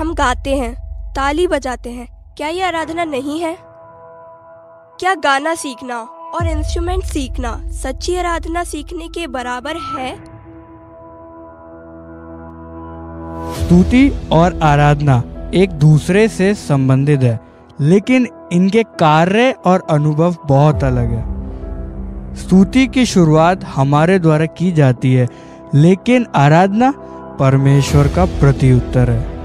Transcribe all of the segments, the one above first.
हम गाते हैं, ताली बजाते हैं। क्या ये आराधना नहीं है? क्या गाना सीखना और इंस्ट्रूमेंट सीखना सच्ची आराधना सीखने के बराबर है? स्तुति और आराधना एक दूसरे से संबंधित है, लेकिन इनके कार्य और अनुभव बहुत अलग है। स्तुति की शुरुआत हमारे द्वारा की जाती है, लेकिन आराधना परमेश्वर का प्रत्युत्तर है।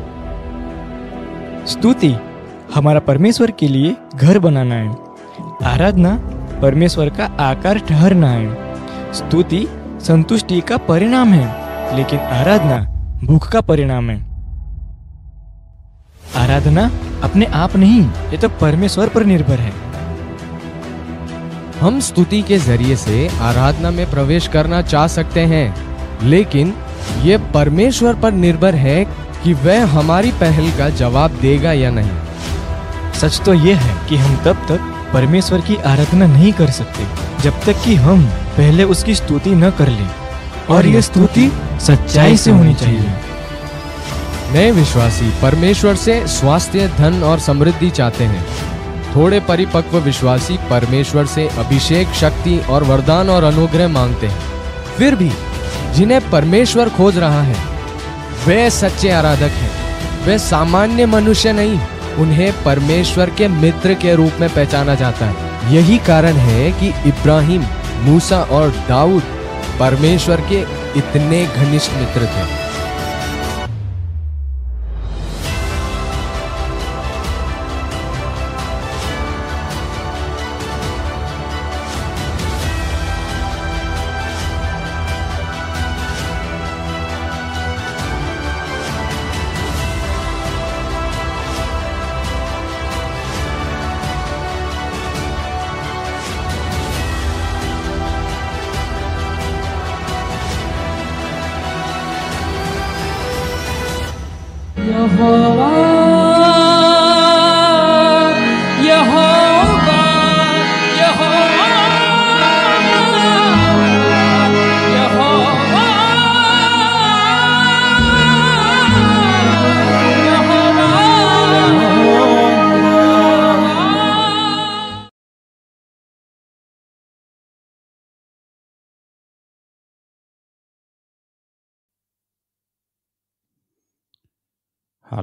स्तुति। हमारा परमेश्वर के लिए घर बनाना है आराधना परमेश्वर का आकार ठहरना है स्तुति संतुष्टि का परिणाम है, लेकिन आराधना भूख का परिणाम है। आराधना अपने आप नहीं, ये तो परमेश्वर पर निर्भर है। हम स्तुति के ज़रिए से आराधना में प्रवेश करना चाह सकते हैं, लेकिन ये परमेश्वर पर निर्भर है कि वह हमारी पहल का जवाब देगा या नहीं। सच तो यह है कि हम तब तक परमेश्वर की आराधना नहीं कर सकते, जब तक कि हम पहले उसकी स्तुति न कर लें। और ये स्तुति सच्चाई से होनी चाहिए। नए विश्वासी, परमेश्वर से स्वास्थ्य, धन और समृद्धि चाहते हैं। थोड़े परिपक्व विश्वासी परमेश्वर से अभिषेक, शक्ति और वरदान और अनुग्रह मांगते हैं। फिर भी जिन्हें परमेश्वर खोज रहा है वे सच्चे आराधक हैं। वे सामान्य मनुष्य नहीं, उन्हें परमेश्वर के मित्र के रूप में पहचाना जाता है। यही कारण है कि इब्राहिम, मूसा और दाऊद परमेश्वर के इतने घनिष्ठ मित्र थे।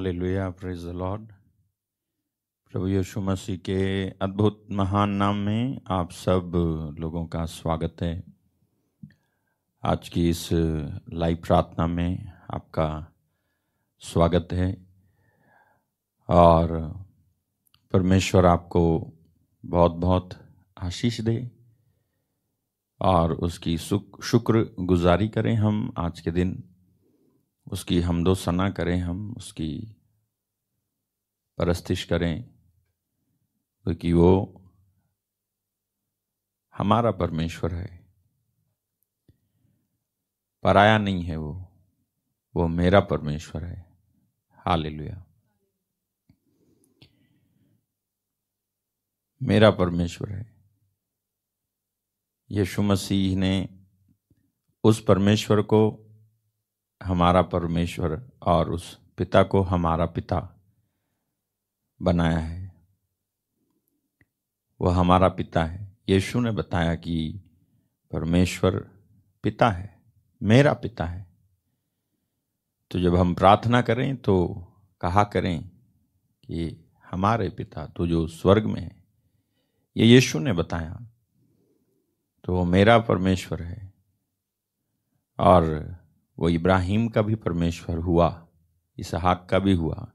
हालेलुया प्रेज द लॉर्ड प्रभु यीशु मसीह के अद्भुत महान नाम में आप सब लोगों का स्वागत है। आज की इस लाइव प्रार्थना में आपका स्वागत है और परमेश्वर आपको बहुत बहुत आशीष दे और उसकी सुख शुक्र गुजारी करें हम आज के दिन। उसकी हमदो सना करें हम, उसकी परस्तिश करें, क्योंकि वो हमारा परमेश्वर है। पराया नहीं है वो वो मेरा परमेश्वर है। हालेलुया। मेरा परमेश्वर है। यीशु मसीह ने उस परमेश्वर को हमारा परमेश्वर और उस पिता को हमारा पिता बनाया है। वह हमारा पिता है। यीशु ने बताया कि परमेश्वर पिता है, मेरा पिता है। तो जब हम प्रार्थना करें तो कहा करें कि हमारे पिता तो जो स्वर्ग में है, ये यीशु ने बताया तो वो मेरा परमेश्वर है। और वो इब्राहिम का भी परमेश्वर हुआ, इसहाक का भी हुआ।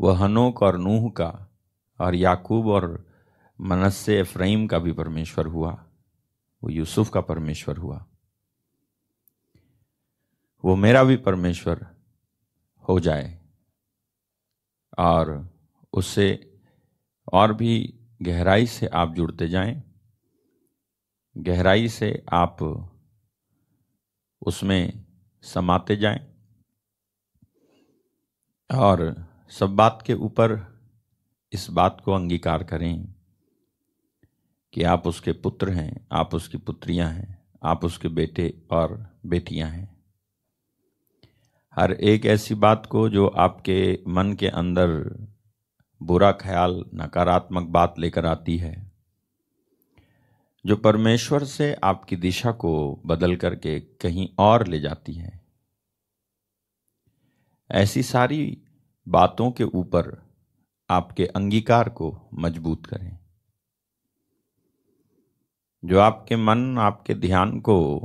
वह हनोक और नूह का और याकूब और मनस्से अफ्रीम का भी परमेश्वर हुआ। वो यूसुफ का परमेश्वर हुआ। वो मेरा भी परमेश्वर हो जाए और उससे और भी गहराई से आप जुड़ते जाएँ। गहराई से आप उसमें समाते जाएँ। और सब बात के ऊपर इस बात को अंगीकार करें कि आप उसके पुत्र हैं, आप उसकी पुत्रियाँ हैं, आप उसके बेटे और बेटियाँ हैं। हर एक ऐसी बात को जो आपके मन के अंदर बुरा ख्याल, नकारात्मक बात लेकर आती है जो परमेश्वर से आपकी दिशा को बदल करके कहीं और ले जाती है। ऐसी सारी बातों के ऊपर आपके अंगीकार को मज़बूत करें। जो आपके मन, आपके ध्यान को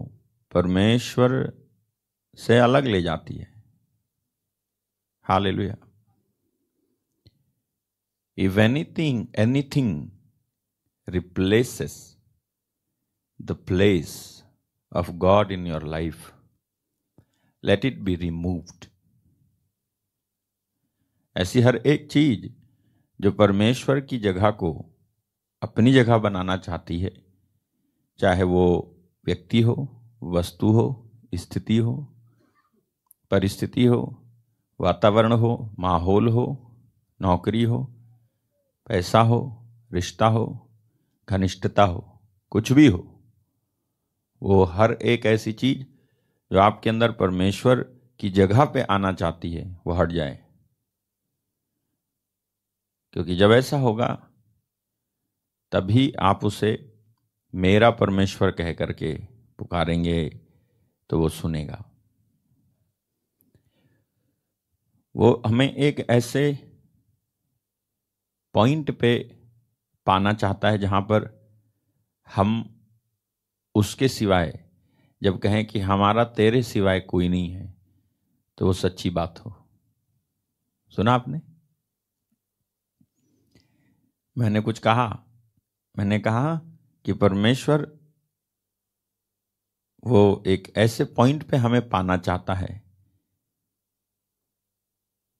परमेश्वर से अलग ले जाती है। Hallelujah. If anything anything replaces the place of God in your life let it be removed ऐसी हर एक चीज़ जो परमेश्वर की जगह को अपनी जगह बनाना चाहती है, चाहे वो व्यक्ति हो, वस्तु हो, स्थिति हो, परिस्थिति हो, वातावरण हो, माहौल हो, नौकरी हो, पैसा हो, रिश्ता हो, घनिष्ठता हो, कुछ भी हो वो हर एक ऐसी चीज़ जो आपके अंदर परमेश्वर की जगह पे आना चाहती है, वो हट जाए। क्योंकि जब ऐसा होगा, तभी आप उसे मेरा परमेश्वर कह करके पुकारेंगे तो वो सुनेगा। वो हमें एक ऐसे पॉइंट पे पाना चाहता है जहाँ पर हम उसके सिवाय, जब कहें कि हमारा तेरे सिवाय कोई नहीं है तो वो सच्ची बात हो। सुना आपने? मैंने कुछ कहा। मैंने कहा कि परमेश्वर वो एक ऐसे पॉइंट पे हमें पाना चाहता है,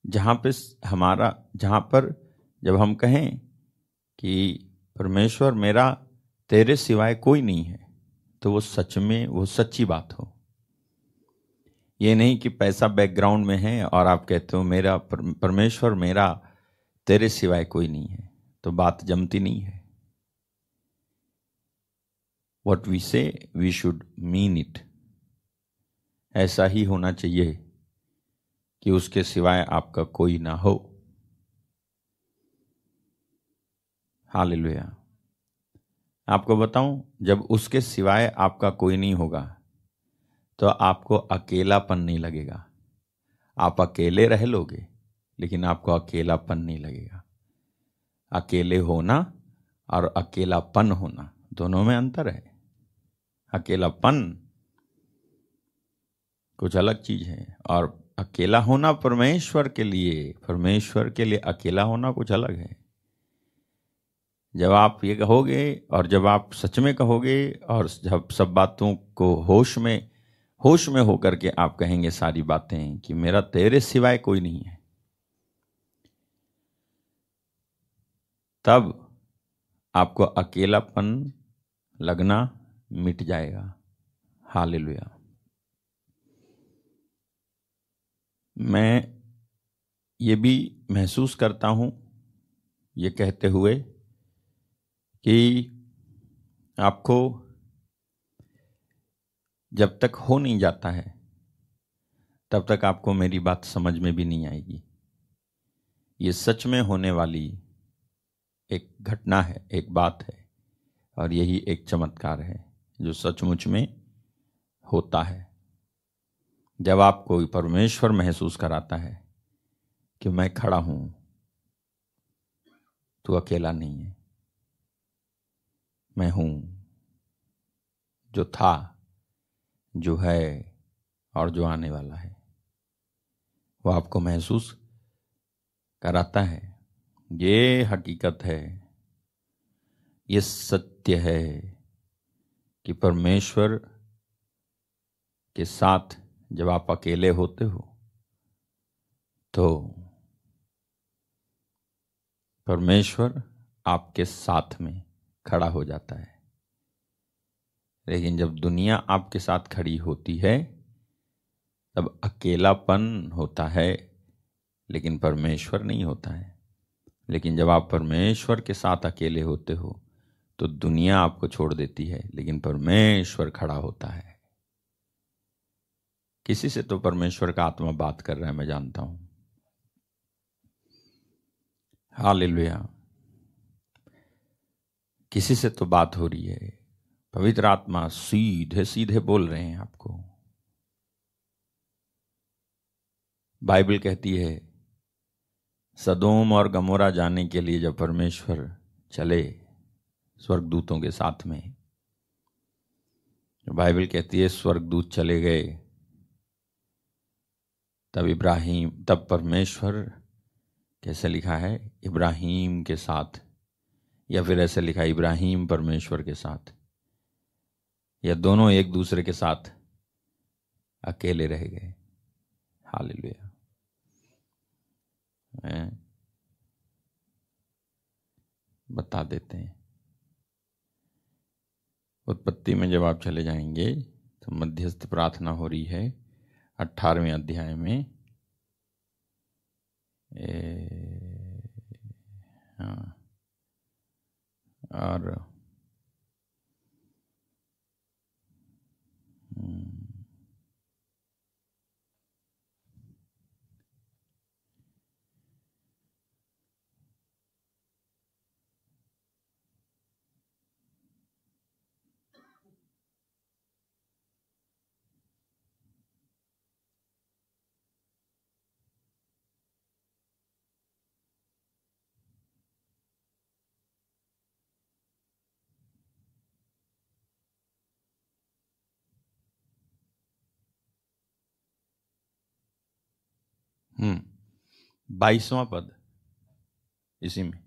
जहाँ पे हमारा, जहाँ पर जब हम कहें कि परमेश्वर मेरा तेरे सिवाय कोई नहीं है तो वो सच में, वो सच्ची बात हो। ये नहीं कि पैसा बैकग्राउंड में है और आप कहते हो, मेरा परमेश्वर मेरा, तेरे सिवाय कोई नहीं है। तो बात जमती नहीं है। What we say we should mean it ऐसा ही होना चाहिए कि उसके सिवाय आपका कोई ना हो। हाल आपको बताऊँ, जब उसके सिवाय आपका कोई नहीं होगा तो आपको अकेलापन नहीं लगेगा। आप अकेले रह लोगे, लेकिन आपको अकेलापन नहीं लगेगा। अकेले होना और अकेलापन होना, दोनों में अंतर है। अकेलापन कुछ अलग चीज़ है, और अकेला होना परमेश्वर के लिए, परमेश्वर के लिए अकेला होना कुछ अलग है। जब आप ये कहोगे और जब आप सच में कहोगे और जब सब बातों को होश में होश में होकर के आप कहेंगे सारी बातें कि मेरा तेरे सिवाय कोई नहीं है। तब आपको अकेलापन लगना मिट जाएगा। हाल मैं ये भी महसूस करता हूँ ये कहते हुए कि आपको जब तक हो नहीं जाता है, तब तक आपको मेरी बात समझ में भी नहीं आएगी। ये सच में होने वाली एक घटना है, एक बात है, और यही एक चमत्कार है जो सचमुच में होता है। जब आप कोई परमेश्वर महसूस कराता है कि मैं खड़ा हूँ, तू अकेला नहीं है। मैं हूँ, जो था, जो है और जो आने वाला है। वो आपको महसूस कराता है। ये हकीकत है, ये सत्य है कि परमेश्वर के साथ जब आप अकेले होते हो तो परमेश्वर आपके साथ में खड़ा हो जाता है। लेकिन जब दुनिया आपके साथ खड़ी होती है, तब अकेलापन होता है, लेकिन परमेश्वर नहीं होता है। लेकिन जब आप परमेश्वर के साथ अकेले होते हो तो दुनिया आपको छोड़ देती है, लेकिन परमेश्वर खड़ा होता है। किसी से तो परमेश्वर का आत्मा बात कर रहा है, मैं जानता हूँ। हालेलुया। किसी से तो बात हो रही है। पवित्र आत्मा सीधे सीधे बोल रहे हैं आपको। बाइबल कहती है, सदोम और गमोरा जाने के लिए जब परमेश्वर चले स्वर्गदूतों के साथ में बाइबल कहती है, स्वर्गदूत चले गए। तब इब्राहिम, तब परमेश्वर, कैसे लिखा है, इब्राहिम के साथ या फिर ऐसे लिखा इब्राहिम परमेश्वर के साथ। या दोनों एक दूसरे के साथ अकेले रह गए। हाल बता देते हैं। उत्पत्ति में जब आप चले जाएँगे तो मध्यस्थ प्रार्थना हो रही है अठारहवें अध्याय में। ए, हाँ। और हम्म, हम्म बाईसवां पद इसी में।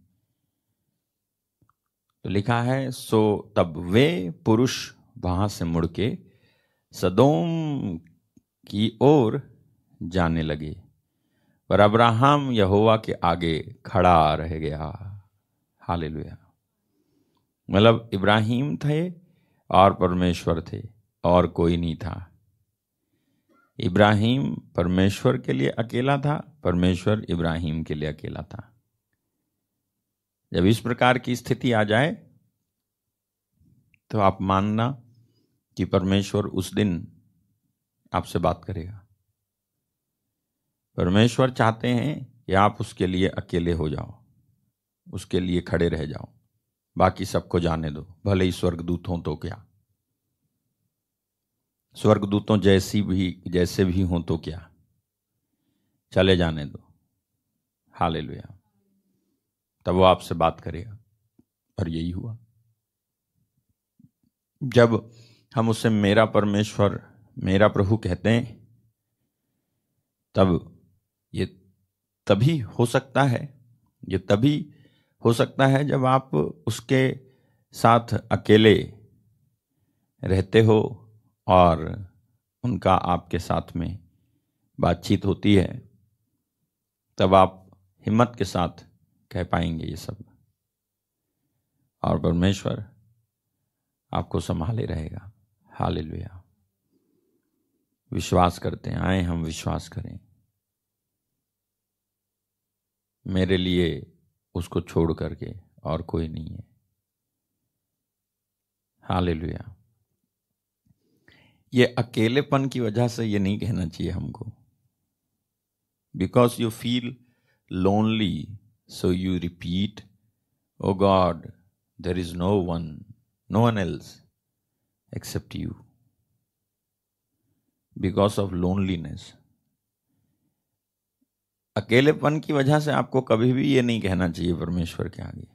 तो लिखा है, सो तब वे पुरुष वहाँ से मुड़ के सदोम की ओर जाने लगे पर अब्राहम यहोवा के आगे खड़ा रह गया। हाल मतलब इब्राहिम थे और परमेश्वर थे और कोई नहीं था। इब्राहिम परमेश्वर के लिए अकेला था, परमेश्वर इब्राहिम के लिए अकेला था। जब इस प्रकार की स्थिति आ जाए तो आप मानना कि परमेश्वर उस दिन आपसे बात करेगा। परमेश्वर चाहते हैं कि आप उसके लिए अकेले हो जाओ, उसके लिए खड़े रह जाओ, बाकी सबको जाने दो, भले ही स्वर्गदूत हो तो क्या। स्वर्गदूतों जैसी भी, जैसे भी हों तो क्या? चले जाने दो। हाले लुया तब वो आपसे बात करेगा। और यही हुआ। जब हम उसे मेरा परमेश्वर, मेरा प्रभु कहते हैं, तब ये तभी हो सकता है, ये तभी हो सकता है जब आप उसके साथ अकेले रहते हो और उनका आपके साथ में बातचीत होती है, तब आप हिम्मत के साथ कह पाएँगे ये सब। और परमेश्वर आपको संभाले रहेगा। हाल विश्वास करते हैं, आए हम विश्वास करें। मेरे लिए उसको छोड़ करके और कोई नहीं है। हाल ये अकेलेपन की वजह से ये नहीं कहना चाहिए हमको। Because you feel lonely so you repeat O God there is no one no one else except you because of loneliness अकेलेपन की वजह से आपको कभी भी ये नहीं कहना चाहिए परमेश्वर के आगे।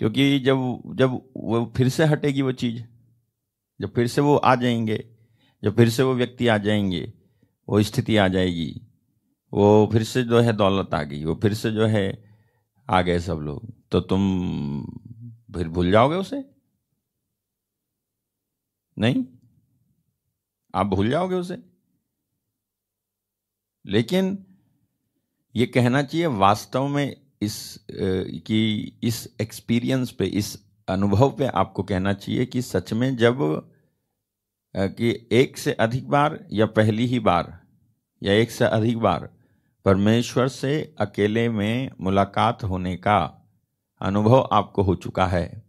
क्योंकि जब जब वो फिर से हटेगी वो चीज़। जब फिर से वो आ जाएँगे, जब फिर से वो व्यक्ति आ जाएँगे, वो स्थिति आ जाएगी, वो फिर से जो है दौलत आ गई, वो फिर से जो है आ गए सब लोग। तो तुम फिर भूल जाओगे उसे? नहीं? आप भूल जाओगे उसे? लेकिन ये कहना चाहिए वास्तव में इस कि इस एक्सपीरियंस पे, इस अनुभव पे आपको कहना चाहिए कि सच में जब कि एक से अधिक बार या पहली ही बार या एक से अधिक बार परमेश्वर से अकेले में मुलाकात होने का अनुभव आपको हो चुका है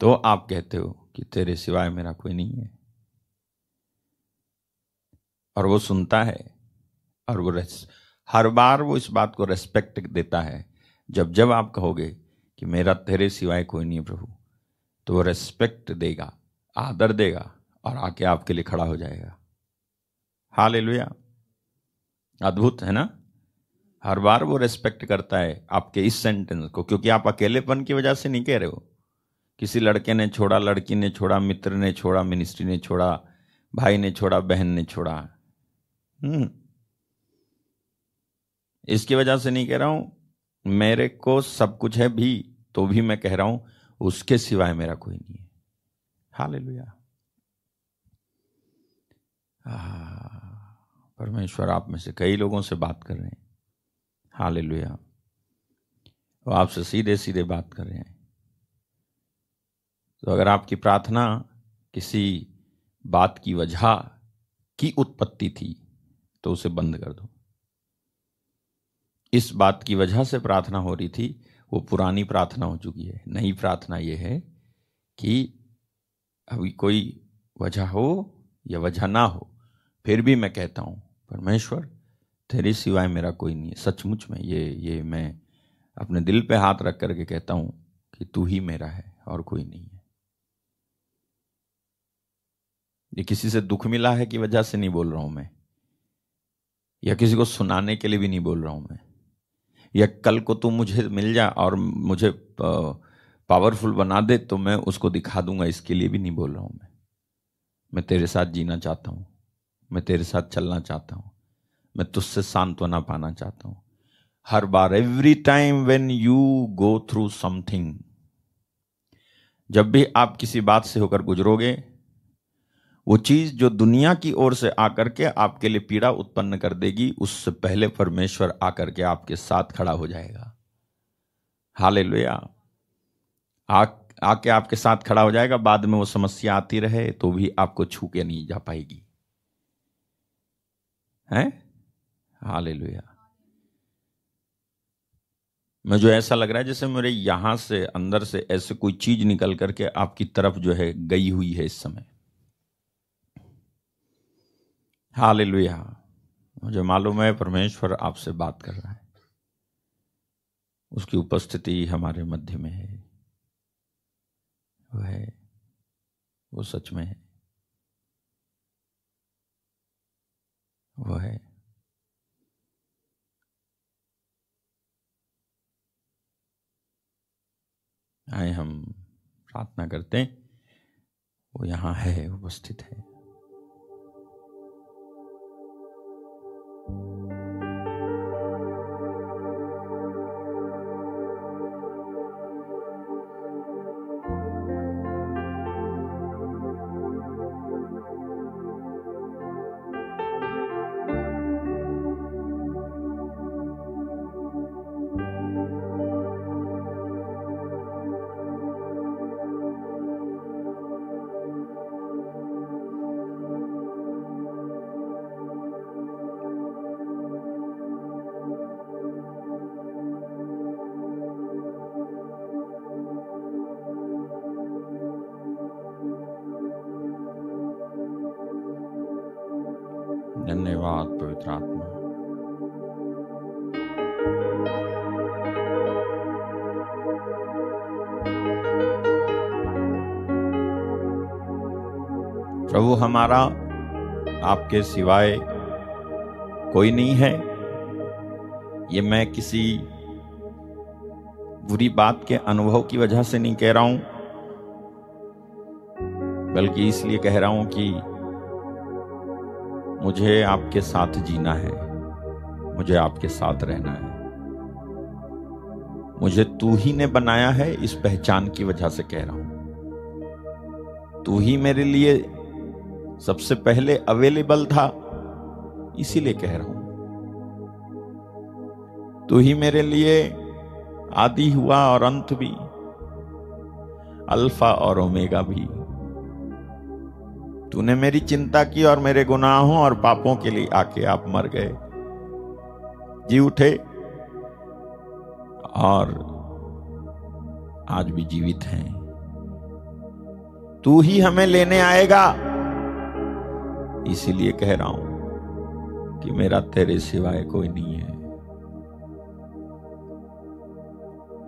तो आप कहते हो कि तेरे सिवाय मेरा कोई नहीं है। और वो सुनता है और वो हर बार वो इस बात को रेस्पेक्ट देता है, जब जब आप कहोगे कि मेरा तेरे सिवाय कोई नहीं प्रभु। तो वो रेस्पेक्ट देगा, आदर देगा और आके आपके लिए खड़ा हो जाएगा। हाँ हाल अद्भुत, है ना? हर बार वो रेस्पेक्ट करता है आपके इस सेंटेंस को, क्योंकि आप अकेलेपन की वजह से नहीं कह रहे हो। किसी लड़के ने छोड़ा, लड़की ने छोड़ा, मित्र ने छोड़ा मिनिस्ट्री ने छोड़ा, भाई ने छोड़ा, बहन ने छोड़ा। हम्म। इसकी वजह से नहीं कह रहा हूँ मेरे को सब कुछ है भी तो भी मैं कह रहा हूँ, उसके सिवाय मेरा कोई नहीं है। हाल परमेश्वर, आप में से कई लोगों से बात कर रहे हैं। हाल वो आपसे सीधे सीधे बात कर रहे हैं। तो अगर आपकी प्रार्थना किसी बात की वजह की उत्पत्ति थी तो उसे बंद कर दो। इस बात की वजह से प्रार्थना हो रही थी, वो पुरानी प्रार्थना हो चुकी है। नई प्रार्थना ये है कि अभी कोई वजह हो या वजह ना हो, फिर भी मैं कहता हूँ, परमेश्वर, तेरे सिवाय मेरा कोई नहीं है। सचमुच में ये ये मैं अपने दिल पे हाथ रख करके कहता हूँ कि तू ही मेरा है और कोई नहीं है। ये किसी से दुख मिला है की वजह से नहीं बोल रहा हूँ मैं? या किसी को सुनाने के लिए भी नहीं बोल रहा हूँ मैं? या कल को तू मुझे मिल जा और मुझे पावरफुल बना दे तो मैं उसको दिखा दूँगा। इसके लिए भी नहीं बोल रहा हूँ मैं। मैं तेरे साथ जीना चाहता हूँ। मैं तेरे साथ चलना चाहता हूँ। मैं तुझसे सांत्वना पाना चाहता हूँ। हर बार every time when you go through something जब भी आप किसी बात से होकर गुजरोगे वो चीज़ जो दुनिया की ओर से आकर के आपके लिए पीड़ा उत्पन्न कर देगी, उससे पहले परमेश्वर आकर के आपके साथ खड़ा हो जाएगा। हाले लोया आके आपके साथ खड़ा हो जाएगा, बाद में वो समस्या आती रहे तो भी आपको छू के नहीं जा पाएगी। है? हाले मुझे ऐसा लग रहा है जैसे मेरे यहाँ से, अंदर से ऐसे कोई चीज़ निकल करके आपकी तरफ़ जो है गई हुई है इस समय। हाल मुझे मालूम है परमेश्वर आपसे बात कर रहा है। उसकी उपस्थिति हमारे मध्य में है। वो है। वो सच में है। वो है। आए हम प्रार्थना करते हैं। वो यहाँ है, उपस्थित है। हमारा आपके सिवाय कोई नहीं है। ये मैं किसी बुरी बात के अनुभव की वजह से नहीं कह रहा हूँ, बल्कि इसलिए कह रहा हूँ कि मुझे आपके साथ जीना है, मुझे आपके साथ रहना है। मुझे तू ही ने बनाया है इस पहचान की वजह से कह रहा हूँ। तू ही मेरे लिए सबसे पहले अवेलेबल था, इसीलिए कह रहा हूँ। तू ही मेरे लिए आदि हुआ और अंत भी, अल्फ़ा और ओमेगा भी। तूने मेरी चिंता की और मेरे गुनाहों और पापों के लिए आके आप मर गए। जी उठे और आज भी जीवित हैं। तू ही हमें लेने आएगा। इसीलिए कह रहा हूँ कि मेरा तेरे सिवाय कोई नहीं है।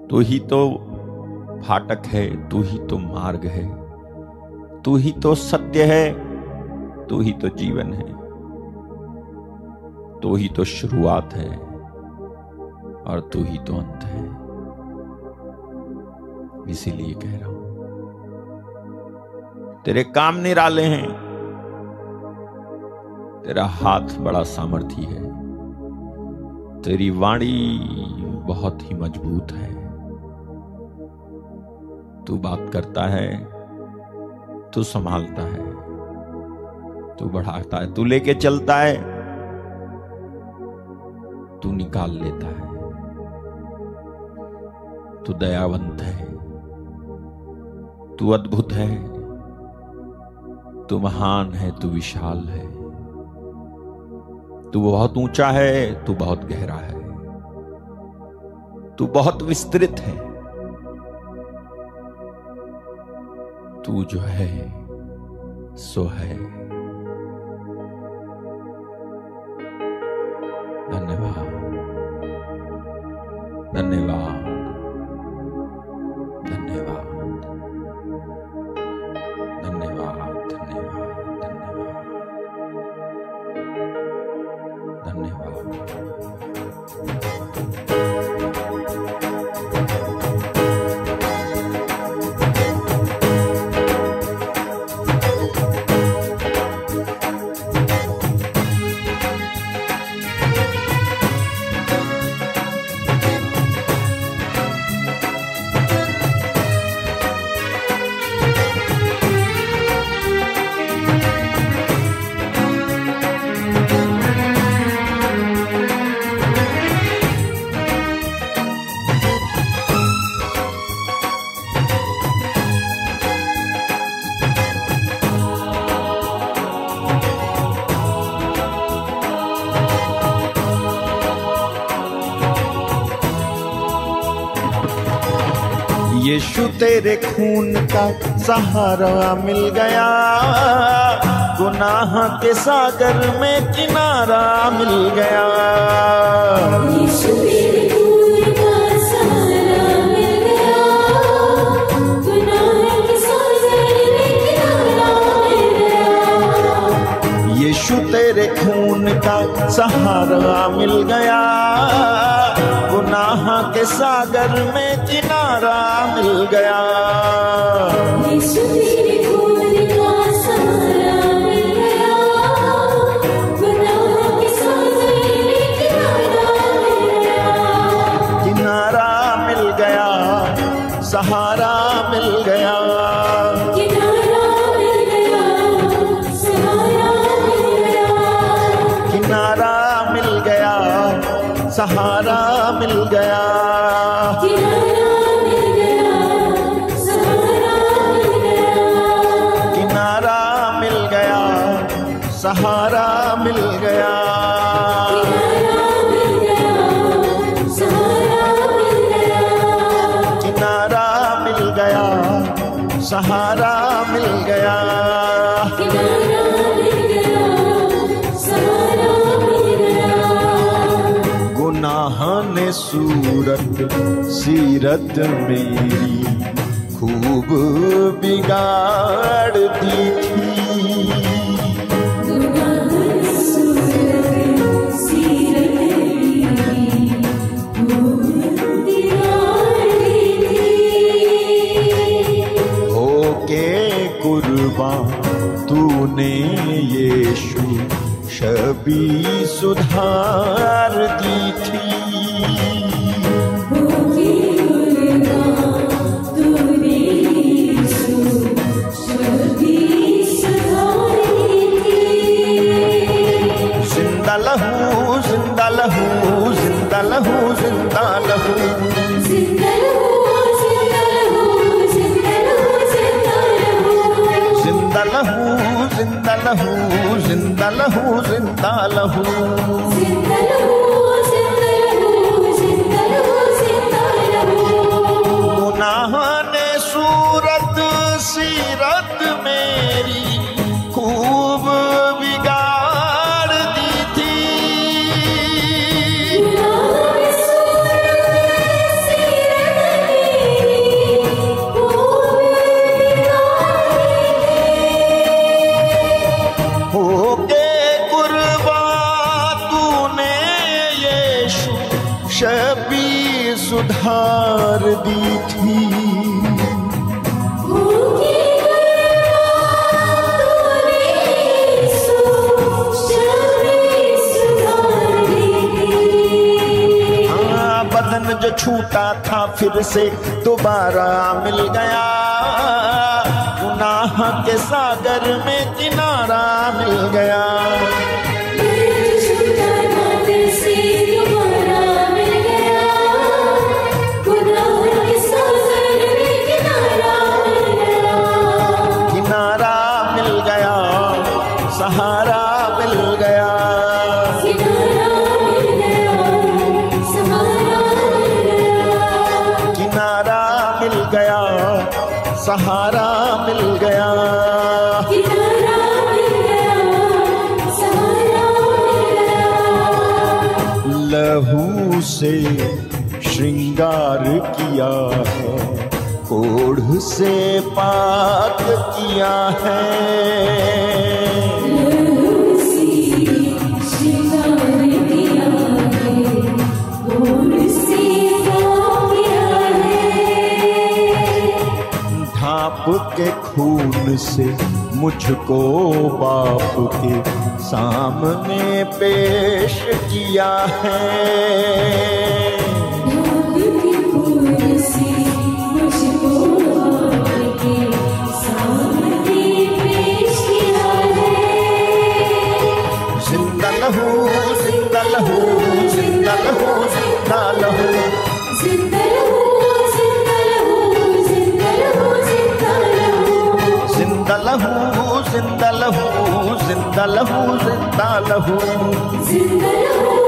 तू ही तो फाटक है, तू ही तो मार्ग है, तू ही तो सत्य है, तू ही तो जीवन है, तू ही तो शुरुआत है और तू ही तो अंत है। इसीलिए कह रहा हूँ, तेरे काम निराले हैं तेरा हाथ बड़ा सामर्थी है। तेरी वाणी बहुत ही मज़बूत है। तू बात करता है, तू संभालता है, तू बढ़ाता है, तू लेके चलता है, तू निकाल लेता है। तू दयावंत है, तू अद्भुत है, तू महान है, तू विशाल है। तू बहुत ऊँचा है, तू बहुत गहरा है। तू बहुत विस्तृत है। तू जो है, सो है। धन्यवाद। धन्यवाद। का सहारा मिल गया। गुनाह के सागर में किनारा मिल गया। यीशु तेरे खून का सहारा मिल गया। गुनाह के सागर में किनारा मिल गया। सीरत मेरी खूब बिगाड़ दी। कुर्बान तूने यीशु शबी सुधार दी थी। जिंदलहू जिंदलहू जिंदालहू छवि सुधार दी थी। हाँ बदन जो छूटा था फिर से दोबारा मिल गया। गुनाह के सागर में किनारा मिल गया। पाक किया है। ढाप के खून से मुझको बाप के सामने पेश किया है। ज़िंदा लहू ज़िंदा लहू ज़िंदा लहू। ज़िंदा लहू लहू।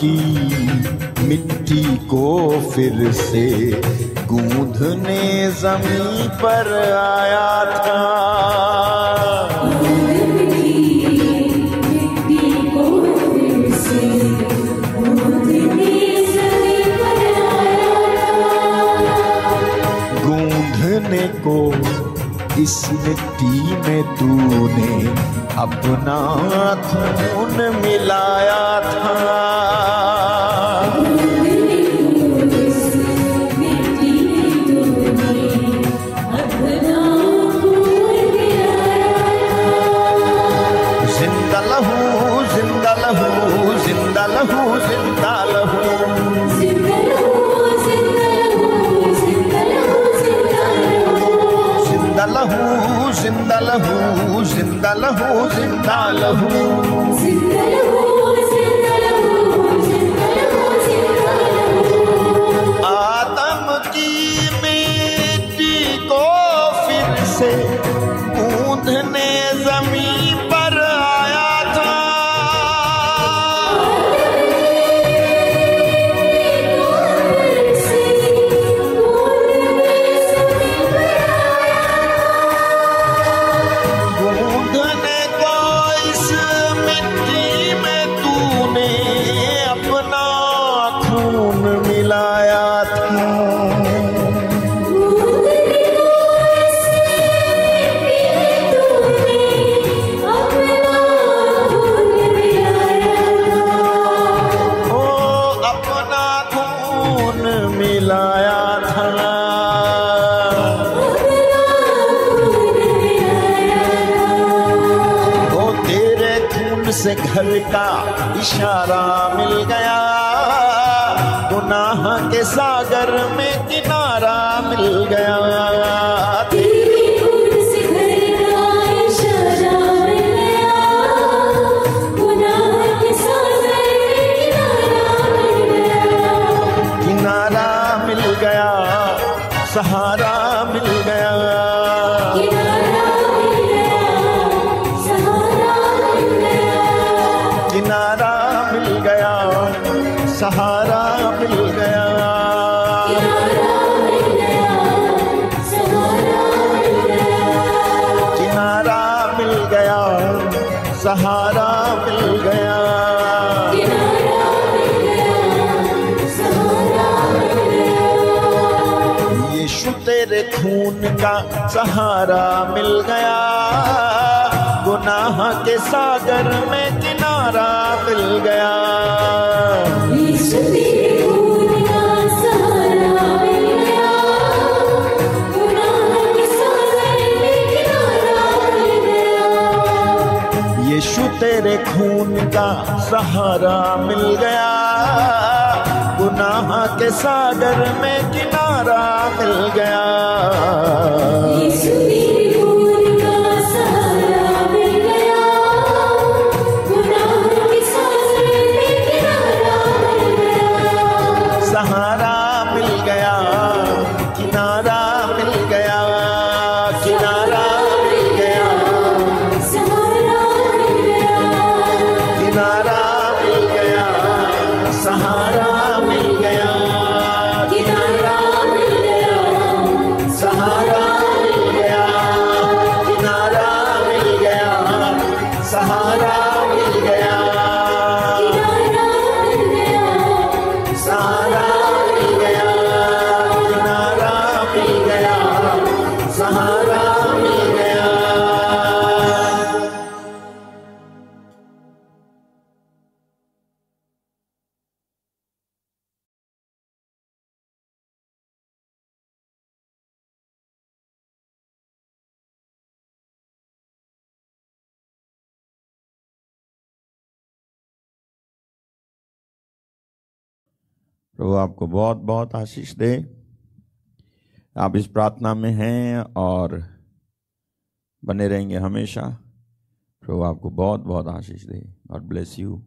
की मिट्टी को फिर से गूंधने ज़मीन पर आया था। को इस मिट्टी में तूने अपना खून मिलाया था। लहू ज़िंदा लहू मिलाया था। वो तेरे खून से घर का इशारा मिल गया। सहारा मिल गया। गुनाह के सागर में किनारा मिल गया। यीशु तेरे खून का सहारा मिल गया। गुनाह के सागर में किनारा मिल गया। बहुत आशीष दे। आप इस प्रार्थना में हैं और बने रहेंगे हमेशा। प्रभु आपको बहुत बहुत आशीष दे। और ब्लेस यू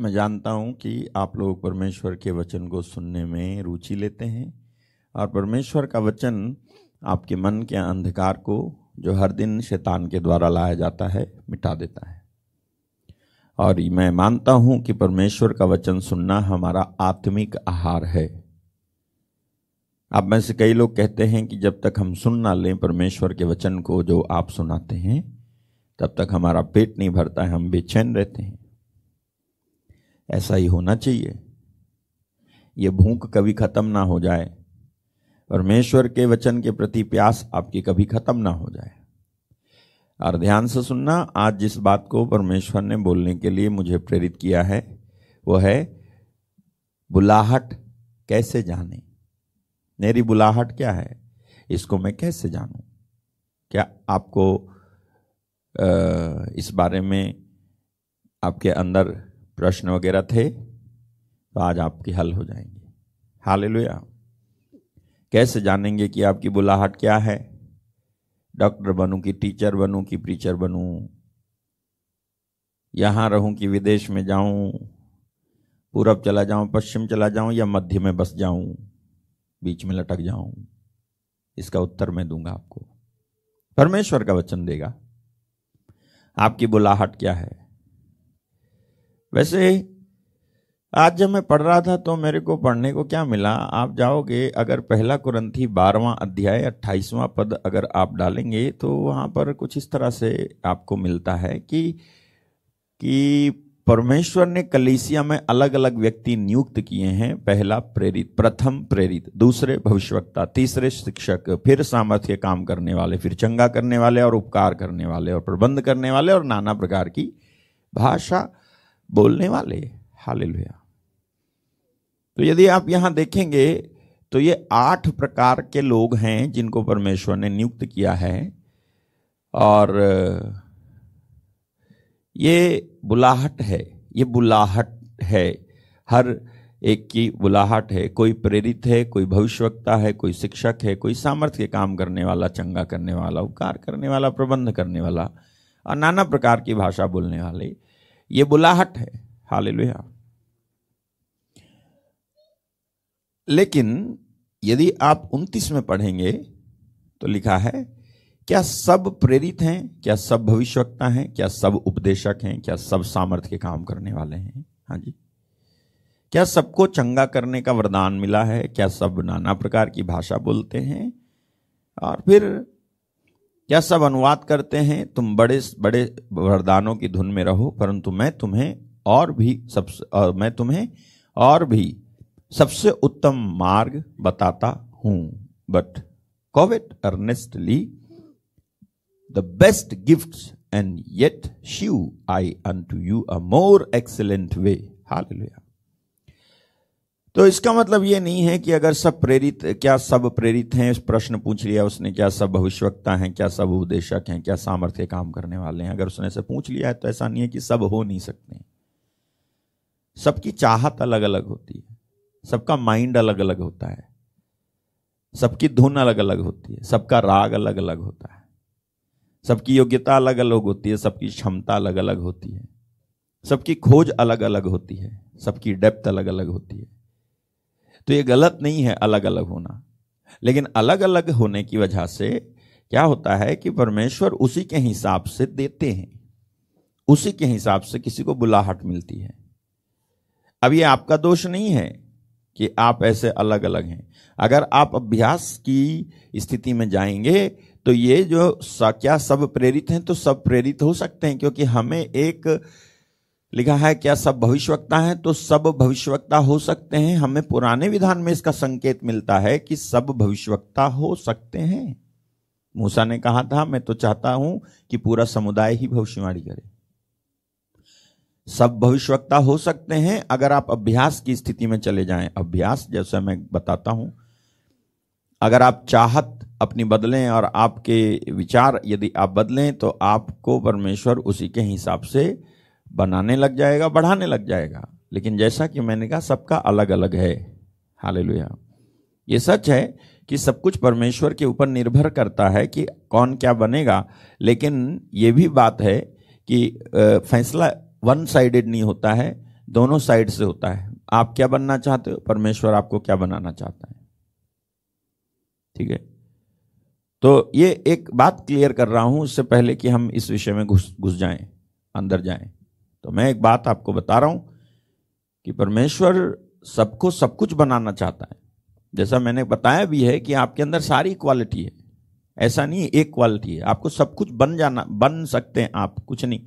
मैं जानता हूँ कि आप लोग परमेश्वर के वचन को सुनने में रुचि लेते हैं और परमेश्वर का वचन आपके मन के अंधकार को जो हर दिन शैतान के द्वारा लाया जाता है, मिटा देता है। और मैं मानता हूँ कि परमेश्वर का वचन सुनना हमारा आत्मिक आहार है। आप में से कई लोग कहते हैं कि जब तक हम सुन ना लें परमेश्वर के वचन को जो आप सुनाते हैं, तब तक हमारा पेट नहीं भरता है, हम बेचैन रहते हैं। ऐसा ही होना चाहिए। ये भूख कभी खत्म ना हो जाए। परमेश्वर के वचन के प्रति प्यास आपकी कभी खत्म ना हो जाए। और ध्यान से सुनना, आज जिस बात को परमेश्वर ने बोलने के लिए मुझे प्रेरित किया है, वो है, बुलाहट कैसे जाने? मेरी बुलाहट क्या है? इसको मैं कैसे जानूं? क्या आपको इस बारे में आपके अंदर प्रश्न वगैरह थे? तो आज आपके हल हो जाएँगे। हालेलुया। कैसे जानेंगे कि आपकी बुलाहट क्या है? डॉक्टर बनूं कि टीचर बनूं कि प्रीचर बनूं, यहाँ रहूँ कि विदेश में जाऊँ, पूरब चला जाऊँ, पश्चिम चला जाऊँ या मध्य में बस जाऊँ, बीच में लटक जाऊँ, इसका उत्तर मैं दूँगा आपको। परमेश्वर का वचन देगा। आपकी बुलाहट क्या है? वैसे आज जब मैं पढ़ रहा था तो मेरे को पढ़ने को क्या मिला? आप जाओगे, अगर पहला कुरंथी बारहवां अध्याय अट्ठाईसवां पद अगर आप डालेंगे तो वहाँ पर कुछ इस तरह से आपको मिलता है कि कि परमेश्वर ने कलीसिया में अलग अलग व्यक्ति नियुक्त किए हैं। पहला प्रेरित, प्रथम प्रेरित, दूसरे भविष्यवक्ता, तीसरे शिक्षक, फिर सामर्थ्य काम करने वाले, फिर चंगा करने वाले और उपकार करने वाले और प्रबंध करने वाले और नाना प्रकार की भाषा बोलने वाले। हाल हालेलुया। तो यदि आप यहाँ देखेंगे तो ये आठ प्रकार के लोग हैं जिनको परमेश्वर ने नियुक्त किया है। और, ये बुलाहट है, ये बुलाहट है। हर एक की बुलाहट है। कोई प्रेरित है, कोई भविष्यवक्ता है, कोई शिक्षक है, कोई सामर्थ्य के काम करने वाला, चंगा करने वाला, उपकार करने वाला, प्रबंध करने वाला, और नाना प्रकार की भाषा बोलने वाले। ये बुलाहट है। हालेलुया। लेकिन यदि आप 29 में पढ़ेंगे तो लिखा है, क्या सब प्रेरित हैं, क्या सब भविष्यवक्ता हैं, क्या सब उपदेशक हैं, क्या सब सामर्थ्य के काम करने वाले हैं? हाँ जी। क्या सबको चंगा करने का वरदान मिला है? क्या सब नाना प्रकार की भाषा बोलते हैं? और फिर, क्या सब अनुवाद करते हैं? तुम बड़े बड़े वरदानों की धुन में रहो, परंतु मैं तुम्हें और भी सब मैं तुम्हें और भी सबसे उत्तम मार्ग बताता हूँ but covet earnestly the best gifts and yet show I unto you a more excellent way. हालेलुया तो इसका मतलब ये नहीं है कि अगर सब प्रेरित, क्या सब प्रेरित हैं प्रश्न पूछ लिया उसने, क्या सब भविष्यवक्ता हैं, क्या सब उपदेशक हैं, क्या सामर्थ्य काम करने वाले हैं? अगर उसने से पूछ लिया है तो ऐसा नहीं है कि सब हो नहीं सकते सबकी चाहत अलग अलग होती है। सबका माइंड अलग अलग होता है। सबकी धुन अलग अलग होती है। सबका राग अलग अलग होता है। सबकी योग्यता अलग अलग होती है। सबकी क्षमता अलग अलग होती है। सबकी खोज अलग अलग होती है। सबकी डेप्थ अलग अलग होती है। तो ये गलत नहीं है अलग अलग होना। लेकिन अलग अलग होने की वजह से क्या होता है कि परमेश्वर उसी के हिसाब से देते हैं। उसी के हिसाब से किसी को बुलाहट मिलती है। अब ये आपका दोष नहीं है। कि आप ऐसे अलग अलग हैं। अगर आप अभ्यास की स्थिति में जाएँगे तो ये जो क्या सब प्रेरित हैं तो सब प्रेरित हो सकते हैं, क्योंकि हमें एक लिखा है, क्या सब भविष्यवक्ता हैं तो सब भविष्यवक्ता हो सकते हैं। हमें पुराने विधान में इसका संकेत मिलता है कि सब भविष्यवक्ता हो सकते हैं। मूसा ने कहा था, मैं तो चाहता हूँ कि पूरा समुदाय ही भविष्यवाणी करे। सब भविष्यवक्ता हो सकते हैं, अगर आप अभ्यास की स्थिति में चले जाएँ। अभ्यास, जैसे मैं बताता हूँ, अगर आप चाहत अपनी बदलें और आपके विचार यदि आप बदलें तो आपको परमेश्वर उसी के हिसाब से बनाने लग जाएगा, बढ़ाने लग जाएगा। लेकिन जैसा कि मैंने कहा, सबका अलग अलग है। हालेलुया। ये सच है कि सब कुछ परमेश्वर के ऊपर निर्भर करता है कि कौन क्या बनेगा, लेकिन ये भी बात है कि फैसला वन साइडेड नहीं होता है, दोनों साइड से होता है। आप क्या बनना चाहते हो? परमेश्वर आपको क्या बनाना चाहता है? ठीक है? तो ये एक बात क्लियर कर रहा हूँ उससे पहले कि हम इस विषय में घुस घुस जाएँ, अंदर जाएँ। तो मैं एक बात आपको बता रहा हूँ कि परमेश्वर सबको सब कुछ बनाना चाहता है। जैसा मैंने बताया भी है कि आपके अंदर सारी क्वालिटी है। ऐसा नहीं एक क्वालिटी है। आपको सब कुछ बन जाना, बन सकते हैं आप, कुछ नहीं।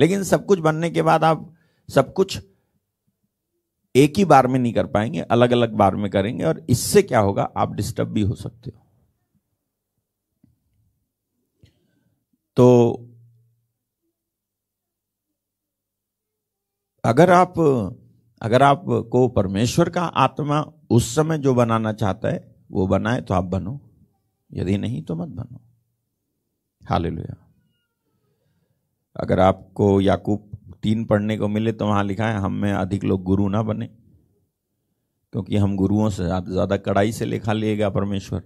लेकिन सब कुछ बनने के बाद आप सब कुछ एक ही बार में नहीं कर पाएँगे अलग अलग बार में करेंगे और इससे क्या होगा, आप डिस्टर्ब भी हो सकते हो। तो अगर आप, अगर आपको परमेश्वर का आत्मा उस समय जो बनाना चाहता है, वो बनाए तो आप बनो। यदि नहीं तो मत बनो। हालेलुया। अगर आपको याकूब तीन पढ़ने को मिले तो वहाँ लिखा है हम में अधिक लोग गुरु ना बने। क्योंकि हम गुरुओं से ज़्यादा कड़ाई से लिखा लिएगा परमेश्वर।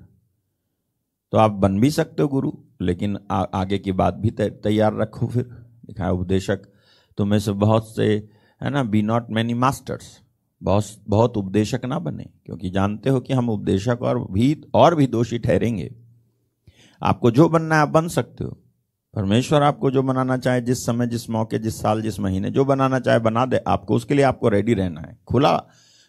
तो आप बन भी सकते हो गुरु लेकिन आ, आगे की बात भी तैयार रखो फिर। लिखा है उपदेशक तुम्हें से बहुत से है ना बी नॉट मैनी मास्टर्स बहुत बहुत उपदेशक ना बने क्योंकि जानते हो कि हम उपदेशक और भी और भी दोषी ठहरेंगे। आपको जो बनना है आप बन सकते हो। परमेश्वर आपको जो बनाना चाहे, जिस समय, जिस मौके, जिस साल, जिस महीने, जो बनाना चाहे बना दे, आपको उसके लिए आपको रेडी रहना है। खुला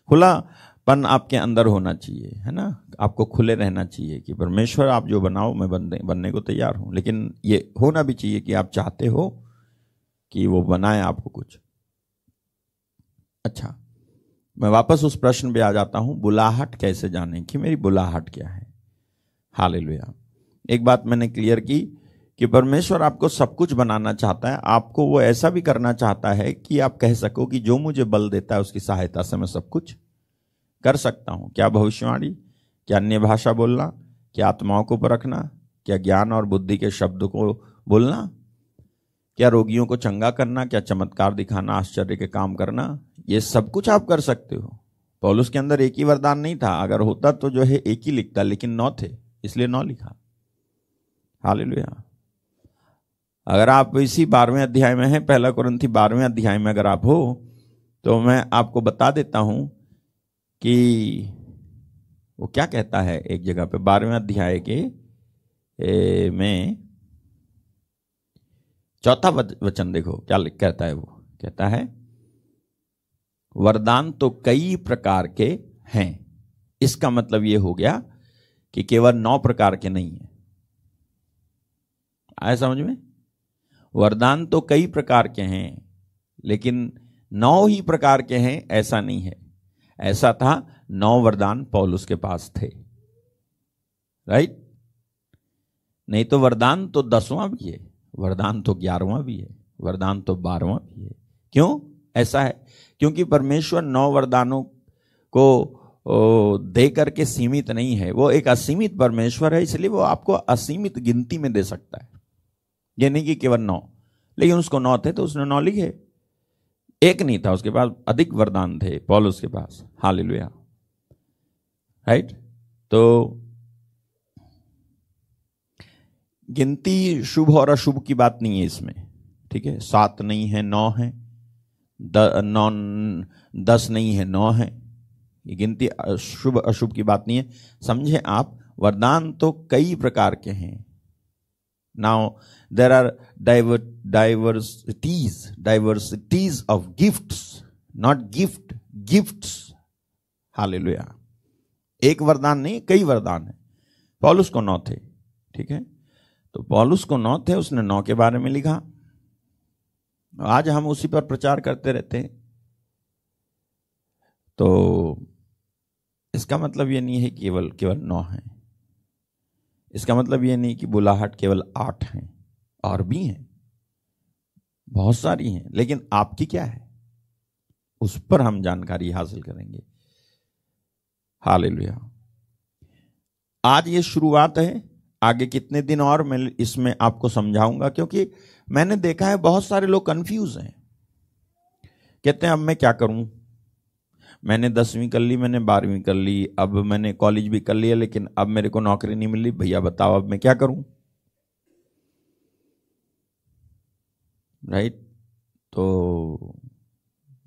खुलापन आपके अंदर होना चाहिए, है ना? आपको खुले रहना चाहिए कि परमेश्वर, आप जो बनाओ, मैं बनने बनने को तैयार हूँ। लेकिन ये होना भी चाहिए कि आप चाहते हो कि वो बनाए आपको कुछ। अच्छा मैं वापस उस प्रश्न पे आ जाता हूँ, बुलाहट कैसे जाने कि मेरी बुलाहट क्या है? हालेलुया। एक बात मैंने क्लियर की कि परमेश्वर आपको सब कुछ बनाना चाहता है, आपको वो ऐसा भी करना चाहता है कि आप कह सको कि जो मुझे बल देता है उसकी सहायता से मैं सब कुछ कर सकता हूँ। क्या भविष्यवाणी? क्या अन्य भाषा बोलना? क्या आत्माओं को परखना क्या ज्ञान और बुद्धि के शब्द को बोलना? क्या रोगियों को चंगा करना? क्या चमत्कार दिखाना, आश्चर्य के काम करना? ये सब कुछ आप कर सकते हो। पौलुस के अंदर एक ही वरदान नहीं था। अगर होता तो जो है एक ही लिखता, लेकिन नौ थे, इसलिए नौ लिखा। हालेलुया। अगर आप इसी बारहवें अध्याय में हैं पहला कुरंथी बारहवें अध्याय में अगर आप हो तो मैं आपको बता देता हूँ कि वो क्या कहता है एक जगह पे बारहवें अध्याय के ए, में चौथा वचन देखो क्या कहता है वो कहता है वरदान तो कई प्रकार के हैं। इसका मतलब ये हो गया कि केवल नौ प्रकार के नहीं है। आया समझ में? वरदान तो कई प्रकार के हैं, लेकिन नौ ही प्रकार के हैं, ऐसा नहीं है। ऐसा था, नौ वरदान पौलुस के पास थे। राइट? नहीं तो वरदान तो दसवां भी है, वरदान तो ग्यारहवां भी है, वरदान तो बारहवां भी है। क्यों? ऐसा है, क्योंकि परमेश्वर नौ वरदानों को दे करके सीमित नहीं है। वो एक असीमित परमेश्वर है, इसलिए वो आपको असीमित गिनती में दे सकता है। ये नहीं कि केवल नौ। लेकिन उसको नौ थे तो उसने नौ लिखे। एक नहीं था उसके पास अधिक वरदान थे पौलुस के पास। हालेलुया। राइट तो गिनती शुभ और अशुभ की बात नहीं है इसमें। ठीक है? सात नहीं है नौ है। द, नौ दस नहीं है नौ है। ये गिनती शुभ अशुभ की बात नहीं है। समझे आप वरदान तो कई प्रकार के हैं। Now there are diver diversities diversities of gifts not gift gifts hallelujah एक वरदान नहीं, कई वरदान है। पौलुस को नौ थे, ठीक है? तो पौलुस को नौ थे, उसने नौ के बारे में लिखा। आज हम उसी पर प्रचार करते रहते हैं। तो इसका मतलब ये नहीं है केवल केवल नौ है। इसका मतलब ये नहीं कि बुलाहट केवल आठ हैं। और भी हैं। बहुत सारी हैं, लेकिन आपकी क्या है? उस पर हम जानकारी हासिल करेंगे। हालेलुया। आज ये शुरुआत है, आगे कितने दिन और मैं इसमें आपको समझाऊँगा, क्योंकि मैंने देखा है बहुत सारे लोग कंफ्यूज हैं। कहते हैं, अब मैं क्या करूँ? मैंने दसवीं कर ली, मैंने बारहवीं कर ली, अब मैंने कॉलेज भी कर लिया, लेकिन अब मेरे को नौकरी नहीं मिली। भैया, बताओ, अब मैं क्या करूँ? राइट तो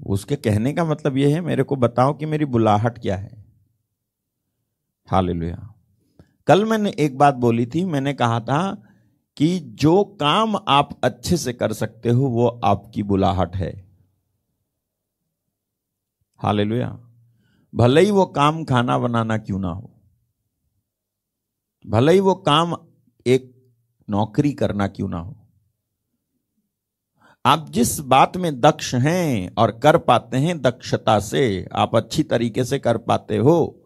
उसके कहने का मतलब यह है, मेरे को बताओ कि मेरी बुलाहट क्या है। हालेलुया। कल मैंने एक बात बोली थी, मैंने कहा था कि जो काम आप अच्छे से कर सकते हो, वो आपकी बुलाहट है। हालेलुया। भले ही वो काम खाना बनाना क्यों ना हो, भले ही वो काम एक नौकरी करना क्यों ना हो आप जिस बात में दक्ष हैं और कर पाते हैं दक्षता से, आप अच्छी तरीके से कर पाते हो।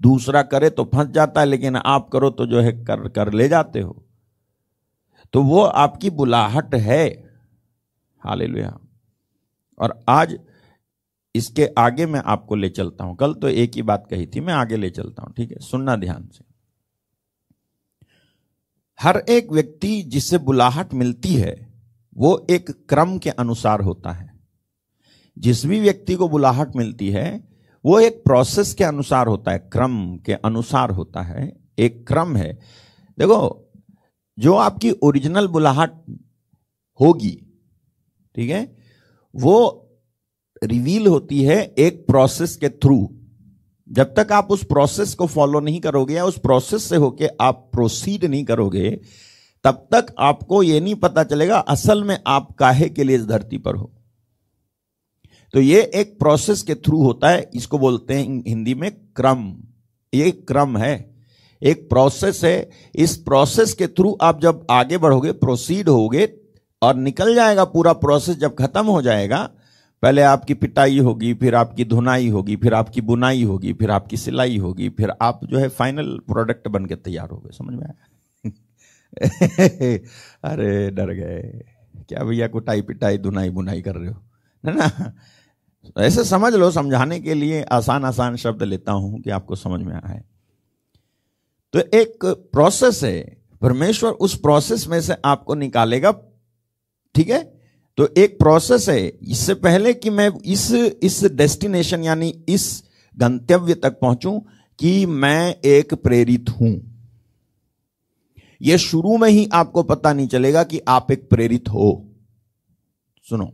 दूसरा करे तो फंस जाता है, लेकिन आप करो तो जो है कर कर ले जाते हो। तो वो आपकी बुलाहट है। हालेलुया। और आज इसके आगे मैं आपको ले चलता हूँ। कल तो एक ही बात कही थी, मैं आगे ले चलता हूँ, ठीक है? सुनना ध्यान से। हर एक व्यक्ति जिसे बुलाहट मिलती है वो एक क्रम के अनुसार होता है। जिस भी व्यक्ति को बुलाहट मिलती है, वो एक प्रोसेस के अनुसार होता है, क्रम के अनुसार होता है, एक क्रम है। देखो, जो आपकी ओरिजिनल बुलाहट होगी, ठीक है, वो रिवील होती है एक प्रोसेस के थ्रू जब तक आप उस प्रोसेस को फॉलो नहीं करोगे या उस प्रोसेस से होके आप प्रोसीड नहीं करोगे तब तक आपको यह नहीं पता चलेगा असल में आप काहे के लिए इस धरती पर हो। तो ये एक प्रोसेस के थ्रू होता है, इसको बोलते हैं हिंदी में क्रम। ये क्रम है, एक प्रोसेस है। इस प्रोसेस के थ्रू आप जब आगे बढ़ोगे प्रोसीड होगे, और निकल जाएगा पूरा प्रोसेस जब खत्म हो जाएगा, पहले आपकी पिटाई होगी, फिर आपकी धुनाई होगी, फिर आपकी बुनाई होगी, फिर आपकी सिलाई होगी, फिर आप जो है फाइनल प्रोडक्ट बन के तैयार हो गए, समझ में आया? अरे डर गए। क्या भैया कुटाई पिटाई, धुनाई बुनाई कर रहे हो? है ना? ऐसे समझ लो, समझाने के लिए आसान आसान शब्द लेता हूँ कि आपको समझ में आए। तो एक प्रोसेस है। परमेश्वर उस प्रोसेस में से आपको निकालेगा। ठीक है? तो एक प्रोसेस है। इससे पहले कि मैं इस इस डेस्टिनेशन यानी इस गंतव्य तक पहुंचूं कि मैं एक प्रेरित हूँ। यह शुरू में ही आपको पता नहीं चलेगा कि आप एक प्रेरित हो। सुनो।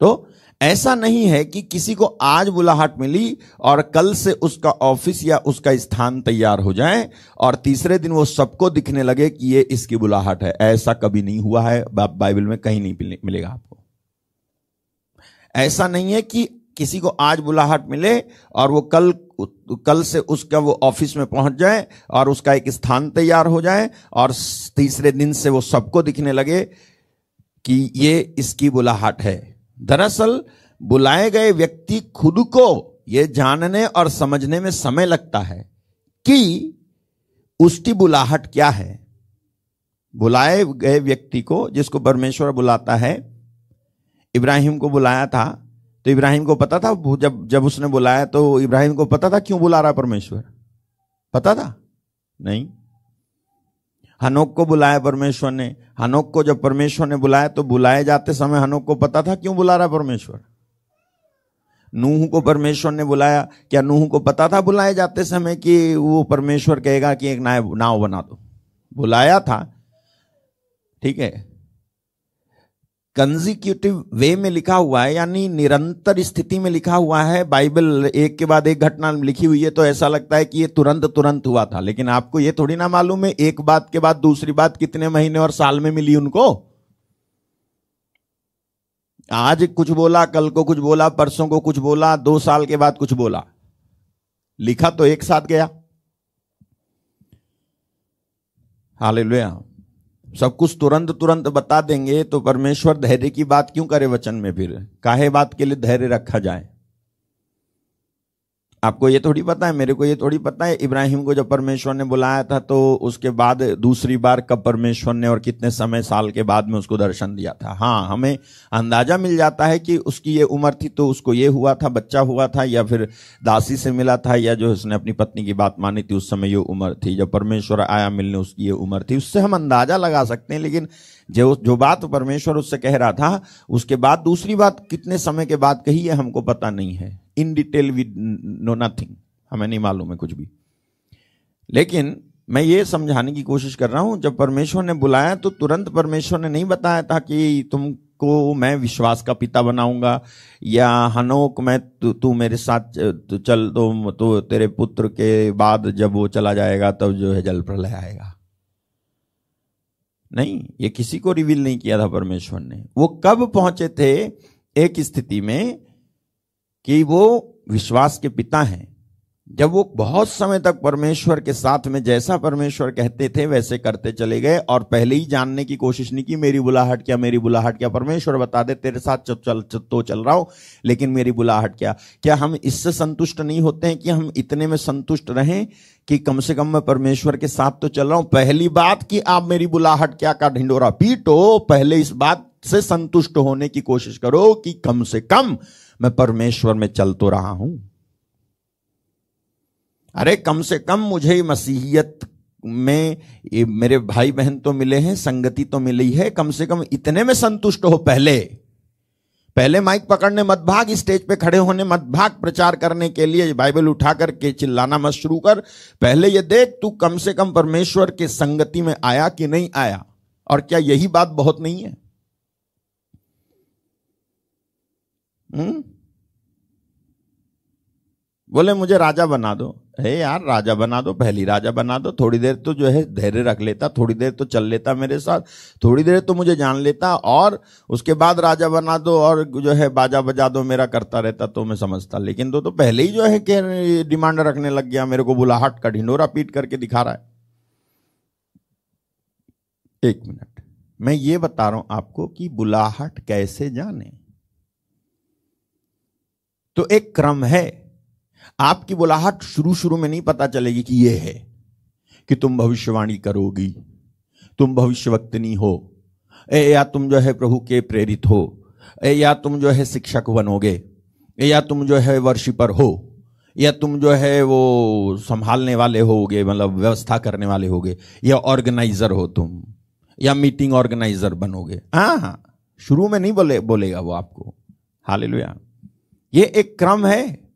तो ऐसा नहीं है कि किसी को आज बुलाहट मिली और कल से उसका ऑफ़िस या उसका स्थान तैयार हो जाए और तीसरे दिन वो सबको दिखने लगे कि ये इसकी बुलाहट है। ऐसा कभी नहीं हुआ है। बाइबल में कहीं नहीं मिलेगा आपको। ऐसा नहीं है कि किसी को आज बुलाहट मिले और वो कल कल से उसका वो ऑफ़िस में पहुँच जाए और उसका एक स्थान तैयार हो जाए और तीसरे दिन से वो सबको दिखने लगे कि ये इसकी बुलाहट है। दरअसल बुलाए गए व्यक्ति खुद को ये जानने और समझने में समय लगता है कि उसकी बुलाहट क्या है। बुलाए गए व्यक्ति को जिसको परमेश्वर बुलाता है, इब्राहिम को बुलाया था तो इब्राहिम को पता था जब जब उसने बुलाया तो इब्राहिम को पता था क्यों बुला रहा परमेश्वर? पता था? नहीं। हनोक को बुलाया परमेश्वर ने। हनोक को जब परमेश्वर ने बुलाया तो बुलाए जाते समय हनोक को पता था क्यों बुला रहा परमेश्वर? नूह को परमेश्वर ने बुलाया। क्या नूह को पता था बुलाए जाते समय कि वो परमेश्वर कहेगा कि एक नाव नाव बना दो? बुलाया था। ठीक है। कंजिक्यूटिव वे में लिखा हुआ है, यानी निरंतर स्थिति में लिखा हुआ है। बाइबल एक के बाद एक घटना लिखी हुई है तो ऐसा लगता है कि ये तुरंत तुरंत हुआ था। लेकिन आपको ये थोड़ी ना मालूम है, एक बात के बाद दूसरी बात कितने महीने और साल में मिली उनको? आज कुछ बोला, कल को कुछ बोला, परसों को कुछ बोला, दो साल के बाद कुछ बोला। लिखा तो एक साथ गया। हालेलुया। सब कुछ तुरंत तुरंत बता देंगे तो परमेश्वर धैर्य की बात क्यों करे वचन में फिर? काहे बात के लिए धैर्य रखा जाए? आपको ये थोड़ी पता है, मेरे को ये थोड़ी पता है, इब्राहिम को जब परमेश्वर ने बुलाया था तो उसके बाद दूसरी बार कब परमेश्वर ने और कितने समय, साल के बाद में उसको दर्शन दिया था? हाँ हमें अंदाज़ा मिल जाता है कि उसकी ये उम्र थी तो उसको ये हुआ था, बच्चा हुआ था, या फिर दासी से मिला था, या जो उसने अपनी पत्नी की बात मानी थी, उस समय ये उम्र थी। जब परमेश्वर आया मिलने, उसकी ये उम्र थी, उससे हम अंदाज़ा लगा सकते हैं, लेकिन जो जो बात परमेश्वर उससे कह रहा था, उसके बाद दूसरी बात कितने समय के बाद कही है हमको पता नहीं है। In detail we know nothing हमें नहीं मालूम है कुछ भी। लेकिन मैं ये समझाने की कोशिश कर रहा हूँ जब परमेश्वर ने बुलाया तो तुरंत परमेश्वर ने नहीं बताया था कि तुमको मैं विश्वास का पिता बनाऊँगा या हनोक मैं तू तू मेरे साथ तू चल तो, तो तेरे पुत्र के बाद जब वो चला जाएगा तब जो है जल प्रलय आएगा। नहीं ये किसी को रिवील नहीं किया था परमेश्वर ने। वो कब पहुँचे थे एक स्थिति में? कि वो विश्वास के पिता हैं। जब वो बहुत समय तक परमेश्वर के साथ में जैसा परमेश्वर कहते थे वैसे करते चले गए और पहले ही जानने की कोशिश नहीं की मेरी बुलाहट क्या मेरी बुलाहट क्या परमेश्वर बता दे तेरे साथ चल, चल, तो चल रहा हूँ लेकिन मेरी बुलाहट क्या? क्या हम इससे संतुष्ट नहीं होते हैं कि हम इतने में संतुष्ट रहें कि कम से कम मैं परमेश्वर के साथ तो चल रहा हूँ? पहली बात कि आप मेरी बुलाहट क्या का ढिंडोरा पीटो पहले इस बात से संतुष्ट होने की कोशिश करो कि कम से कम मैं परमेश्वर में चल तो रहा हूँ। अरे कम से कम मुझे मसीहियत में मेरे भाई बहन तो मिले हैं, संगति तो मिली है। कम से कम इतने में संतुष्ट हो पहले। पहले माइक पकड़ने मत भाग, स्टेज पे खड़े होने मत भाग प्रचार करने के लिए, बाइबल उठा करके चिल्लाना मत शुरू कर। पहले ये देख, तू कम से कम परमेश्वर के संगति में आया कि नहीं आया? और क्या यही बात बहुत नहीं है? हम्म? बोले मुझे राजा बना दो। हे यार राजा बना दो पहली राजा बना दो। थोड़ी देर तो जो है धैर्य रख लेता थोड़ी देर तो चल लेता मेरे साथ थोड़ी देर तो मुझे जान लेता और उसके बाद राजा बना दो और जो है बाजा बजा दो मेरा करता रहता तो मैं समझता। लेकिन तो, तो पहले ही जो है कि डिमांड रखने लग गया मेरे को बुलाहट का ढिंडोरा पीट करके दिखा रहा है। एक मिनट मैं ये बता रहा हूँ आपको कि बुलाहट कैसे जाने। तो एक क्रम है। आपकी बुलाहट शुरू शुरू में नहीं पता चलेगी कि यह है कि तुम भविष्यवाणी करोगी, तुम भविष्य भविष्यवक्तनी हो, ए, या तुम जो है प्रभु के प्रेरित हो, ए, या तुम जो है शिक्षक बनोगे या तुम जो है वर्शिपर हो, या तुम जो है वो संभालने वाले होगे मतलब व्यवस्था करने वाले होगे, या ऑर्गेनाइजर हो तुम, या मीटिंग ऑर्गेनाइजर बनोगे। हाँ हाँ शुरू में नहीं बोले, बोलेगा वो आपको। हालेलुया। ये एक क्रम है।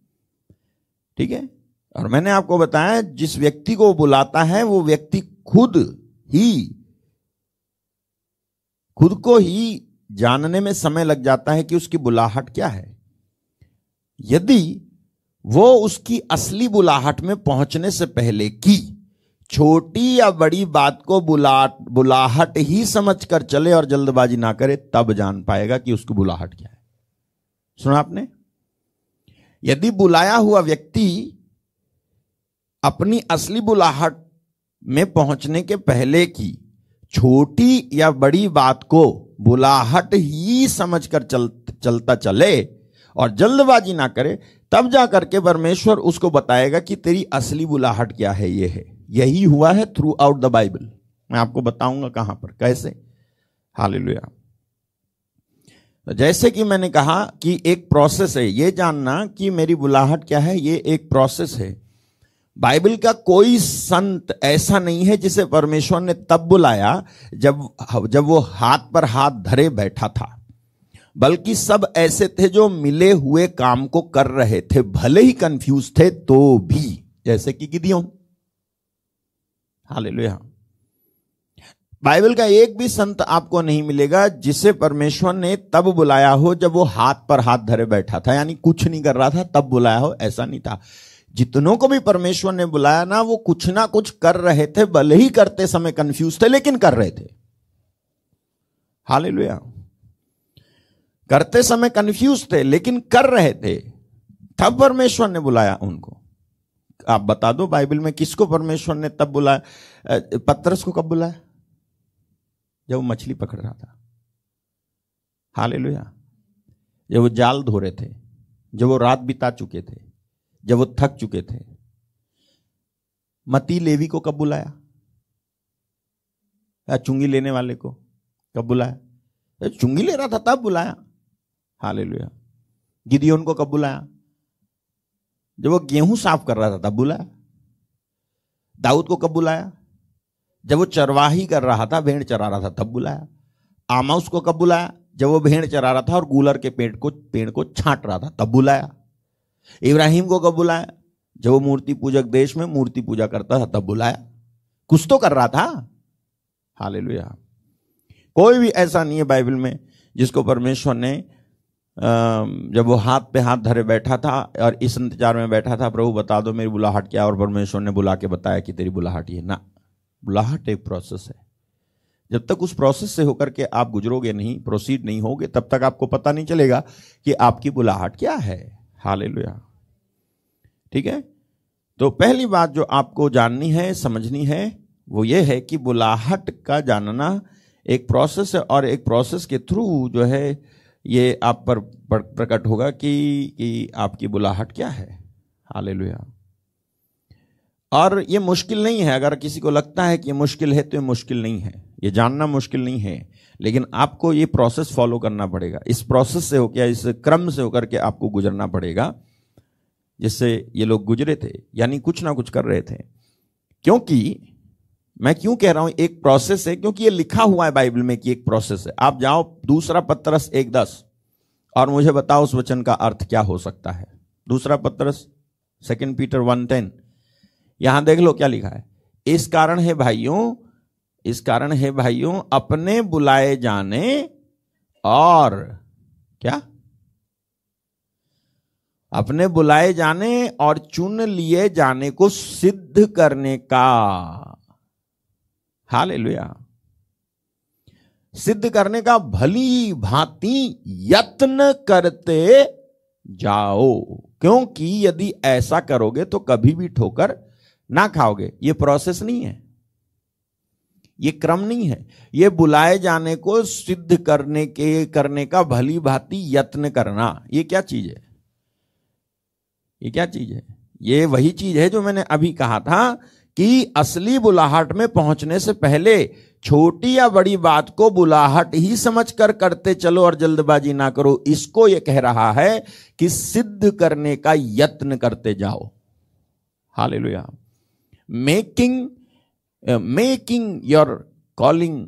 ठीक है? और मैंने आपको बताया, जिस व्यक्ति को बुलाता है, वो व्यक्ति खुद ही, खुद को ही जानने में समय लग जाता है कि उसकी बुलाहट क्या है। यदि वो उसकी असली बुलाहट में पहुँचने से पहले की, छोटी या बड़ी बात को बुला, बुलाहट ही समझकर चले और जल्दबाजी ना करे, तब जान पाएगा कि उसकी बुलाहट क्या है। सुना आपने? यदि बुलाया हुआ व्यक्ति अपनी असली बुलाहट में पहुँचने के पहले की छोटी या बड़ी बात को बुलाहट ही समझकर चल, चलता चले और जल्दबाजी ना करे, तब जा करके परमेश्वर उसको बताएगा कि तेरी असली बुलाहट क्या है, ये है। यही हुआ है थ्रू आउट द बाइबल मैं आपको बताऊँगा कहाँ पर, कैसे? हालेलुया। तो जैसे कि मैंने कहा कि एक प्रोसेस है, ये जानना कि मेरी बुलाहट क्या है, ये एक प्रोसेस है। बाइबल का कोई संत ऐसा नहीं है जिसे परमेश्वर ने तब बुलाया जब जब वो हाथ पर हाथ धरे बैठा था। बल्कि सब ऐसे थे जो मिले हुए काम को कर रहे थे, भले ही कंफ्यूज थे तो भी, जैसे कि गिदियों। हालेलुया। बाइबल का एक भी संत आपको नहीं मिलेगा जिसे परमेश्वर ने तब बुलाया हो जब वो हाथ पर हाथ धरे बैठा था। यानी कुछ नहीं कर रहा था, तब बुलाया हो, ऐसा नहीं था। जितनों को भी परमेश्वर ने बुलाया ना, वो कुछ ना कुछ कर रहे थे, भले ही करते समय कंफ्यूज थे, लेकिन कर रहे थे। हालेलुया। करते समय कंफ्यूज थे, लेकिन कर रहे थे। तब परमेश्वर ने बुलाया उनको। आप बता दो बाइबल में किसको परमेश्वर ने तब बुलाया पत्रस को कब बुलाया? जब वो मछली पकड़ रहा था। हालेलुया। जब वो जाल धो रहे थे, जब वो रात बिता चुके थे, जब वो थक चुके थे, मती लेवी को कब बुलाया? या चुंगी लेने वाले को कब बुलाया? चुंगी ले रहा था तब बुलाया। हाले लुया गिदियोन को कब बुलाया? जब वो गेहूँ साफ़ कर रहा था तब बुलाया। दाऊद को कब बुलाया? जब वो चरवाही कर रहा था, भेड़ चरा रहा था, तब बुलाया। आमाउस को कब बुलाया? जब वो भेड़ चरा रहा था और गूलर के पेड़ को पेड़ को छांट रहा था, तब बुलाया। इब्राहिम को कब बुलाया? जब वो मूर्ति पूजक देश में मूर्ति पूजा करता था, तब बुलाया। कुछ तो कर रहा था। हाले कोई भी ऐसा नहीं है बाइबल में जिसको परमेश्वर ने जब वो हाथ पे हाथ धरे बैठा था और इस इंतज़ार में बैठा था, प्रभु बता दो मेरी बुलाहट क्या और परमेश्वर ने बुला के बताया कि तेरी बुलाहट ये ना। बुलाहट एक प्रोसेस है। जब तक उस प्रोसेस से होकर के आप गुजरोगे नहीं प्रोसीड नहीं होगे, तब तक आपको पता नहीं चलेगा कि आपकी बुलाहट क्या है। हाले ठीक है? तो पहली बात जो आपको जाननी है, समझनी है, वो ये है कि बुलाहट का जानना एक प्रोसेस है और एक प्रोसेस के थ्रू जो है, ये आप पर प्रकट होगा कि कि आपकी बुलाहट क्या है। हाले और ये मुश्किल नहीं है, अगर किसी को लगता है कि ये मुश्किल है तो ये मुश्किल नहीं है। ये जानना मुश्किल नहीं है, लेकिन आपको ये प्रोसेस फॉलो करना पड़ेगा। इस प्रोसेस से होकर इस क्रम से होकर के आपको गुजरना पड़ेगा, जिससे ये लोग गुजरे थे, यानी कुछ ना कुछ कर रहे थे। क्योंकि मैं क्यों कह रहा हूँ, एक प्रोसेस है, क्योंकि ये लिखा हुआ है बाइबल में कि एक प्रोसेस है। आप जाओ, दूसरा पत्रस एक दस, और मुझे बताओ उस वचन का अर्थ क्या हो सकता है। दूसरा पत्रस सेकेंड पीटर वन टेन यहाँ देख लो क्या लिखा है। इस कारण है भाइयों, इस कारण है भाइयों, अपने बुलाए जाने और क्या? अपने बुलाए जाने और चुन लिए जाने को सिद्ध करने का। हाल सिद्ध करने का भली भांति यत्न करते जाओ, क्योंकि यदि ऐसा करोगे तो कभी भी ठोकर ना खाओगे, ये प्रोसेस नहीं है। ये क्रम नहीं है। ये बुलाए जाने को सिद्ध करने के, करने का भली भांति यत्न करना, ये क्या चीज़ है? ये क्या चीज़ है? ये वही चीज़ है जो मैंने अभी कहा था कि असली बुलाहट में पहुँचने से पहले छोटी या बड़ी बात को बुलाहट ही समझकर करते चलो और जल्दबाजी ना करो। इसको यह कह रहा है कि सिद्ध करने का यत्न करते जाओ। Hallelujah. Making making your calling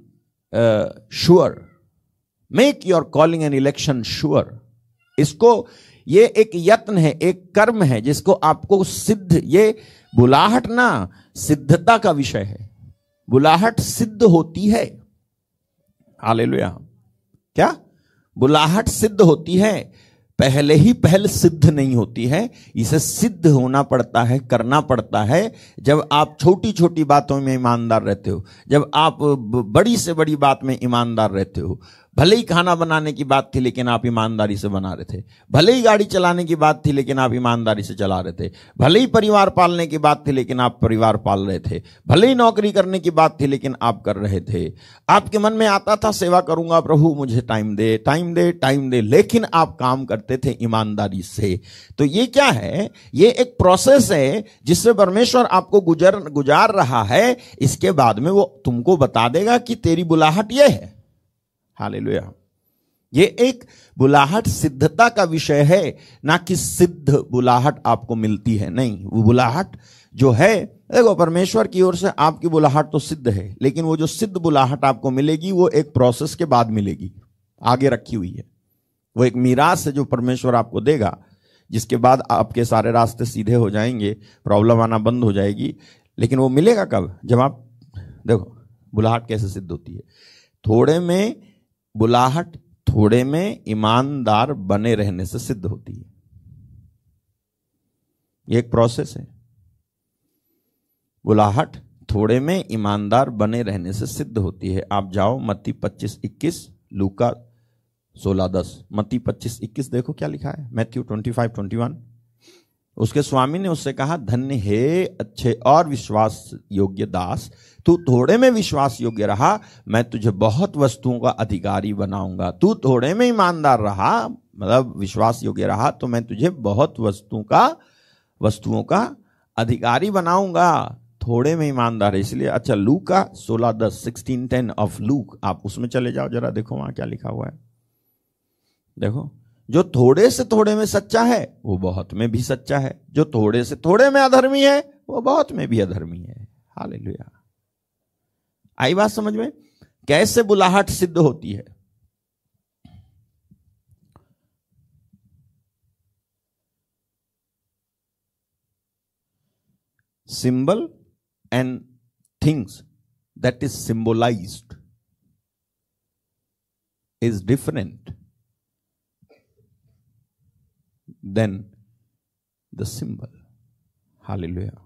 sure make your calling an election sure इसको, ये एक यत्न है, एक कर्म है, जिसको आपको सिद्ध, ये बुलाहट ना, सिद्धता का विषय है। बुलाहट सिद्ध होती है। हालेलुया। क्या? बुलाहट सिद्ध होती है। पहले ही पहल सिद्ध नहीं होती है, इसे सिद्ध होना पड़ता है, करना पड़ता है। जब आप छोटी छोटी बातों में ईमानदार रहते हो, जब आप बड़ी से बड़ी बात में ईमानदार रहते हो भले ही खाना बनाने की बात थी, लेकिन आप ईमानदारी से बना रहे थे। भले ही गाड़ी चलाने की बात थी, लेकिन आप ईमानदारी से चला रहे थे। भले ही परिवार पालने की बात थी, लेकिन आप परिवार पाल रहे थे। भले ही नौकरी करने की बात थी, लेकिन आप कर रहे थे। आपके मन में आता था, सेवा करूँगा प्रभु, मुझे टाइम दे टाइम दे टाइम दे। लेकिन आप काम करते थे ईमानदारी से। तो ये क्या है? ये एक प्रोसेस है, जिससे परमेश्वर आपको गुजर, गुजार रहा है। इसके बाद में वो तुमको बता देगा कि तेरी बुलाहट ये है। हालेलुया। ये एक बुलाहट सिद्धता का विषय है, ना कि सिद्ध बुलाहट आपको मिलती है। नहीं, वो बुलाहट जो है, देखो, परमेश्वर की ओर से आपकी बुलाहट तो सिद्ध है, लेकिन वो जो सिद्ध बुलाहट आपको मिलेगी, वो एक प्रोसेस के बाद मिलेगी, आगे रखी हुई है। वो एक मीरास है जो परमेश्वर आपको देगा, जिसके बाद आपके सारे रास्ते सीधे हो जाएँगे, प्रॉब्लम आना बंद हो जाएगी, लेकिन वो मिलेगा कब? जब आप, देखो, बुलाहट कैसे सिद्ध होती है। थोड़े में बुलाहट थोड़े में ईमानदार बने रहने से सिद्ध होती है। ये एक प्रोसेस है। बुलाहट थोड़े में ईमानदार बने रहने से सिद्ध होती है। आप जाओ मत्ती पच्चीस इक्कीस, लूका सोलह दस। मत्ती पच्चीस इक्कीस देखो क्या लिखा है। Matthew twenty five, twenty one. उसके स्वामी ने उससे कहा, धन्य हे, अच्छे और विश्वास योग्य दास। तू थोड़े में विश्वास योग्य रहा, मैं तुझे बहुत वस्तुओं का अधिकारी बनाऊँगा। तू थोड़े में ईमानदार रहा मतलब विश्वास योग्य रहा तो मैं तुझे बहुत वस्तुओं का वस्तुओं का अधिकारी बनाऊँगा। थोड़े में ईमानदार है, इसलिए अच्छा लू का सोलह दस सिक्सटीन टेन ऑफ़ लूक आप उसमें चले जाओ, जरा देखो वहाँ क्या लिखा हुआ है। देखो जो थोड़े से थोड़े में सच्चा है, वो बहुत में भी सच्चा है। जो थोड़े से थोड़े में अधर्मी है, वो बहुत में भी अधर्मी है। हालेलुया। आई बात समझ में? कैसे बुलाहट सिद्ध होती है? symbol and things that is symbolized is different than the symbol. Hallelujah.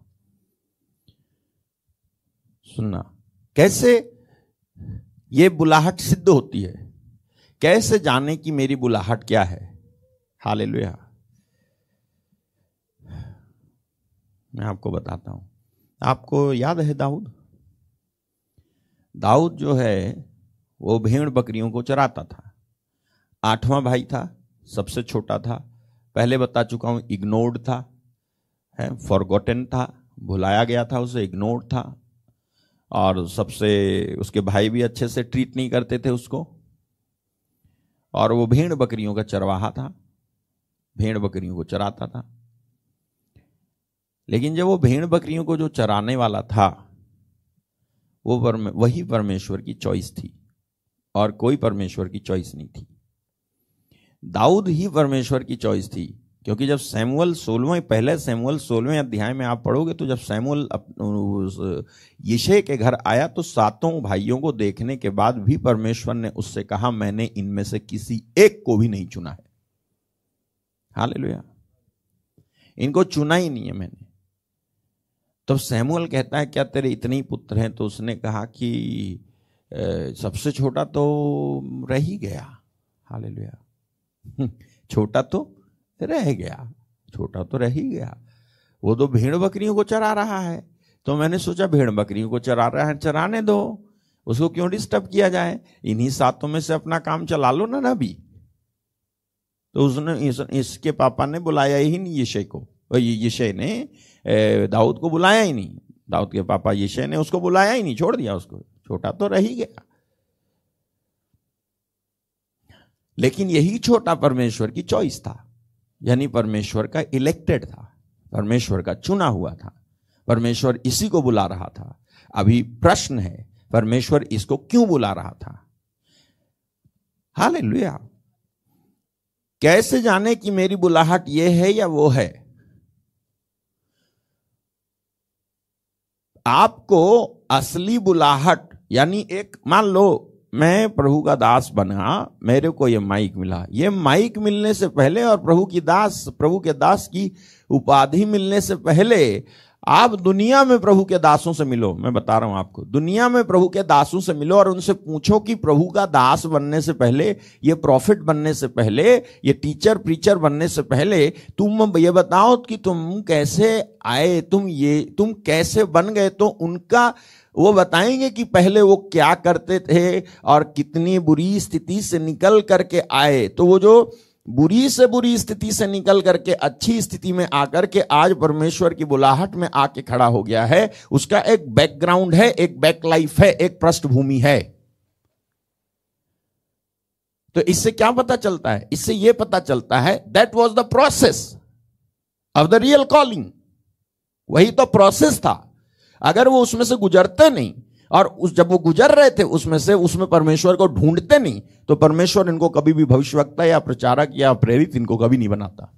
सुनना। कैसे ये बुलाहट सिद्ध होती है? कैसे जाने की मेरी बुलाहट क्या है? हालेलुया मैं आपको बताता हूँ। आपको याद है दाऊद? दाऊद जो है, वो भेड़ बकरियों को चराता था। आठवां भाई था, सबसे छोटा था। पहले बता चुका हूँ इग्नोर्ड था है फॉरगॉटन था भुलाया गया था उसे इग्नोर्ड था और सबसे उसके भाई भी अच्छे से ट्रीट नहीं करते थे उसको और वो भेड़ बकरियों का चरवाहा था भेड़ बकरियों को चराता था। लेकिन जब वो भेड़ बकरियों को जो चराने वाला था वो परमे, वही परमेश्वर की चॉइस थी और कोई परमेश्वर की चॉइस नहीं थी। दाऊद ही परमेश्वर की चॉइस थी, क्योंकि जब सैमुअल सोलवें पहले सैमुअल सोलवें अध्याय में आप पढ़ोगे तो जब सैमुअल यशे के घर आया तो सातों भाइयों को देखने के बाद भी परमेश्वर ने उससे कहा, मैंने इनमें से किसी एक को भी नहीं चुना है। हालेलुया। इनको चुना ही नहीं है मैंने। तब सैमुअल कहता है, क्या तेरे इतने ही पुत्र हैं? तो उसने कहा कि सबसे छोटा तो रह ही गया। हालेलुया। छोटा तो रह गया छोटा तो रह ही गया। वो तो भेड़ बकरियों को चरा रहा है। तो मैंने सोचा भेड़ बकरियों को चरा रहा है चराने दो। उसको क्यों डिस्टर्ब किया जाए? इन्हीं सातों में से अपना काम चला लो ना नबी। तो उसने इस, इसके पापा ने बुलाया ही नहीं यशय को। यशय ने दाऊद को बुलाया ही नहीं। दाऊद के पापा यीशे ने उसको बुलाया ही नहीं छोड़ दिया उसको। छोटा तो रह ही गया। लेकिन यही छोटा परमेश्वर की चॉइस था। यानी परमेश्वर का इलेक्टेड था। परमेश्वर का चुना हुआ था। परमेश्वर इसी को बुला रहा था। अभी प्रश्न है, परमेश्वर इसको क्यों बुला रहा था? हालेलुया। कैसे जाने कि मेरी बुलाहट ये है या वो है? आपको असली बुलाहट, यानी एक, मान लो मैं प्रभु का दास बना, मेरे को ये माइक मिला। ये माइक मिलने से पहले और प्रभु की दास, प्रभु के दास की उपाधि मिलने से पहले आप दुनिया में प्रभु के दासों से मिलो। मैं बता रहा हूँ आपको, दुनिया में प्रभु के दासों से मिलो और उनसे पूछो कि प्रभु का दास बनने से पहले, ये प्रॉफिट बनने से पहले, ये टीचर प्रीचर बनने से पहले, तुम ये बताओ कि तुम कैसे आए, तुम ये, तुम कैसे बन गए तो उनका वो बताएँगे कि पहले वो क्या करते थे और कितनी बुरी स्थिति से निकल करके आए। तो वो जो बुरी से बुरी स्थिति से निकल करके अच्छी स्थिति में आकर के आज परमेश्वर की बुलाहट में आके खड़ा हो गया है, उसका एक बैकग्राउंड है, एक बैक लाइफ है, एक पृष्ठभूमि है। तो इससे क्या पता चलता है? इससे यह पता चलता है that was the process of the real calling वही तो प्रोसेस था। अगर वो उसमें से गुजरते नहीं, और उस, जब वो गुजर रहे थे, उसमें से, उसमें परमेश्वर को ढूंढते नहीं तो परमेश्वर इनको कभी भी भविष्यवक्ता या प्रचारक या प्रेरित इनको कभी नहीं बनाता।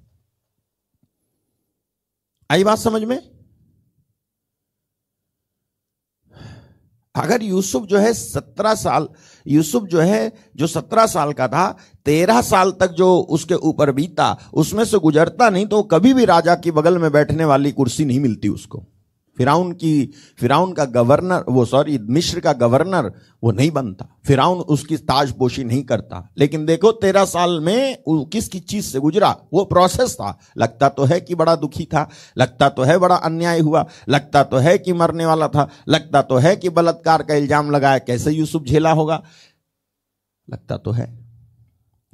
आई बात समझ में? अगर यूसुफ जो है सत्रह साल, यूसुफ जो है, जो सत्रह साल का था, तेरह साल तक जो उसके ऊपर बीता, उसमें से गुजरता नहीं तो कभी भी राजा की बगल में बैठने वाली कुर्सी नहीं मिलती उसको। फिराउन की, फिराउन का गवर्नर, वो सॉरी मिश्र का गवर्नर, वो नहीं बनता। फिराउन उसकी ताजपोशी नहीं करता। लेकिन देखो, तेरह साल में किस किस चीज़ से गुजरा? वो प्रोसेस था। लगता तो है कि बड़ा दुखी था। लगता तो है बड़ा अन्याय हुआ। लगता तो है कि मरने वाला था। लगता तो है कि बलात्कार का इल्ज़ाम लगाया। कैसे यूसुफ झेला होगा? लगता तो है।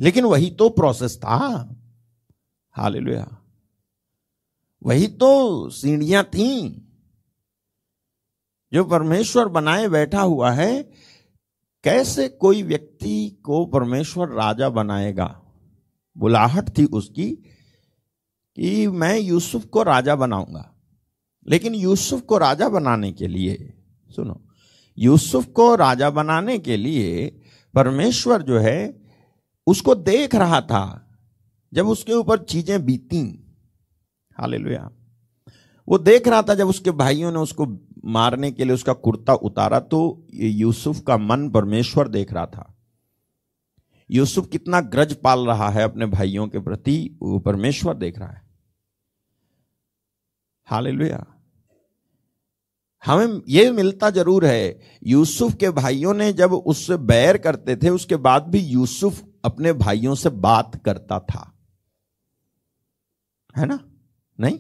लेकिन वही तो प्रोसेस था। हालेलुया। वही तो सीढ़ियाँ थीं। जो परमेश्वर बनाए बैठा हुआ है, कैसे कोई व्यक्ति को परमेश्वर राजा बनाएगा? बुलाहट थी उसकी कि मैं यूसुफ को राजा बनाऊँगा। लेकिन यूसुफ को राजा बनाने के लिए, सुनो, यूसुफ को राजा बनाने के लिए परमेश्वर जो है, उसको देख रहा था जब उसके ऊपर चीज़ें बीती। हालेलुया। वो देख रहा था जब उसके भाइयों ने उसको मारने के लिए उसका कुर्ता उतारा तो यूसुफ का मन परमेश्वर देख रहा था। यूसुफ कितना ग्रज पाल रहा है अपने भाइयों के प्रति, वो परमेश्वर देख रहा है। हालेलुया। हमें यह मिलता ज़रूर है, यूसुफ के भाइयों ने जब उससे बैर करते थे, उसके बाद भी यूसुफ अपने भाइयों से बात करता था। है ना? नहीं?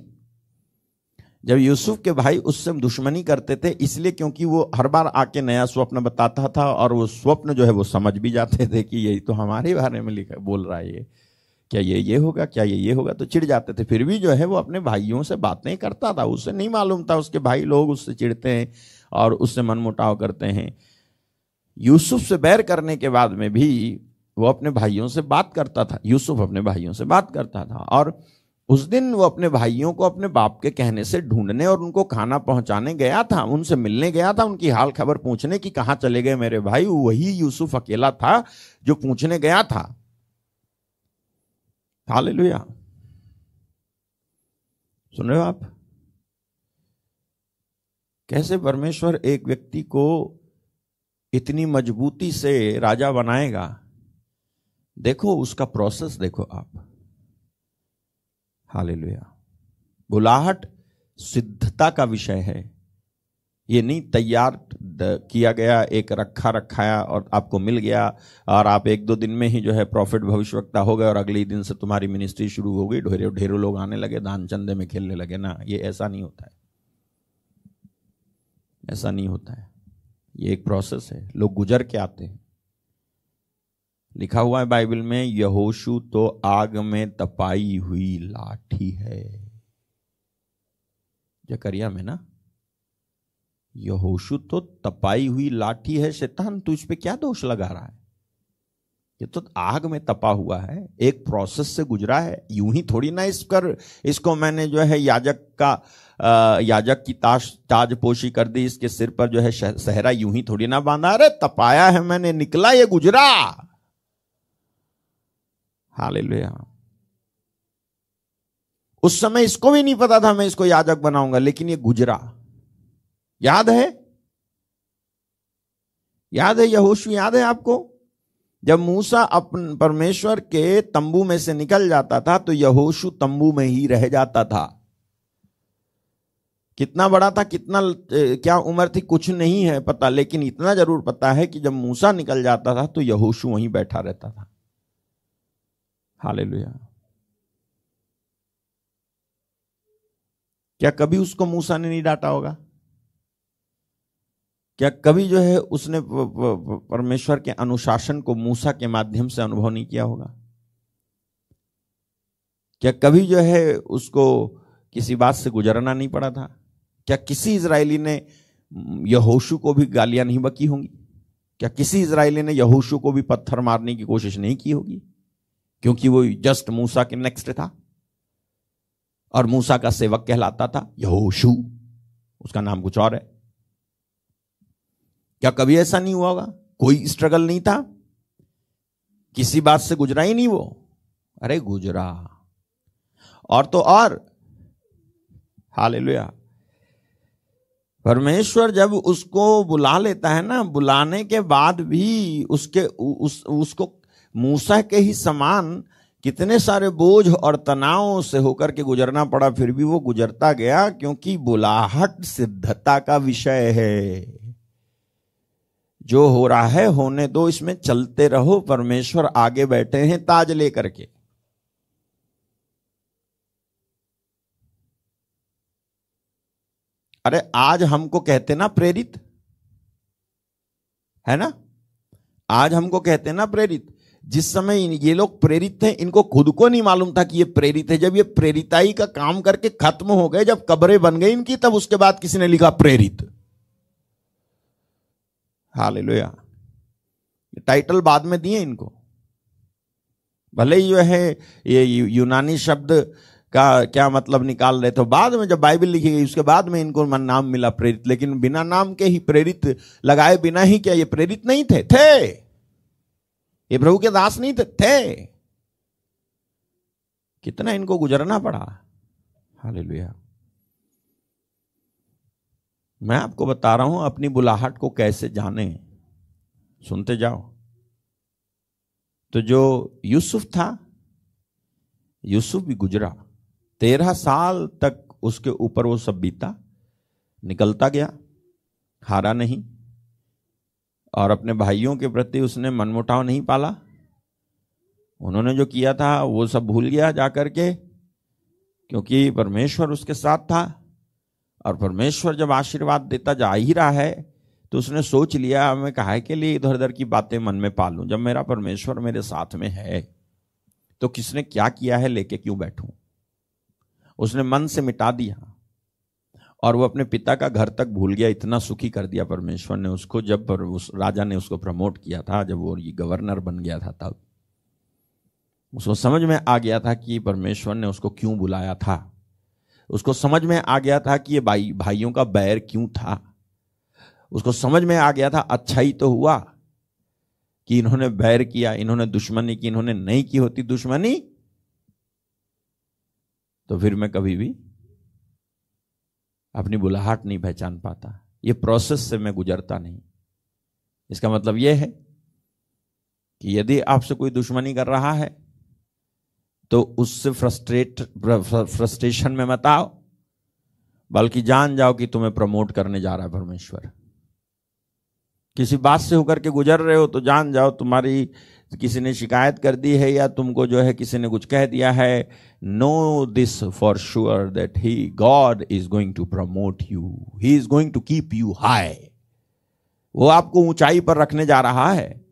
जब यूसुफ के भाई उससे दुश्मनी करते थे, इसलिए क्योंकि वो हर बार आके नया स्वप्न बताता था और वो स्वप्न जो है वो समझ भी जाते थे कि यही तो हमारे बारे में लिखा, बोल रहा है ये। क्या ये ये होगा, क्या ये ये होगा? तो चिढ़ जाते थे। फिर भी जो है वो अपने भाइयों से बातें करता था उससे नहीं मालूम था। उसके भाई लोग उससे चिढ़ते हैं और उससे मनमुटाव करते हैं। यूसुफ से बैर करने के बाद में भी वो अपने भाइयों से बात करता था। यूसुफ अपने भाइयों से बात करता था और उस दिन वो अपने भाइयों को अपने बाप के कहने से ढूँढने और उनको खाना पहुँचाने गया था, उनसे मिलने गया था, उनकी हाल खबर पूछने की कहाँ चले गए मेरे भाई, वही यूसुफ अकेला था जो पूछने गया था। हालेलुया। सुन रहे हो आप? कैसे परमेश्वर एक व्यक्ति को इतनी मजबूती से राजा बनाएगा? देखो, उसका प्रोसेस देखो आप। हालेलुया। बुलाहट सिद्धता का विषय है। ये नहीं तैयार किया गया, एक रखा रखाया और आपको मिल गया और आप एक दो दिन में ही जो है प्रॉफिट भविष्यवक्ता हो गए और अगले दिन से तुम्हारी मिनिस्ट्री शुरू हो गई, ढेरों ढेरों लोग आने लगे दान चंदे में खेलने लगे। ना, ये ऐसा नहीं होता है। ऐसा नहीं होता है। ये एक प्रोसेस है। लोग गुजर के आते हैं। लिखा हुआ है बाइबल में यहोशु तो आग में तपाई हुई लाठी है। जकरिया में ना? यहोशु तो तपाई हुई लाठी है शैतान तू इस पे क्या दोष लगा रहा है? ये तो आग में तपा हुआ है एक प्रोसेस से गुजरा है यूँ ही थोड़ी ना इस कर इसको मैंने जो है याजक का अ, याजक की ताज ताजपोशी कर दी इसके सिर पर जो है सहरा यूँ ही थोड़ी ना बांधा अरे तपाया है मैंने निकला ये गुजरा। हालेलुया। उस समय इसको भी नहीं पता था, मैं इसको याजक बनाऊँगा, लेकिन ये गुजरा। याद है? याद है यहोशु, याद है आपको? जब मूसा अपन, परमेश्वर के तंबू में से निकल जाता था तो यहोशु तंबू में ही रह जाता था। कितना बड़ा था, कितना क्या उम्र थी, कुछ नहीं है पता, लेकिन इतना ज़रूर पता है कि जब मूसा निकल जाता था तो यहोशू वहीं बैठा रहता था। हालेलुया। क्या कभी उसको मूसा ने नहीं डांटा होगा? क्या कभी जो है उसने परमेश्वर के अनुशासन को मूसा के माध्यम से अनुभव नहीं किया होगा? क्या कभी जो है उसको किसी बात से गुजरना नहीं पड़ा था? क्या किसी इजरायली ने यहोशू को भी गालियाँ नहीं बकी होंगी? क्या किसी इजरायली ने यहोशू को भी पत्थर मारने की कोशिश नहीं की होगी? क्योंकि वो जस्ट मूसा के नेक्स्ट था। और मूसा का सेवक कहलाता था यहोशू। उसका नाम कुछ और है। क्या कभी ऐसा नहीं हुआ होगा? कोई स्ट्रगल नहीं था? किसी बात से गुजरा ही नहीं वो? अरे गुजरा। और तो और। हालेलुया। परमेश्वर जब उसको बुला लेता है ना, बुलाने के बाद भी उसके उस, उसको मूसा के ही समान कितने सारे बोझ और तनाव से होकर के गुजरना पड़ा, फिर भी वो गुजरता गया, क्योंकि बुलाहट सिद्धता का विषय है। जो हो रहा है, होने दो, इसमें चलते रहो, परमेश्वर आगे बैठे हैं ताज लेकर के। अरे, आज हमको कहते ना प्रेरित? है ना? आज हमको कहते ना प्रेरित? जिस समय ये लोग प्रेरित थे, इनको खुद को नहीं मालूम था कि ये प्रेरित है। जब ये प्रेरिताई का काम करके खत्म हो गए, जब कब्रें बन गई इनकी, तब उसके बाद किसी ने लिखा प्रेरित। ये टाइटल बाद में दिए इनको। भले ही जो है, ये यूनानी शब्द का क्या मतलब निकाल रहे थे, बाद में जब बाइबल लिखी गई, उसके बाद में इनको नाम मिला प्रेरित। लेकिन बिना नाम के ही प्रेरित, लगाए बिना ही क्या ये प्रेरित नहीं थे? थे। ये प्रभु के दास नहीं थे कितना इनको गुजरना पड़ा। हालेलुया। मैं आपको बता रहा हूँ, अपनी बुलाहट को कैसे जाने। सुनते जाओ। तो जो यूसुफ था, यूसुफ भी गुजरा। तेरह साल तक उसके ऊपर वो सब बीता। निकलता गया, हारा नहीं। और अपने भाइयों के प्रति उसने मनमुटाव नहीं पाला। उन्होंने जो किया था, वो सब भूल गया जाकर के, क्योंकि परमेश्वर उसके साथ था। और परमेश्वर जब आशीर्वाद देता जा ही रहा है तो उसने सोच लिया, मैं कहा के लिए इधर उधर की बातें मन में पालूं? जब मेरा परमेश्वर मेरे साथ में है तो किसने क्या किया है, लेके क्यों बैठूं? उसने मन से मिटा दिया। और वो अपने पिता का घर तक भूल गया, इतना सुखी कर दिया परमेश्वर ने उसको, जब पर उस राजा ने उसको प्रमोट किया था, जब वो ये गवर्नर बन गया था तब। उसको समझ में आ गया था कि परमेश्वर ने उसको क्यों बुलाया था। उसको समझ में आ गया था कि ये भाई, भाइयों का बैर क्यों था। उसको समझ में आ गया था अच्छा ही तो हुआ कि इन्होंने बैर किया, इन्होंने दुश्मनी की, इन्होंने नहीं की होती दुश्मनी। तो फिर मैं कभी भी अपनी बुलाहट नहीं पहचान पाता। ये प्रोसेस से मैं गुजरता नहीं। इसका मतलब यह है कि यदि आपसे कोई दुश्मनी कर रहा है तो उससे फ्रस्ट्रेट फ्रस्ट्रेशन में मत आओ, बल्कि जान जाओ कि तुम्हें प्रमोट करने जा रहा है परमेश्वर। किसी बात से होकर के गुजर रहे हो तो जान जाओ तुम्हारी किसी ने शिकायत कर दी है या तुमको जो है किसी ने कुछ कह दिया है। Know this for sure that he God is going to promote you he is going to keep you high वो आपको ऊंचाई पर रखने जा रहा है।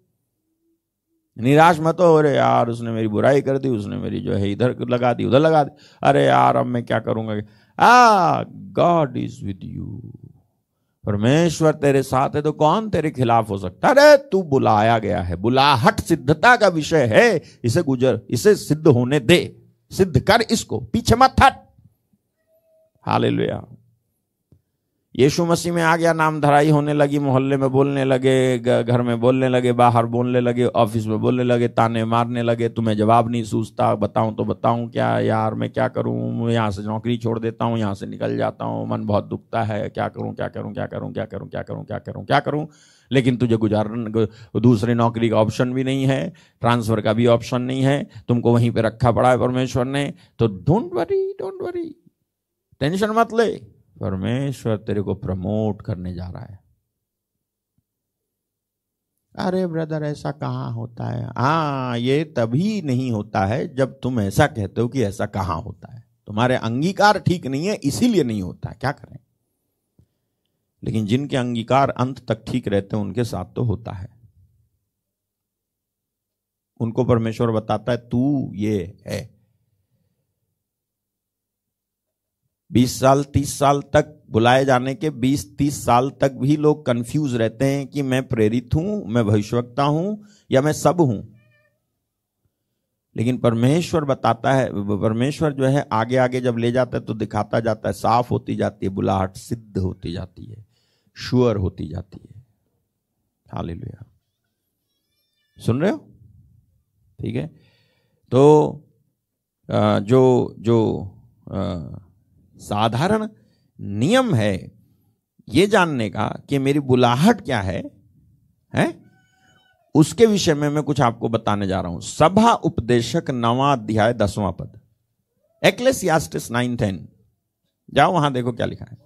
निराश मत हो, अरे यार, उसने मेरी बुराई कर दी, उसने मेरी जो है इधर लगा दी, उधर लगा दी। अरे यार, अब मैं क्या करूँगा? आ गॉड इज़ विद यू परमेश्वर तेरे साथ है तो कौन तेरे खिलाफ हो सकता? अरे, तू बुलाया गया है। बुलाहट सिद्धता का विषय है। इसे गुजर, इसे सिद्ध होने दे। सिद्ध कर इसको। पीछे मत हट। हालेलुया। यीशु मसीह में आ गया, नाम धराई होने लगी, मोहल्ले में बोलने लगे घर में बोलने लगे, बाहर बोलने लगे, ऑफ़िस में बोलने लगे, ताने मारने लगे, तुम्हें जवाब नहीं सूझता, बताऊँ तो बताऊँ क्या, यार मैं क्या करूँ यहाँ से नौकरी छोड़ देता हूँ, यहाँ से निकल जाता हूँ, मन बहुत दुखता है, क्या करूँ क्या करूँ क्या करूँ क्या करूँ क्या करूँ क्या करूँ क्या करूँ? लेकिन तुझे गुजार दूसरी नौकरी का ऑप्शन भी नहीं है ट्रांसफ़र का भी ऑप्शन नहीं है, तुमको वहीं पर रखा पड़ा है परमेश्वर ने तो don't worry don't worry tension मत ले। परमेश्वर तेरे को प्रमोट करने जा रहा है। अरे ब्रदर, ऐसा कहाँ होता है? हाँ ये तभी नहीं होता है जब तुम ऐसा कहते हो कि ऐसा कहाँ होता है। तुम्हारे अंगीकार ठीक नहीं है, इसीलिए नहीं होता है। क्या करें? लेकिन जिनके अंगीकार अंत तक ठीक रहते हैं, उनके साथ तो होता है। उनको परमेश्वर बताता है, तू ये है बीस साल, तीस साल तक बुलाए जाने के बीस, तीस साल तक भी लोग कंफ्यूज रहते हैं कि मैं प्रेरित हूँ, मैं भविष्यवक्ता हूँ या मैं सब हूँ। लेकिन परमेश्वर बताता है, परमेश्वर जो है आगे आगे जब ले जाता है तो दिखाता जाता है, साफ़ होती जाती है, बुलाहट सिद्ध होती जाती है श्योर होती जाती है। हालेलुया। सुन रहे हो? ठीक है? तो जो जो साधारण नियम है ये जानने का कि मेरी बुलाहट क्या है है? उसके विषय में मैं कुछ आपको बताने जा रहा हूँ। सभा उपदेशक नवा अध्याय दसवां पद। एक्लेसियास्टिस नाइन टेन जाओ वहाँ देखो क्या लिखा है।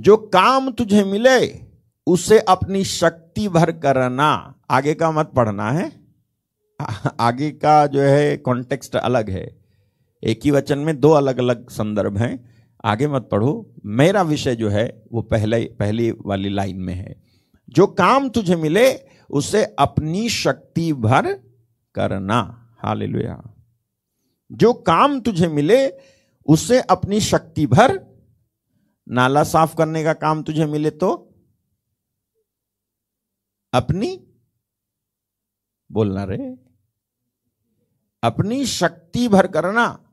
जो काम तुझे मिले, उसे अपनी शक्ति भर करना। आगे का मत पढ़ना, है? आगे का जो है कॉन्टेक्स्ट अलग है। एक ही वचन में दो अलग अलग संदर्भ हैं। आगे मत पढ़ो। मेरा विषय जो है, वो पहले, पहली वाली लाइन में है। जो काम तुझे मिले, उसे अपनी शक्ति भर करना। हालेलुया। जो काम तुझे मिले, उसे अपनी शक्ति भर, नाला साफ़ करने का काम तुझे मिले तो? अपनी? बोलना रे। अपनी शक्ति भर करना।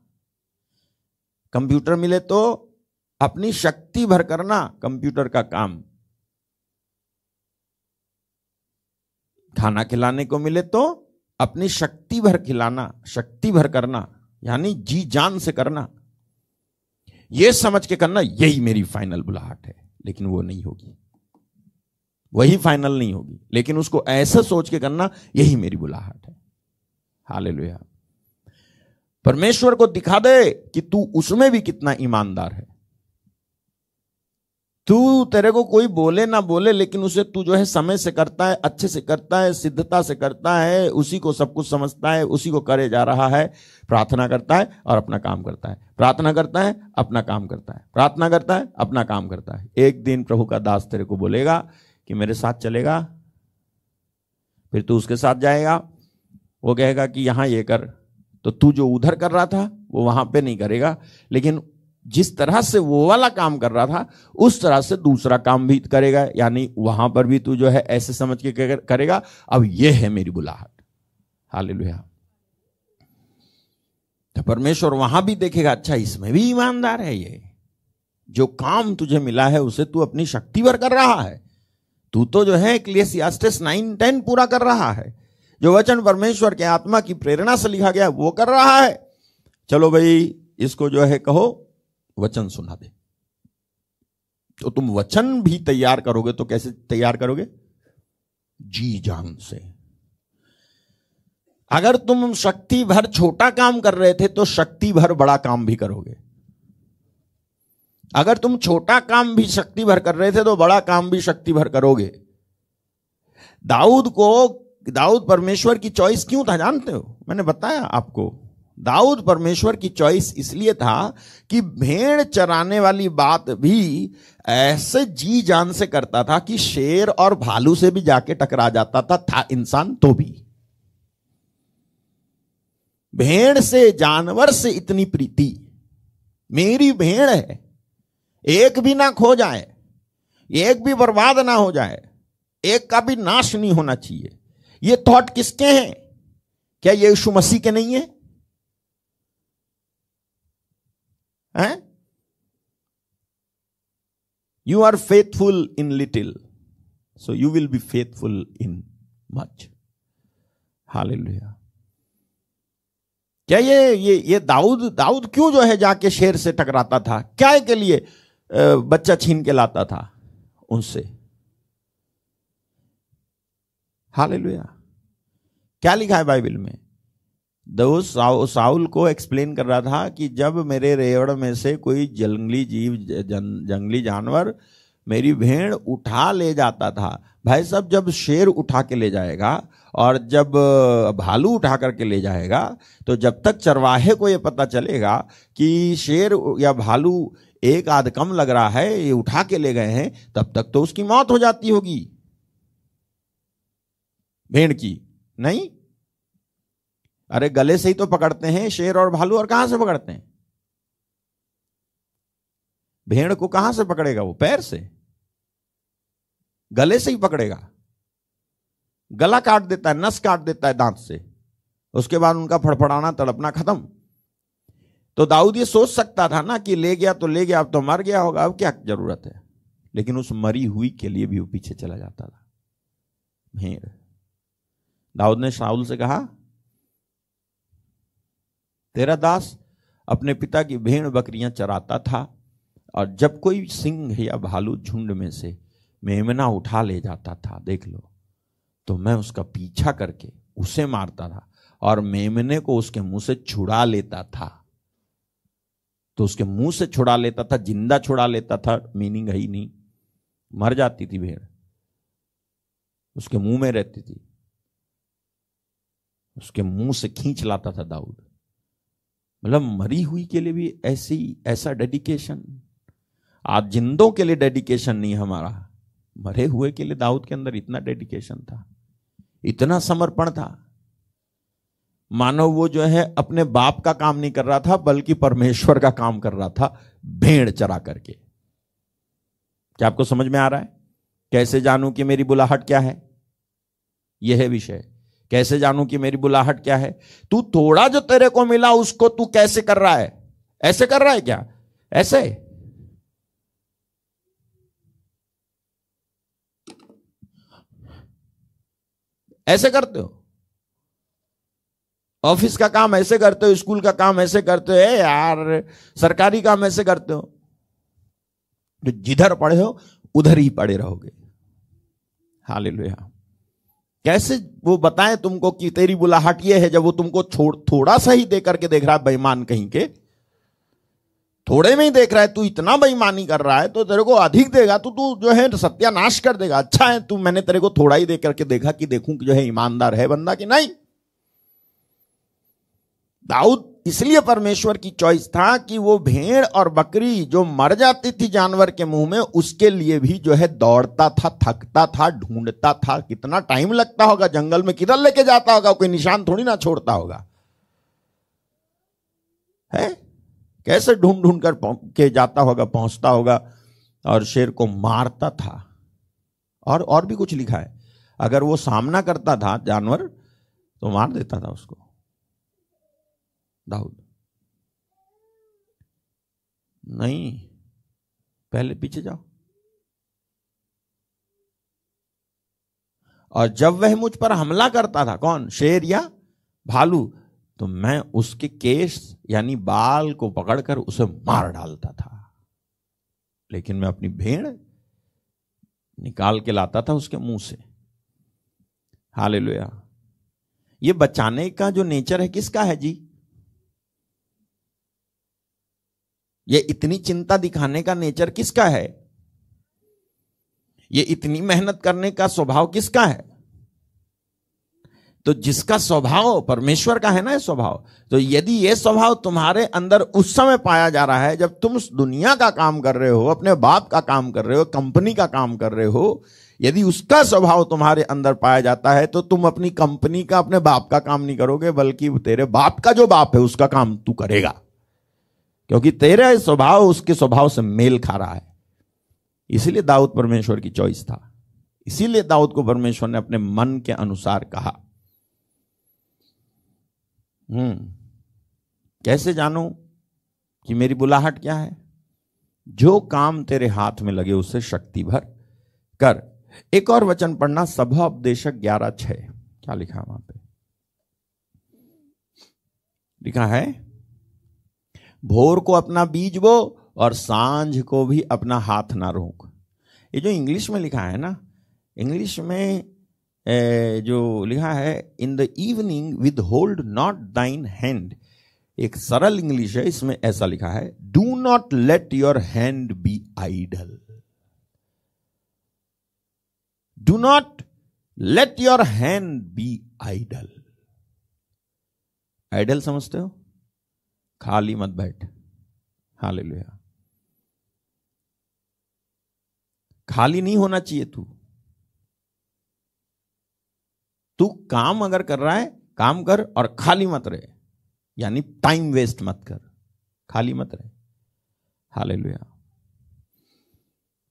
कंप्यूटर मिले तो अपनी शक्ति भर करना कंप्यूटर का काम। खाना खिलाने को मिले तो अपनी शक्ति भर खिलाना, शक्ति भर करना, यानी जी जान से करना। यह समझ के करना, यही मेरी फाइनल बुलाहट है, लेकिन वो नहीं होगी। वही फाइनल नहीं होगी, लेकिन उसको ऐसा सोच के करना, यही मेरी बुलाहट है। हालेलुया। परमेश्वर को दिखा दे कि तू उसमें भी कितना ईमानदार है। तू तेरे को कोई बोले ना बोले, लेकिन उसे तू जो है समय से करता है, अच्छे से करता है, सिद्धता से करता है, उसी को सब कुछ समझता है, उसी को करे जा रहा है, प्रार्थना करता है और अपना काम करता है। प्रार्थना करता है, अपना काम करता है। प्रार्थना करता है, अपना काम करता है। एक दिन प्रभु का दास तेरे को बोलेगा कि मेरे साथ चलेगा, फिर तू उसके साथ जाएगा। वो कहेगा कि यहाँ ये कर। तो तू जो उधर कर रहा था, वो वहाँ पे नहीं करेगा। लेकिन जिस तरह से वो वाला काम कर रहा था, उस तरह से दूसरा काम भी करेगा। यानी वहाँ पर भी तू जो है, ऐसे समझ के करेगा, अब ये है मेरी बुलाहट। हालेलुया। तो परमेश्वर वहाँ भी देखेगा अच्छा इसमें भी ईमानदार है ये। जो काम तुझे मिला है, उसे तू अपनी शक्ति पर कर रहा है। तू तो जो है क्लियसियास्टिस नाइन टेन पूरा कर रहा है। जो वचन परमेश्वर के आत्मा की प्रेरणा से लिखा गया है, वो कर रहा है। चलो भाई इसको जो है कहो वचन सुना दे। तो तुम वचन भी तैयार करोगे तो कैसे तैयार करोगे? जी जान से। अगर तुम शक्ति भर छोटा काम कर रहे थे तो शक्ति भर बड़ा काम भी करोगे। अगर तुम छोटा काम भी शक्ति भर कर रहे थे तो बड़ा काम भी शक्ति भर करोगे। दाऊद को दाऊद परमेश्वर की चॉइस क्यों था, जानते हो? मैंने बताया आपको। दाऊद परमेश्वर की चॉइस इसलिए था कि भेड़ चराने वाली बात भी ऐसे जी जान से करता था कि शेर और भालू से भी जाके टकरा जाता था था इंसान तो भी। भेड़ से, जानवर से इतनी प्रीति। मेरी भेड़ है, एक भी ना खो जाए, एक भी बर्बाद ना हो जाए, एक का भी नाश नहीं होना चाहिए। ये थॉट किसके हैं? क्या ये यीशु मसीह के नहीं है? हैं? You are faithful in little so you will be faithful in much hallelujah क्या ये ये ये दाऊद दाऊद क्यों जो है जाके शेर से टकराता था? क्या के लिए बच्चा छीन के लाता था? उनसे। हालेलुया। क्या लिखा है बाइबल में? दो साउ, साउल को एक्सप्लेन कर रहा था कि जब मेरे रेवड़ में से कोई जंगली जीव जन, जंगली जानवर मेरी भेड़ उठा ले जाता था भाई साहब जब शेर उठा के ले जाएगा और जब भालू उठा करके ले जाएगा तो जब तक चरवाहे को ये पता चलेगा कि शेर या भालू एक आध कम लग रहा है ये उठा के ले गए हैं तब तक तो उसकी मौत हो जाती होगी। भेड़ की। नहीं? अरे गले से ही तो पकड़ते हैं शेर और भालू, और कहाँ से पकड़ते हैं? भेड़ को कहाँ से पकड़ेगा वो? पैर से? गले से ही पकड़ेगा। गला काट देता है, नस काट देता है दांत से। उसके बाद उनका फड़फड़ाना, तड़पना खत्म। तो दाऊद ये सोच सकता था ना कि ले गया तो ले गया, अब तो मर गया होगा, अब क्या ज़रूरत है? लेकिन उस मरी हुई के लिए भी वो पीछे चला जाता था। भेड़ दाऊद ने शाउल से कहा, तेरा दास अपने पिता की भेड़ बकरियाँ चराता था और जब कोई सिंह या भालू झुंड में से मेमना उठा ले जाता था, देख लो तो मैं उसका पीछा करके उसे मारता था और मेमने को उसके मुँह से छुड़ा लेता था। तो उसके मुँह से छुड़ा लेता था, ज़िंदा छुड़ा लेता था, मीनिंग है ही नहीं। मर जाती थी भेड़। उसके मुँह में रहती थी। उसके मुँह से खींच लाता था दाऊद। मतलब मरी हुई के लिए भी ऐसी, ऐसा डेडिकेशन आज जिंदों के लिए डेडिकेशन नहीं हमारा। मरे हुए के लिए दाऊद के अंदर इतना डेडिकेशन था। इतना समर्पण था। मानो वो जो है अपने बाप का काम नहीं कर रहा था, बल्कि परमेश्वर का काम कर रहा था, भेड़ चरा करके। क्या आपको समझ में आ रहा है? कैसे जानूं कि मेरी बुलाहट क्या है? यह है विषय। कैसे जानू कि मेरी बुलाहट क्या है? तू थोड़ा जो तेरे को मिला, उसको तू कैसे कर रहा है? ऐसे कर रहा है क्या? ऐसे? ऐसे करते हो? ऑफ़िस का काम ऐसे करते हो, स्कूल का काम ऐसे करते हो? यार, सरकारी काम ऐसे करते हो? तो जिधर पढ़े हो, उधर ही पड़े रहोगे। हालेलुया। कैसे वो बताए तुमको कि तेरी बुलाहट ये है जब वो तुमको छोड़, थोड़ा सा ही दे करके देख रहा है बेईमान कहीं के? थोड़े में ही देख रहा है, तू इतना बेईमानी कर रहा है तो तेरे को अधिक देगा तो तू जो है सत्यानाश कर देगा। अच्छा है, तू, मैंने तेरे को थोड़ा ही दे करके देखा कि देखूँ कि जो है ईमानदार है बंदा कि नहीं? दाऊद इसलिए परमेश्वर की चॉइस था कि वो भेड़ और बकरी जो मर जाती थी जानवर के मुँह में, उसके लिए भी जो है दौड़ता था, थकता था, ढूंढता था। कितना टाइम लगता होगा, जंगल में किधर लेके जाता होगा, कोई निशान थोड़ी ना छोड़ता होगा। है? कैसे ढूंढ ढूंढ कर के जाता होगा, पहुँचता होगा? और शेर को मारता था। और और भी कुछ लिखा है। अगर वो सामना करता था जानवर तो मार देता था उसको। दाऊद। नहीं, पहले पीछे जाओ। और जब वह मुझ पर हमला करता था, कौन? शेर या भालू? तो मैं उसके केस, यानी बाल को पकड़कर उसे मार डालता था। लेकिन मैं अपनी भेड़ निकाल के लाता था उसके मुँह से। हालेलुया। ये बचाने का जो नेचर है, किसका है जी? ये इतनी चिंता दिखाने का नेचर किसका है? ये इतनी मेहनत करने का स्वभाव किसका है? तो जिसका स्वभाव, परमेश्वर का है ना ये स्वभाव। तो यदि ये स्वभाव तुम्हारे अंदर उस समय पाया जा रहा है जब तुम दुनिया का काम कर रहे हो, अपने बाप का काम कर रहे हो, कंपनी का काम कर रहे हो, यदि उसका स्वभाव तुम्हारे अंदर पाया जाता है तो तुम अपनी कंपनी का, अपने बाप का काम नहीं करोगे, बल्कि तेरे बाप का जो बाप है, उसका काम तू करेगा। क्योंकि तेरा स्वभाव उसके स्वभाव से मेल खा रहा है। इसीलिए दाऊद परमेश्वर की चॉइस था। इसीलिए दाऊद को परमेश्वर ने अपने मन के अनुसार कहा। हम्म। कैसे जानू कि मेरी बुलाहट क्या है? जो काम तेरे हाथ में लगे उसे शक्ति भर कर। एक और वचन पढ़ना सभा उपदेशक ग्यारह छ क्या लिखा वहाँ पे? लिखा है? भोर को अपना बीज बो और साँझ को भी अपना हाथ ना रोक। ये जो इंग्लिश में लिखा है ना इंग्लिश में ए, जो लिखा है in the evening with hold not thine hand एक सरल इंग्लिश है इसमें ऐसा लिखा है do not let your hand be idle do not let your hand be idle idle समझते हो? खाली मत बैठ। हालेलुया। खाली नहीं होना चाहिए तू। तू काम अगर कर रहा है, काम कर और खाली मत रहे। यानी टाइम वेस्ट मत कर। खाली मत रहे। हालेलुया।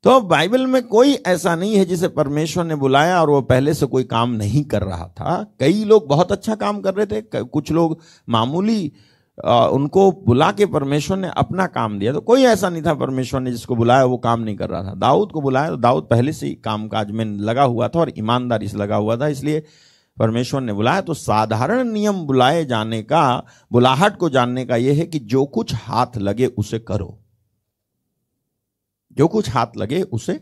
तो बाइबल में कोई ऐसा नहीं है जिसे परमेश्वर ने बुलाया और वो पहले से कोई काम नहीं कर रहा था। कई लोग बहुत अच्छा काम कर रहे थे कुछ लोग मामूली आ, उनको बुला के परमेश्वर ने अपना काम दिया। तो कोई ऐसा नहीं था परमेश्वर ने जिसको बुलाया वो काम नहीं कर रहा था। दाऊद को बुलाया तो दाऊद पहले से ही काम काज में लगा हुआ था और ईमानदारी से लगा हुआ था इसलिए परमेश्वर ने बुलाया। तो साधारण नियम बुलाए जाने का बुलाहट को जानने का यह है कि जो कुछ हाथ लगे उसे करो। जो कुछ हाथ लगे उसे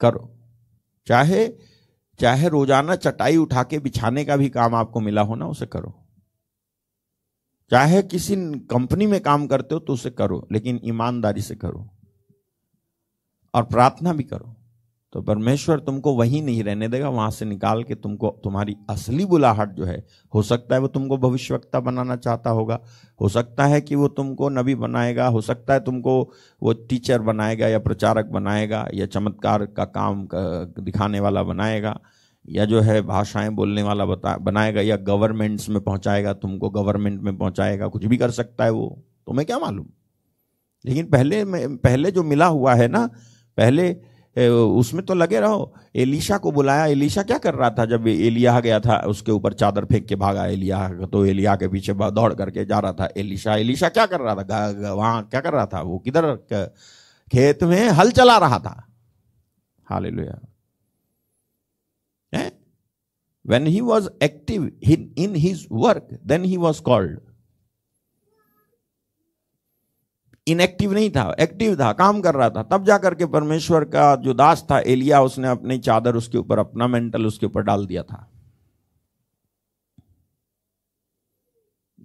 करो। चाहे चाहे रोज़ाना चटाई उठा के बिछाने का भी काम आपको मिला हो ना उसे करो। चाहे किसी कंपनी में काम करते हो तो उसे करो, लेकिन ईमानदारी से करो और प्रार्थना भी करो। तो परमेश्वर तुमको वहीं नहीं रहने देगा, वहाँ से निकाल के तुमको, तुम्हारी असली बुलाहट जो है, हो सकता है वो तुमको भविष्यवक्ता बनाना चाहता होगा, हो सकता है कि वो तुमको नबी बनाएगा, हो सकता है तुमको वो टीचर बनाएगा या प्रचारक बनाएगा या चमत्कार का काम दिखाने वाला बनाएगा। या जो है भाषाएँ बोलने वाला बता, बनाएगा या गवर्नमेंट्स में पहुंचाएगा, तुमको गवर्नमेंट में पहुंचाएगा, कुछ भी कर सकता है वो तो मैं क्या मालूम? लेकिन पहले में, पहले जो मिला हुआ है ना, पहले उसमें तो लगे रहो, एलिशा को बुलाया, एलिशा क्या कर रहा था जब एलिया गया था, उसके ऊपर चादर फेंक के भागा एलिया तो एलिया के पीछे दौड़ करके जा रहा था, एलिशा एलिशा क्या कर रहा था? वहाँ क्या कर रहा था वो? किधर खेत में हल चला रहा था। Eh? When he was active in, his work, then he was called. Inactive नहीं था एक्टिव था काम कर रहा था। तब जाकर के परमेश्वर का जो दास था एलिया उसने अपनी चादर उसके ऊपर अपना मेंटल उसके ऊपर डाल दिया था।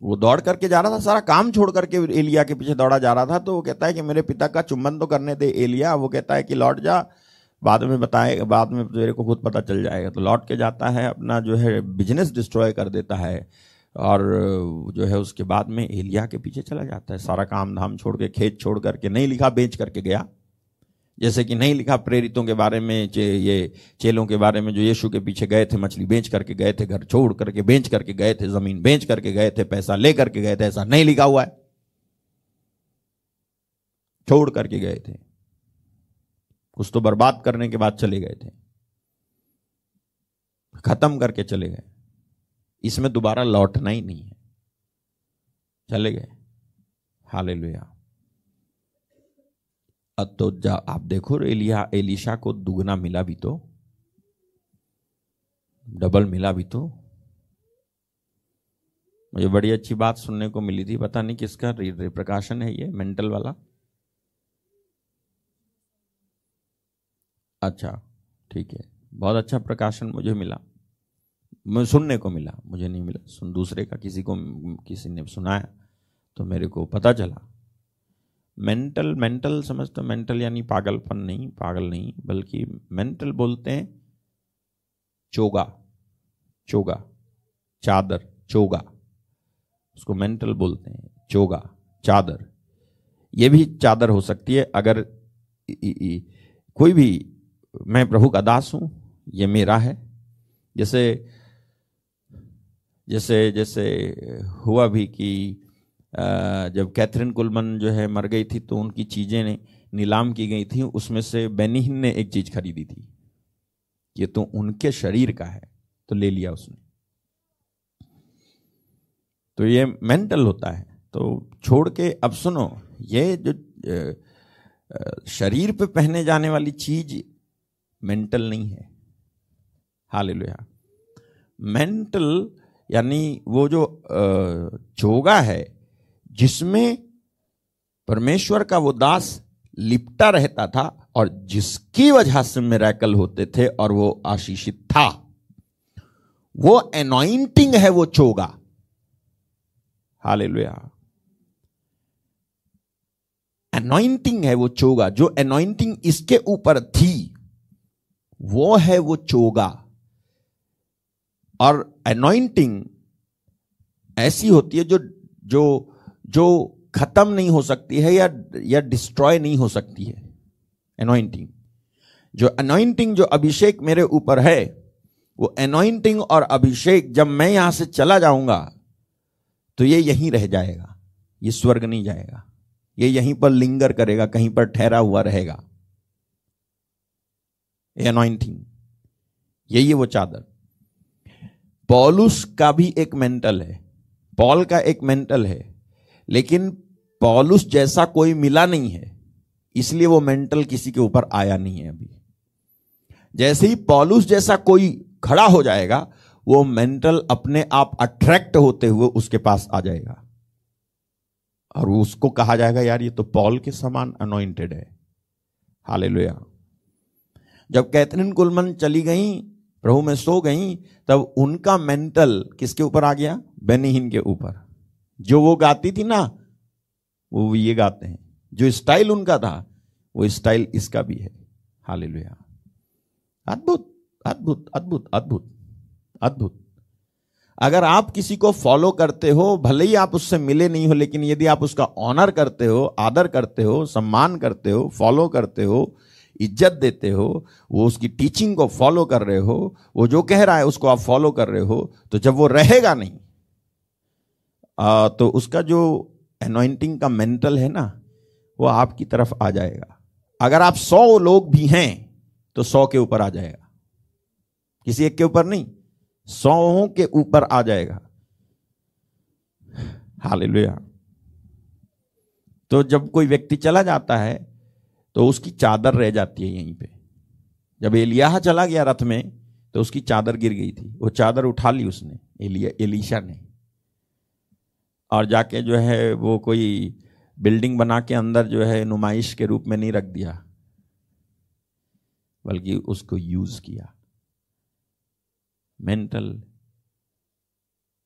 वो दौड़ करके जा रहा था सारा काम छोड़ करके एलिया के पीछे दौड़ा जा रहा था तो वो कहता है कि मेरे पिता का चुंबन तो करने दे एलिया। वो कहता है कि लौट जा बाद में बताएगा बाद में तेरे को खुद पता चल जाएगा। तो लौट के जाता है अपना जो है बिज़नेस डिस्ट्रॉय कर देता है और जो है उसके बाद में एलिया के पीछे चला जाता है। सारा काम धाम छोड़ के खेत छोड़ करके नहीं लिखा बेच करके गया। जैसे कि नहीं लिखा प्रेरितों के बारे में चे, ये चेलों के बारे में जो यीशु के पीछे गए थे मछली बेच करके गए थे घर छोड़ करके बेच करके गए थे ज़मीन बेच करके गए थे पैसा ले करके गए थे ऐसा नहीं लिखा हुआ है। छोड़ करके गए थे। कुछ तो बर्बाद करने के बाद चले गए थे। खत्म करके चले गए। इसमें दोबारा लौटना ही नहीं है। चले गए। हालेलुया। अब तो आप देखो, एलिया, एलिशा को दुगना मिला भी तो। डबल मिला भी तो। मुझे बड़ी अच्छी बात सुनने को मिली थी। पता नहीं किसका प्रकाशन है ये, मेंटल वाला। अच्छा ठीक है। बहुत अच्छा प्रकाशन मुझे मिला। मैं सुनने को मिला मुझे नहीं मिला। सुन दूसरे का किसी को किसी ने सुनाया तो मेरे को पता चला। मेंटल मेंटल समझते मेंटल यानी पागलपन नहीं पागल नहीं बल्कि मेंटल बोलते हैं चोगा चोगा चादर चोगा। उसको मेंटल बोलते हैं चोगा चादर। ये भी चादर हो सकती है अगर इ, इ, इ, कोई भी मैं प्रभु का दास हूँ, ये मेरा है। जैसे जैसे जैसे हुआ भी कि जब कैथरीन कुलमन जो है मर गई थी तो उनकी चीज़ें नीलाम की गई थी, उसमें से बेनिहिन ने एक चीज़ खरीदी थी। ये तो उनके शरीर का है तो ले लिया उसने। तो ये मेंटल होता है। तो छोड़ के अब सुनो, ये जो शरीर पे पहने जाने वाली चीज़ मेंटल नहीं है। हालेलुया मेंटल यानी वो जो चोगा है, जिसमें परमेश्वर का वो दास लिपटा रहता था और जिसकी वजह से मेरेकल होते थे और वो आशीषित था। वो एनॉइंटिंग है वो चोगा हालेलुया एनॉइंटिंग है वो चोगा जो एनॉइंटिंग इसके ऊपर थी। वो है वो चोगा। और एनॉइंटिंग ऐसी होती है जो जो जो खत्म नहीं हो सकती है या या डिस्ट्रॉय नहीं हो सकती है। एनॉइंटिंग जो अनॉइंटिंग जो अभिषेक मेरे ऊपर है, वो अनॉइंटिंग और अभिषेक जब मैं यहाँ से चला जाऊँगा तो ये यहीं रह जाएगा। ये स्वर्ग नहीं जाएगा। ये यहीं पर लिंगर करेगा, कहीं पर ठहरा हुआ रहेगा। अनॉइंटिंग यही है वो चादर। पॉलुस का भी एक मेंटल है। पॉल का एक मेंटल है। लेकिन पॉलुस जैसा कोई मिला नहीं है। इसलिए वो मेंटल किसी के ऊपर आया नहीं है अभी। जैसे ही पॉलुस जैसा कोई खड़ा हो जाएगा, वो मेंटल अपने आप अट्रैक्ट होते हुए उसके पास आ जाएगा। और उसको कहा जाएगा, यार, ये तो पॉल के समान अनोइंटेड है। हालेलुया जब कैथरीन कुलमन चली गई, प्रभु में सो गई, तब उनका मेंटल किसके ऊपर आ गया? बेनिहिन के ऊपर। जो वो गाती थी ना, वो ये गाते हैं। जो स्टाइल उनका था, वो स्टाइल इसका भी है। हालेलुया। अद्भुत अद्भुत अद्भुत अद्भुत अद्भुत। अगर आप किसी को फॉलो करते हो, भले ही आप उससे मिले नहीं हो, लेकिन यदि आप उसका ऑनर करते हो, आदर करते हो, सम्मान करते हो, फॉलो करते हो इज़्ज़त देते हो वो उसकी टीचिंग को फॉलो कर रहे हो वो जो कह रहा है उसको आप फॉलो कर रहे हो तो जब वो रहेगा नहीं आ, तो उसका जो एनॉइंटिंग का मेंटल है ना वो आपकी तरफ़ आ जाएगा। अगर आप सौ लोग भी हैं तो सौ के ऊपर आ जाएगा। किसी एक के ऊपर नहीं सौ के ऊपर आ जाएगा। हालेलुया। तो जब कोई व्यक्ति चला जाता है तो उसकी चादर रह जाती है यहीं पे। जब एलिया चला गया रथ में तो उसकी चादर गिर गई थी। वो चादर उठा ली उसने, एलिया, एलिशा ने। और जाके जो है वो कोई बिल्डिंग बना के अंदर जो है नुमाइश के रूप में नहीं रख दिया, बल्कि उसको यूज़ किया। Mental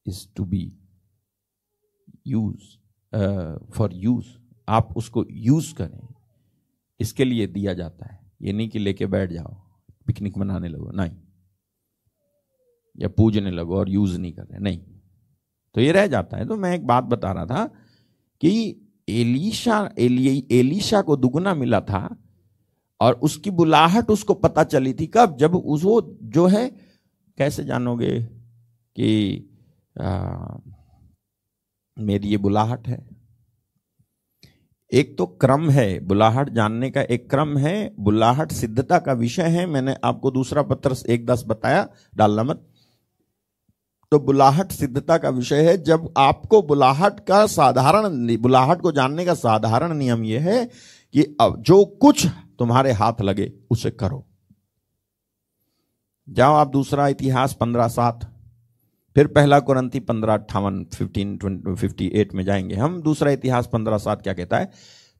is to be use for use. आप उसको यूज़ करें। इसके लिए दिया जाता है। ये नहीं कि लेके बैठ जाओ पिकनिक मनाने लगो नहीं। या पूजने लगो और यूज़ नहीं कर रहे नहीं। तो ये रह जाता है। तो मैं एक बात बता रहा था कि एलिशा एली, एलिशा को दुगुना मिला था और उसकी बुलाहट उसको पता चली थी कब? जब उस वो जो है कैसे जानोगे कि आ, मेरी ये बुलाहट है? एक तो क्रम है, बुलाहट जानने का एक क्रम है, बुलाहट सिद्धता का विषय है, मैंने आपको दूसरा पत्र एक दस बताया, डालना मत। तो बुलाहट सिद्धता का विषय है, जब आपको बुलाहट का साधारण बुलाहट को जानने का साधारण नियम यह है कि अब जो कुछ तुम्हारे हाथ लगे, उसे करो। जाओ आप दूसरा इतिहास पंद्रह सात। फिर पहला कुरंती पंद्रह अट्ठावन फिफ्टीन फिफ्टी एट में जाएँगे हम। दूसरा इतिहास पंद्रह सात क्या कहता है?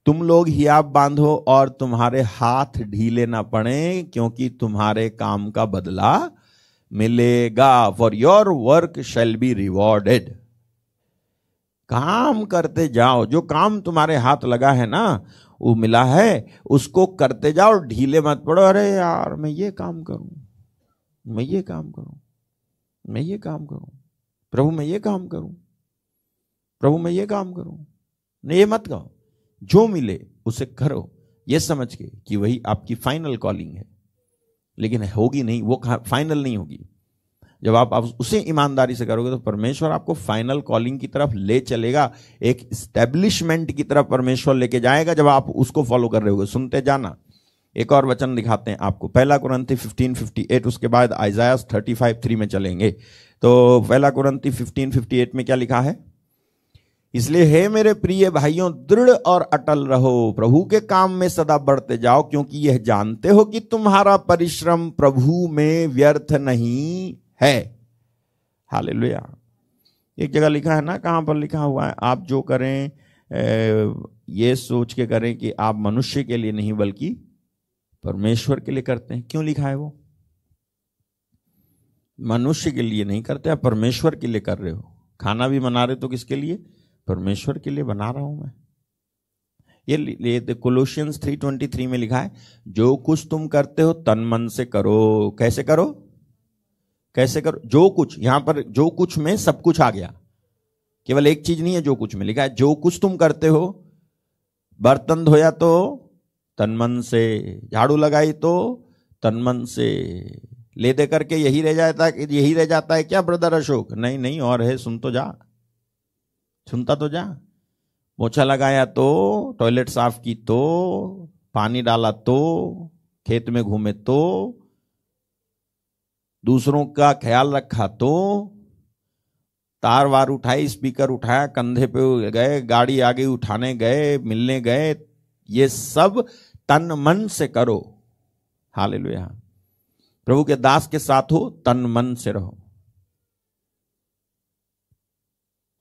तुम लोग हियाब बांधो और तुम्हारे हाथ ढीले ना पड़े, क्योंकि तुम्हारे काम का बदला मिलेगा। For your work shall be rewarded काम करते जाओ। जो काम तुम्हारे हाथ लगा है ना, वो मिला है, उसको करते जाओ, ढीले मत पड़ो। अरे यार, मैं ये काम करूँ, मैं ये काम करूँ। मैं ये काम करूँ? प्रभु मैं ये काम करूँ? प्रभु मैं ये काम करूँ? नहीं ये मत कहो जो मिले उसे करो। ये समझ के कि वही आपकी फाइनल कॉलिंग है। लेकिन होगी नहीं वो फाइनल नहीं होगी। जब आप, आप उसे ईमानदारी से करोगे तो परमेश्वर आपको फाइनल कॉलिंग की तरफ़ ले चलेगा। एक स्टैब्लिशमेंट की तरफ़ परमेश्वर लेके जाएगा जब आप उसको फॉलो कर रहे होगे। सुनते जाना। एक और वचन दिखाते हैं आपको। पहला कुरंती 1558 उसके बाद आइजायास 35 3 में चलेंगे। तो पहला कुरंती 1558 में क्या लिखा है? इसलिए हे मेरे प्रिय भाइयों दृढ़ और अटल रहो। प्रभु के काम में सदा बढ़ते जाओ क्योंकि यह जानते हो कि तुम्हारा परिश्रम प्रभु में व्यर्थ नहीं है। हालेलुया। एक जगह लिखा है ना कहाँ पर लिखा हुआ है? आप जो करें ए, ये सोच के करें कि आप मनुष्य के लिए नहीं बल्कि परमेश्वर के लिए करते हैं। क्यों लिखा है वो? मनुष्य के लिए नहीं करते, आप परमेश्वर के लिए कर रहे हो। खाना भी बना रहे तो किसके लिए? परमेश्वर के लिए बना रहा हूँ मैं। ये ये कोलोशियंस 323 में लिखा है, जो कुछ तुम करते हो तन मन से करो। कैसे करो? कैसे करो? जो कुछ, यहाँ पर जो कुछ में सब कुछ आ गया। केवल एक चीज़ नहीं है जो कुछ में लिखा है। जो कुछ तुम करते हो, बर्तन धोया तो तन मन से झाड़ू लगाई तो तन मन से ले दे करके यही रह जाता है, यही रह जाता है क्या, ब्रदर अशोक? नहीं नहीं, और है, सुन तो जा। सुनता तो जा। पोछा लगाया तो टॉयलेट साफ़ की तो पानी डाला तो खेत में घूमे तो दूसरों का ख्याल रखा तो तार वार उठाई, स्पीकर उठाया, कंधे पे गए, गाड़ी आगे उठाने गए, मिलने गए, ये सब तन मन से करो। हालेलुया। प्रभु के दास के साथ हो, तन मन से रहो।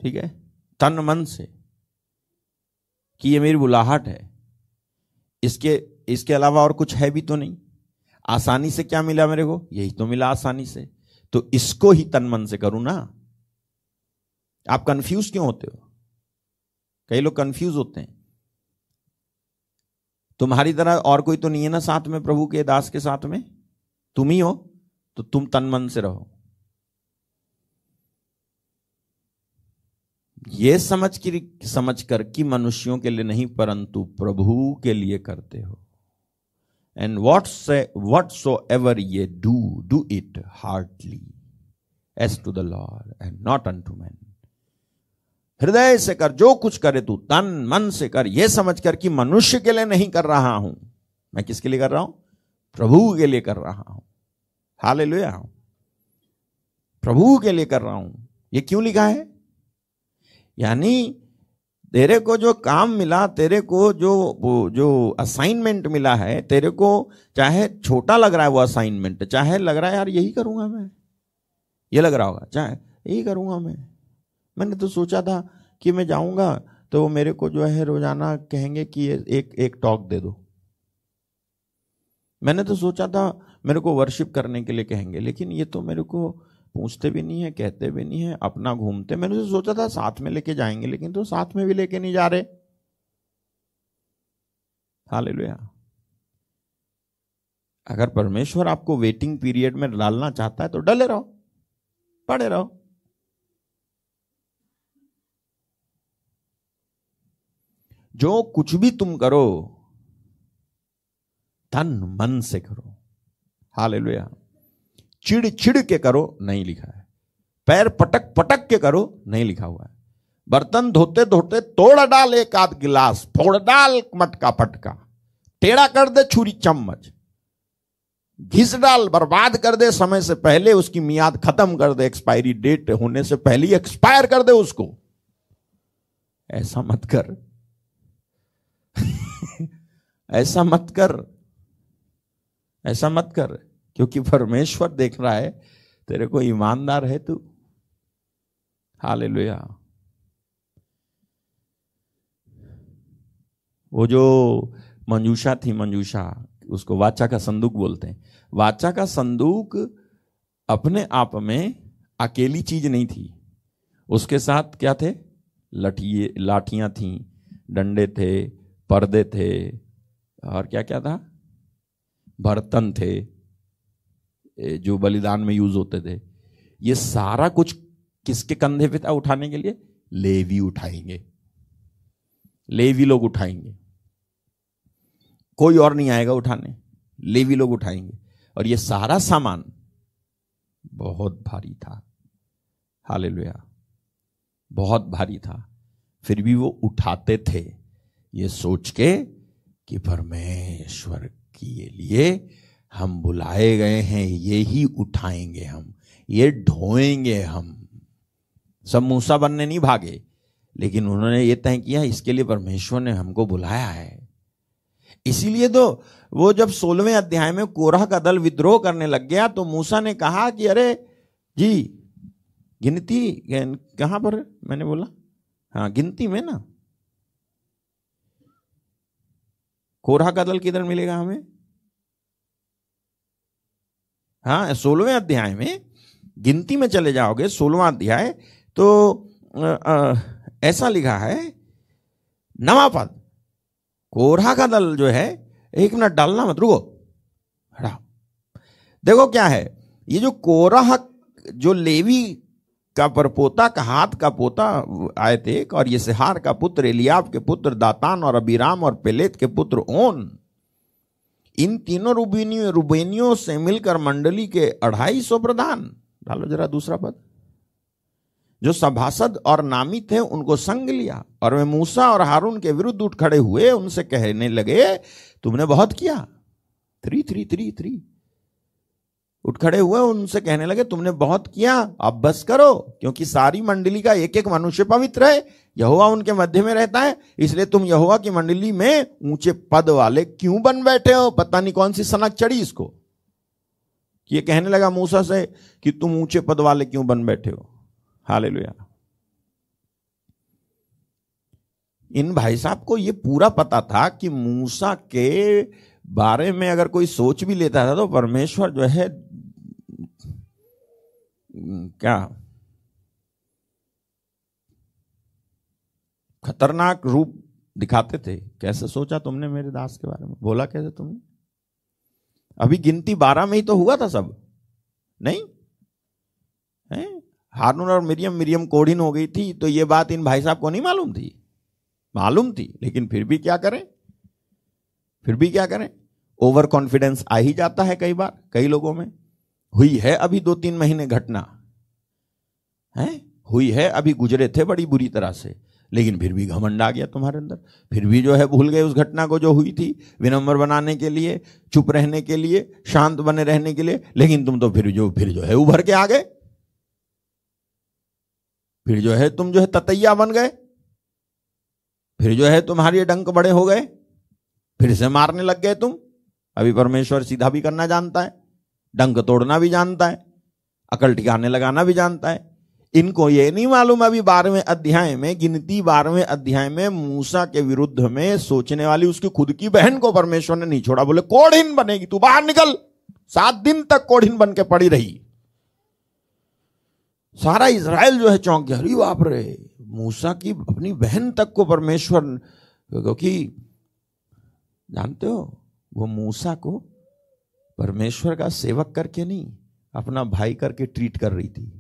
ठीक है? तन मन से। कि ये मेरी बुलाहट है। इसके इसके अलावा और कुछ है भी तो नहीं। आसानी से क्या मिला मेरे को? यही तो मिला आसानी से। तो इसको ही तन मन से करूँ ना। आप कंफ्यूज क्यों होते हो? कई लोग कंफ्यूज होते हैं। तुम्हारी तरह और कोई तो नहीं है ना साथ में प्रभु के, दास के साथ में? तुम ही हो तो तुम तन मन से रहो। ये समझ की, समझ कर कि मनुष्यों के लिए नहीं, परंतु प्रभु के लिए करते हो। And what say what so ever ये do do it heartily as to the lord and not unto man हृदय से कर, जो कुछ करे तू, तन, मन से कर। यह समझ कर कि मनुष्य के लिए नहीं कर रहा हूँ। मैं किसके लिए कर रहा हूँ? प्रभु के लिए कर रहा हूँ। हाल ले प्रभु के लिए कर रहा हूँ। ये क्यों लिखा है? यानी तेरे को जो काम मिला, तेरे को जो जो असाइनमेंट मिला है, तेरे को चाहे छोटा लग रहा है वो असाइनमेंट चाहे लग रहा है, यार यही करूँगा मैं। ये लग रहा होगा, चाहे यही करूँगा मैं। मैंने तो सोचा था कि मैं जाऊँगा तो वो मेरे को जो है रोज़ाना कहेंगे कि एक एक टॉक दे दो। मैंने तो सोचा था मेरे को वर्शिप करने के लिए कहेंगे, लेकिन ये तो मेरे को पूछते भी नहीं है, कहते भी नहीं है, अपना घूमते। मैंने तो सोचा था साथ में लेके जाएँगे, लेकिन तो साथ में भी लेके नहीं जा रहे। हालेलुया। अगर परमेश्वर आपको वेटिंग पीरियड में डालना चाहता है तो डले रहो, पड़े रहो। जो कुछ भी तुम करो, तन मन से करो। हालेलुया। चिड़ चिड़ के करो, नहीं लिखा है। पैर पटक पटक के करो, नहीं लिखा हुआ है। बर्तन धोते धोते तोड़ डाल एक आध गिलास, फोड़ डाल मटका पटका टेढ़ा कर दे छुरी चम्मच। घिस डाल, बर्बाद कर दे समय से पहले उसकी मियाद खत्म कर दे। एक्सपायरी डेट होने से पहले एक्सपायर कर दे उसको। ऐसा मत कर। ऐसा मत कर। ऐसा मत कर, क्योंकि परमेश्वर देख रहा है, तेरे को ईमानदार है तू। हाल वो जो मंजूषा थी, मंजूषा, उसको वाचा का संदूक बोलते हैं। वाचा का संदूक अपने आप में अकेली चीज़ नहीं थी। उसके साथ क्या थे? लठिए लाठियाँ थी, डंडे थे पर्दे थे, और क्या क्या था? बर्तन थे जो बलिदान में यूज़ होते थे। ये सारा कुछ किसके कंधे पे था उठाने के लिए? लेवी उठाएँगे। लेवी लोग उठाएँगे। कोई और नहीं आएगा उठाने। लेवी लोग उठाएँगे। और ये सारा सामान बहुत भारी था। हालेलुया। बहुत भारी था। फिर भी वो उठाते थे। ये सोच के कि परमेश्वर के लिए हम बुलाए गए हैं, ये ही उठाएँगे हम, ये ढोएँगे हम। सब मूसा बनने नहीं भागे, लेकिन उन्होंने ये तय किया, इसके लिए परमेश्वर ने हमको बुलाया है। इसीलिए तो वो जब सोलहवें अध्याय में कोरह का दल विद्रोह करने लग गया तो मूसा ने कहा कि, अरे जी, गिनती, कहाँ पर मैंने बोला? हाँ गिनती में ना कोरह का दल किधर मिलेगा हमें? हाँ सोलहवें अध्याय में गिनती में चले जाओगे सोलवा अध्याय तो अ, अ, ऐसा लिखा है नवा पद कोरहा का दल जो है एक मिनट डालना मत रुको हटाओ। देखो क्या है ये जो कोरह जो लेवी का परपोता, का हाथ का पोता आए थे और ये सिहार का पुत्र, एलियाब के पुत्र, दातान और अबीराम और पेलेत के पुत्र ओन। इन तीनों रुबेनियों रुबेनियों से मिलकर मंडली के अढ़ाई सौ प्रधान। डालो जरा दूसरा पद। जो सभासद और नामी थे, उनको संग लिया और वे मूसा और हारून के विरुद्ध उठ खड़े हुए, उनसे कहने लगे, तुमने बहुत किया। Three three three three. उठ खड़े हुए, उनसे कहने लगे, तुमने बहुत किया अब बस करो, क्योंकि सारी मंडली का एक एक मनुष्य पवित्र है, यहोवा उनके मध्य में रहता है, इसलिए तुम यहोवा की मंडली में ऊँचे पद वाले क्यों बन बैठे हो? पता नहीं कौन सी सनक चढ़ी इसको. ये कहने लगा मूसा से कि तुम ऊँचे पद वाले क्यों बन बैठे हो? हालेलुया। इन भाई साहब को ये पूरा पता था कि मूसा के बारे में अगर कोई सोच भी लेता था तो परमेश्वर जो है क्या? खतरनाक रूप दिखाते थे। कैसे सोचा तुमने मेरे दास के बारे में? बोला कैसे तुमने? अभी गिनती बारह में ही तो हुआ था सब। नहीं? है? हारून और मिरियम मिरियम कोढ़िन हो गई थी तो ये बात इन भाई साहब को नहीं मालूम थी। मालूम थी, लेकिन फिर भी क्या करें? फिर भी क्या करें? ओवर कॉन्फिडेंस आ ही जाता है कई बार, कई लोगों में। हुई है अभी दो तीन महीने घटना। है? हुई है, अभी गुजरे थे बड़ी बुरी तरह से। लेकिन फिर भी घमंड आ गया तुम्हारे अंदर। फिर भी जो है भूल गए उस घटना को जो हुई थी, विनम्र बनाने के लिए, चुप रहने के लिए, शांत बने रहने के लिए। लेकिन तुम तो फिर जो फिर जो है उभर के आ गए। फिर जो है तुम जो है ततैया बन गए। फिर जो है तुम्हारे डंक बड़े हो गए। फिर से मारने लग गए तुम। अभी परमेश्वर सीधा भी करना जानता है। डंक तोड़ना भी जानता है, अकल ठिकाने लगाना भी जानता है। इनको ये नहीं मालूम अभी बारहवें अध्याय में, गिनती बारहवें अध्याय में मूसा के विरुद्ध में सोचने वाली उसकी खुद की बहन को परमेश्वर ने नहीं छोड़ा, बोले, कोढ़िन बनेगी तू, बाहर निकल। सात दिन तक कोढ़िन बन के पड़ी रही। सारा इसराइल जो है चौंक गया, अरे बाप रे, मूसा की अपनी बहन तक को परमेश्वर, क्योंकि जानते हो, वो मूसा को परमेश्वर का सेवक करके नहीं, अपना भाई करके ट्रीट कर रही थी।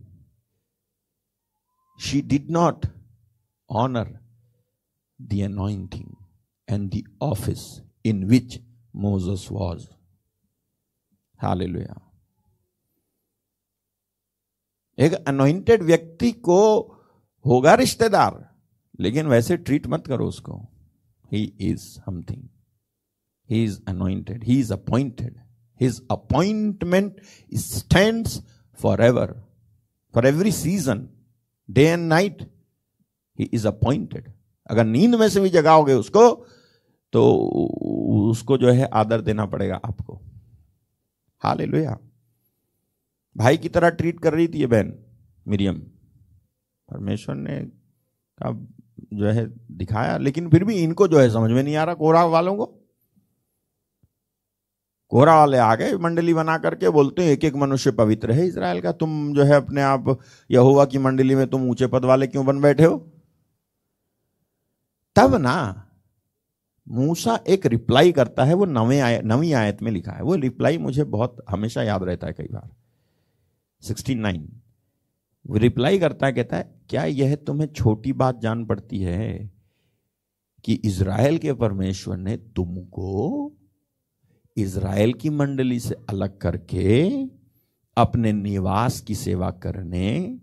She did not honour the anointing and the office in which Moses was hallelujah एक अनोइंटेड व्यक्ति को होगा रिश्तेदार, लेकिन वैसे ट्रीट मत करो उसको। He is something he is anointed he is appointed appointment stand for ever for every season day and night he is appointed अगर नींद में से भी जगाओगे उसको तो उसको जो है आदर देना पड़ेगा आपको। हाल भाई की तरह ट्रीट कर रही थी ये बहन, मिरियम। परमेश्वर ने का जो है दिखाया, लेकिन फिर भी इनको जो है समझ में नहीं आ रहा कोरा वालों को। कोरा वाले आ गए मंडली बना करके बोलते हैं एक एक मनुष्य पवित्र है इसराइल का तुम जो है अपने आप यहोवा की मंडली में तुम ऊँचे पद वाले क्यों बन बैठे हो? तब ना मूसा एक रिप्लाई करता है वो नवे आय, नवी आयत में लिखा है। वो रिप्लाई मुझे बहुत हमेशा याद रहता है कई बार। 69 वो रिप्लाई करता है कहता है क्या यह तुम्हें छोटी बात जान पड़ती है कि इज़राइल के परमेश्वर ने तुमको इज़राइल की मंडली से अलग करके अपने निवास की सेवा करने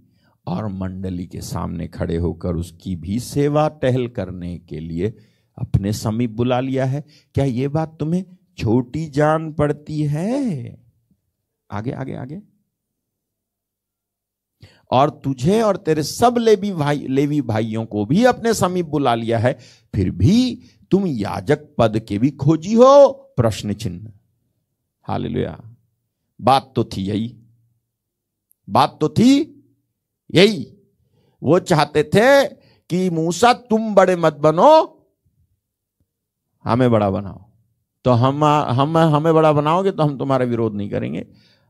और मंडली के सामने खड़े होकर उसकी भी सेवा टहल करने के लिए अपने समीप बुला लिया है। क्या ये बात तुम्हें छोटी जान पड़ती है? आगे आगे आगे। और तुझे और तेरे सब लेवी भाई, लेवी भाइयों को भी अपने समीप बुला लिया है। फिर भी तुम याजक पद के भी खोजी हो। प्रश्न चिन्ह। हालेलुया। बात तो थी यही। बात तो थी यही। वो चाहते थे कि मूसा, तुम बड़े मत बनो, हमें बड़ा बनाओ। तो हम हम, हमें बड़ा बनाओगे तो हम तुम्हारा विरोध नहीं करेंगे।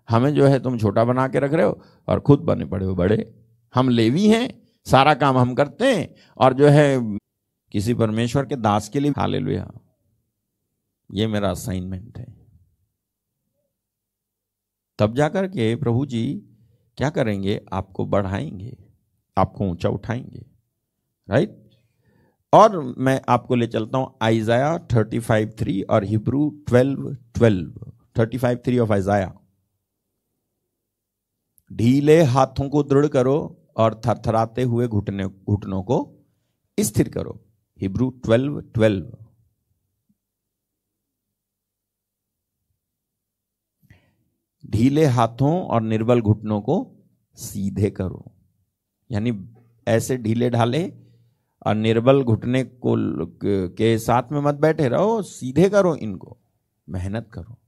हमें जो है तुम छोटा बना के रख रहे हो और खुद बने पड़े हो बड़े। हम लेवी हैं, सारा काम हम करते हैं और जो है किसी परमेश्वर के दास के लिए। हालेलुया। ये मेरा असाइनमेंट है। तब जाकर के प्रभु जी क्या करेंगे? आपको बढ़ाएँगे, आपको ऊँचा उठाएँगे राइट और मैं आपको ले चलता हूँ आइजाया थर्टी फाइव थ्री और Hebrew twelve twelve thirty five three of Isaiah ढीले हाथों को दृढ़ करो और थरथराते हुए घुटने, घुटनों को स्थिर करो। हिब्रू ट्वेल्व ट्वेल्व ढीले हाथों और निर्बल घुटनों को सीधे करो। यानी ऐसे ढीले ढाले और निर्बल घुटने को के साथ में मत बैठे रहो, सीधे करो इनको। मेहनत करो।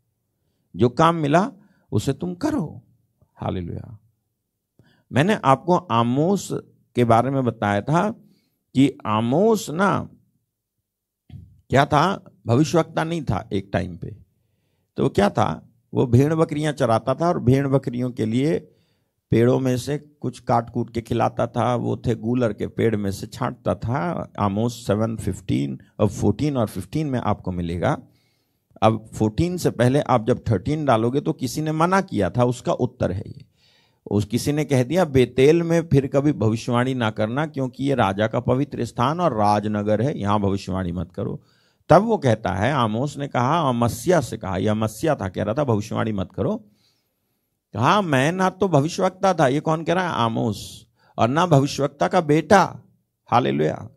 जो काम मिला, उसे तुम करो। हालेलुया। मैंने आपको आमोस के बारे में बताया था कि आमोस ना क्या था? भविष्यवक्ता नहीं था एक टाइम पे। तो क्या था? वो भेड़ बकरियाँ चराता था और भेड़ बकरियों के लिए पेड़ों में से कुछ काट कूट के खिलाता था, वो थे गूलर के पेड़ में से छांटता था। आमोस सेवन फिफ्टीन, अब फोर्टीन और फिफ्टीन में आपको मिलेगा। अब फोर्टीन से पहले आप जब थर्टीन डालोगे तो किसी ने मना किया था, उसका उत्तर है ये। उस किसी ने कह दिया, बेतेल में फिर कभी भविष्यवाणी ना करना, क्योंकि ये राजा का पवित्र स्थान और राजनगर है, यहाँ भविष्यवाणी मत करो। तब वो कहता है, आमोस ने कहा, अमस्या से कहा यह अमस्या था, कह रहा था, भविष्यवाणी मत करो। कहा, मैं ना तो भविष्यवक्ता था, ये कौन कह रहा है? आमोस। और ना भविष्यवक्ता का बेटा। हालेलुया।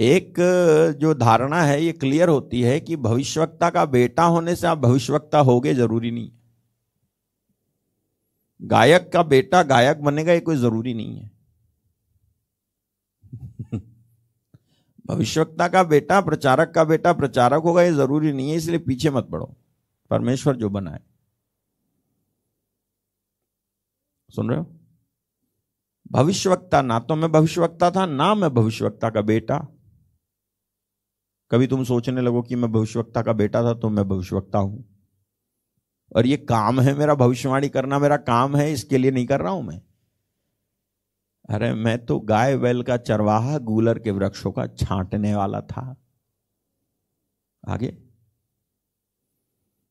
एक जो धारणा है, ये क्लियर होती है कि भविष्यवक्ता का बेटा होने से आप भविष्यवक्ता होगे, ज़रूरी नहीं। गायक का बेटा गायक बनेगा, ये कोई ज़रूरी नहीं है। भविष्यवक्ता का बेटा, प्रचारक का बेटा, प्रचारक होगा ये ज़रूरी नहीं है, इसलिए पीछे मत पड़ो परमेश्वर जो बनाए सुन रहे हो? भविष्यवक्ता, ना तो मैं भविष्यवक्ता था, ना मैं भविष्यवक्ता का बेटा। कभी तुम सोचने लगो कि मैं भविष्यवक्ता का बेटा था तो मैं भविष्यवक्ता हूँ। और ये काम है मेरा, भविष्यवाणी करना मेरा काम है, इसके लिए नहीं कर रहा हूँ मैं। अरे मैं तो गाय बैल का चरवाहा गूलर के वृक्षों का छांटने वाला था। आगे।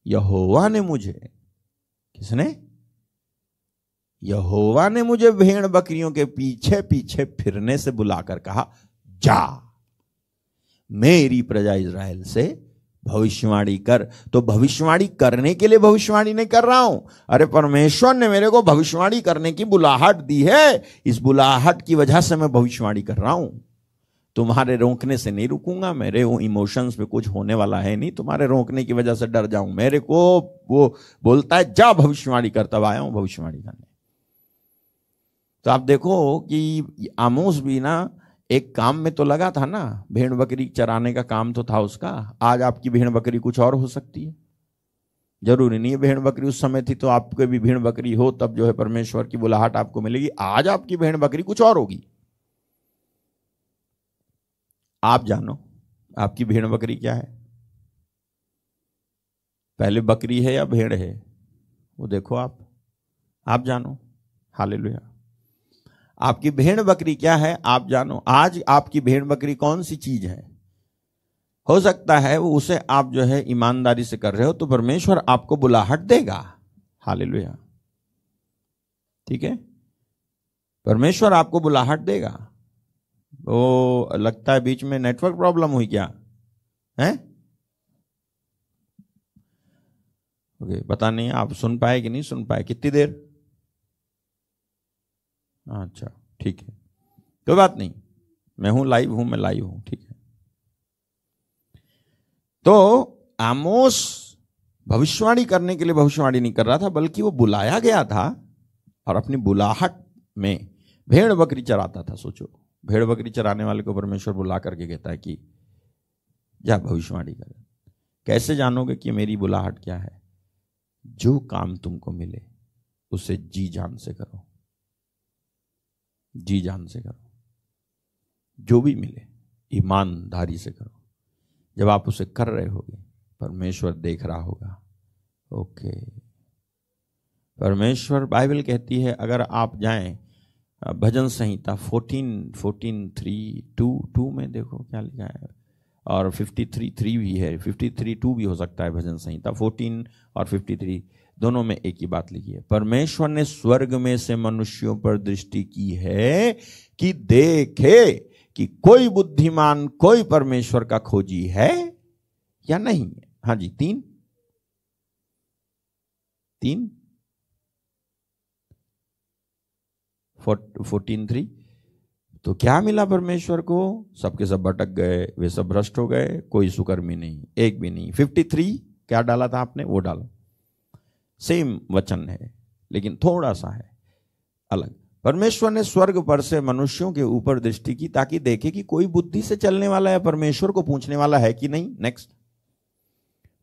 यहोवा ने मुझे, किसने? यहोवा ने मुझे भेड़ बकरियों के पीछे पीछे फिरने से बुलाकर कहा, जा, मेरी प्रजा इज़राइल से भविष्यवाणी कर। तो भविष्यवाणी करने के लिए भविष्यवाणी नहीं कर रहा हूँ। अरे परमेश्वर ने मेरे को भविष्यवाणी करने की बुलाहट दी है। इस बुलाहट की वजह से मैं भविष्यवाणी कर रहा हूँ। तुम्हारे रोकने से नहीं रुकूँगा, मेरे वो इमोशंस में कुछ होने वाला है नहीं। तुम्हारे रोकने की वजह से डर जाऊँ। मेरे को वो बोलता है, जा भविष्यवाणी कर। तब आया हूँ भविष्यवाणी करने। तो आप देखो कि आमोस भी ना एक काम में तो लगा था ना, भेड़ बकरी चराने का काम तो था उसका, आज आपकी भेड़ बकरी कुछ और हो सकती है। ज़रूरी नहीं है भेड़ बकरी उस समय थी तो आपके भी भेड़ बकरी हो, तब जो है परमेश्वर की बुलाहट आपको मिलेगी, आज आपकी भेड़ बकरी कुछ और होगी। आप जानो, आपकी भेड़ बकरी क्या है? पहले बकरी है या भेड़ है? वो देखो आप आप जानो। हालेलुया। आपकी भेड़ बकरी क्या है? आप जानो। आज आपकी भेड़ बकरी कौन सी चीज़ है? हो सकता है वो उसे आप जो है ईमानदारी से कर रहे हो तो परमेश्वर आपको बुलाहट देगा। हाल ठीक है? परमेश्वर आपको बुलाहट देगा। वो लगता है बीच में नेटवर्क प्रॉब्लम हुई क्या? है? ओके, पता नहीं, आप सुन पाए कि नहीं सुन पाए? कितनी देर? अच्छा ठीक है। कोई बात नहीं, मैं हूँ लाइव हूँ, मैं लाइव हूँ, ठीक है। तो आमोस भविष्यवाणी करने के लिए भविष्यवाणी नहीं कर रहा था, बल्कि वो बुलाया गया था और अपनी बुलाहट में भेड़ बकरी चराता था, सोचो। भेड़ बकरी चराने वाले को परमेश्वर बुला करके कहता है कि जा भविष्यवाणी कर। कैसे जानोगे कि मेरी बुलाहट क्या है? जो काम तुमको मिले, उसे जी जान से करो। जी जान से करो। जो भी मिले, ईमानदारी से करो। जब आप उसे कर रहे होगे, परमेश्वर देख रहा होगा। ओके। परमेश्वर बाइबल कहती है, अगर आप जाएँ भजन संहिता 14 14 3 टू टू में देखो क्या लिखा है। और 53 थ्री थ्री भी है 53 टू भी हो सकता है भजन संहिता 14 और 53 दोनों में एक ही बात लिखी है, परमेश्वर ने स्वर्ग में से मनुष्यों पर दृष्टि की है कि देखे कि कोई बुद्धिमान, कोई परमेश्वर का खोजी है या नहीं है। हाँ जी, तीन। तीन। Fourteen three. तो क्या मिला परमेश्वर को? सबके सब भटक गए, वे सब भ्रष्ट हो गए, कोई सुकर्मी नहीं, एक भी नहीं। फिफ्टी थ्री, क्या डाला था आपने? वो डालो। सेम वचन है, लेकिन थोड़ा सा है, अलग। परमेश्वर ने स्वर्ग पर से मनुष्यों के ऊपर दृष्टि की ताकि देखे कि कोई बुद्धि से चलने वाला है परमेश्वर को पूछने वाला है कि नहीं। नेक्स्ट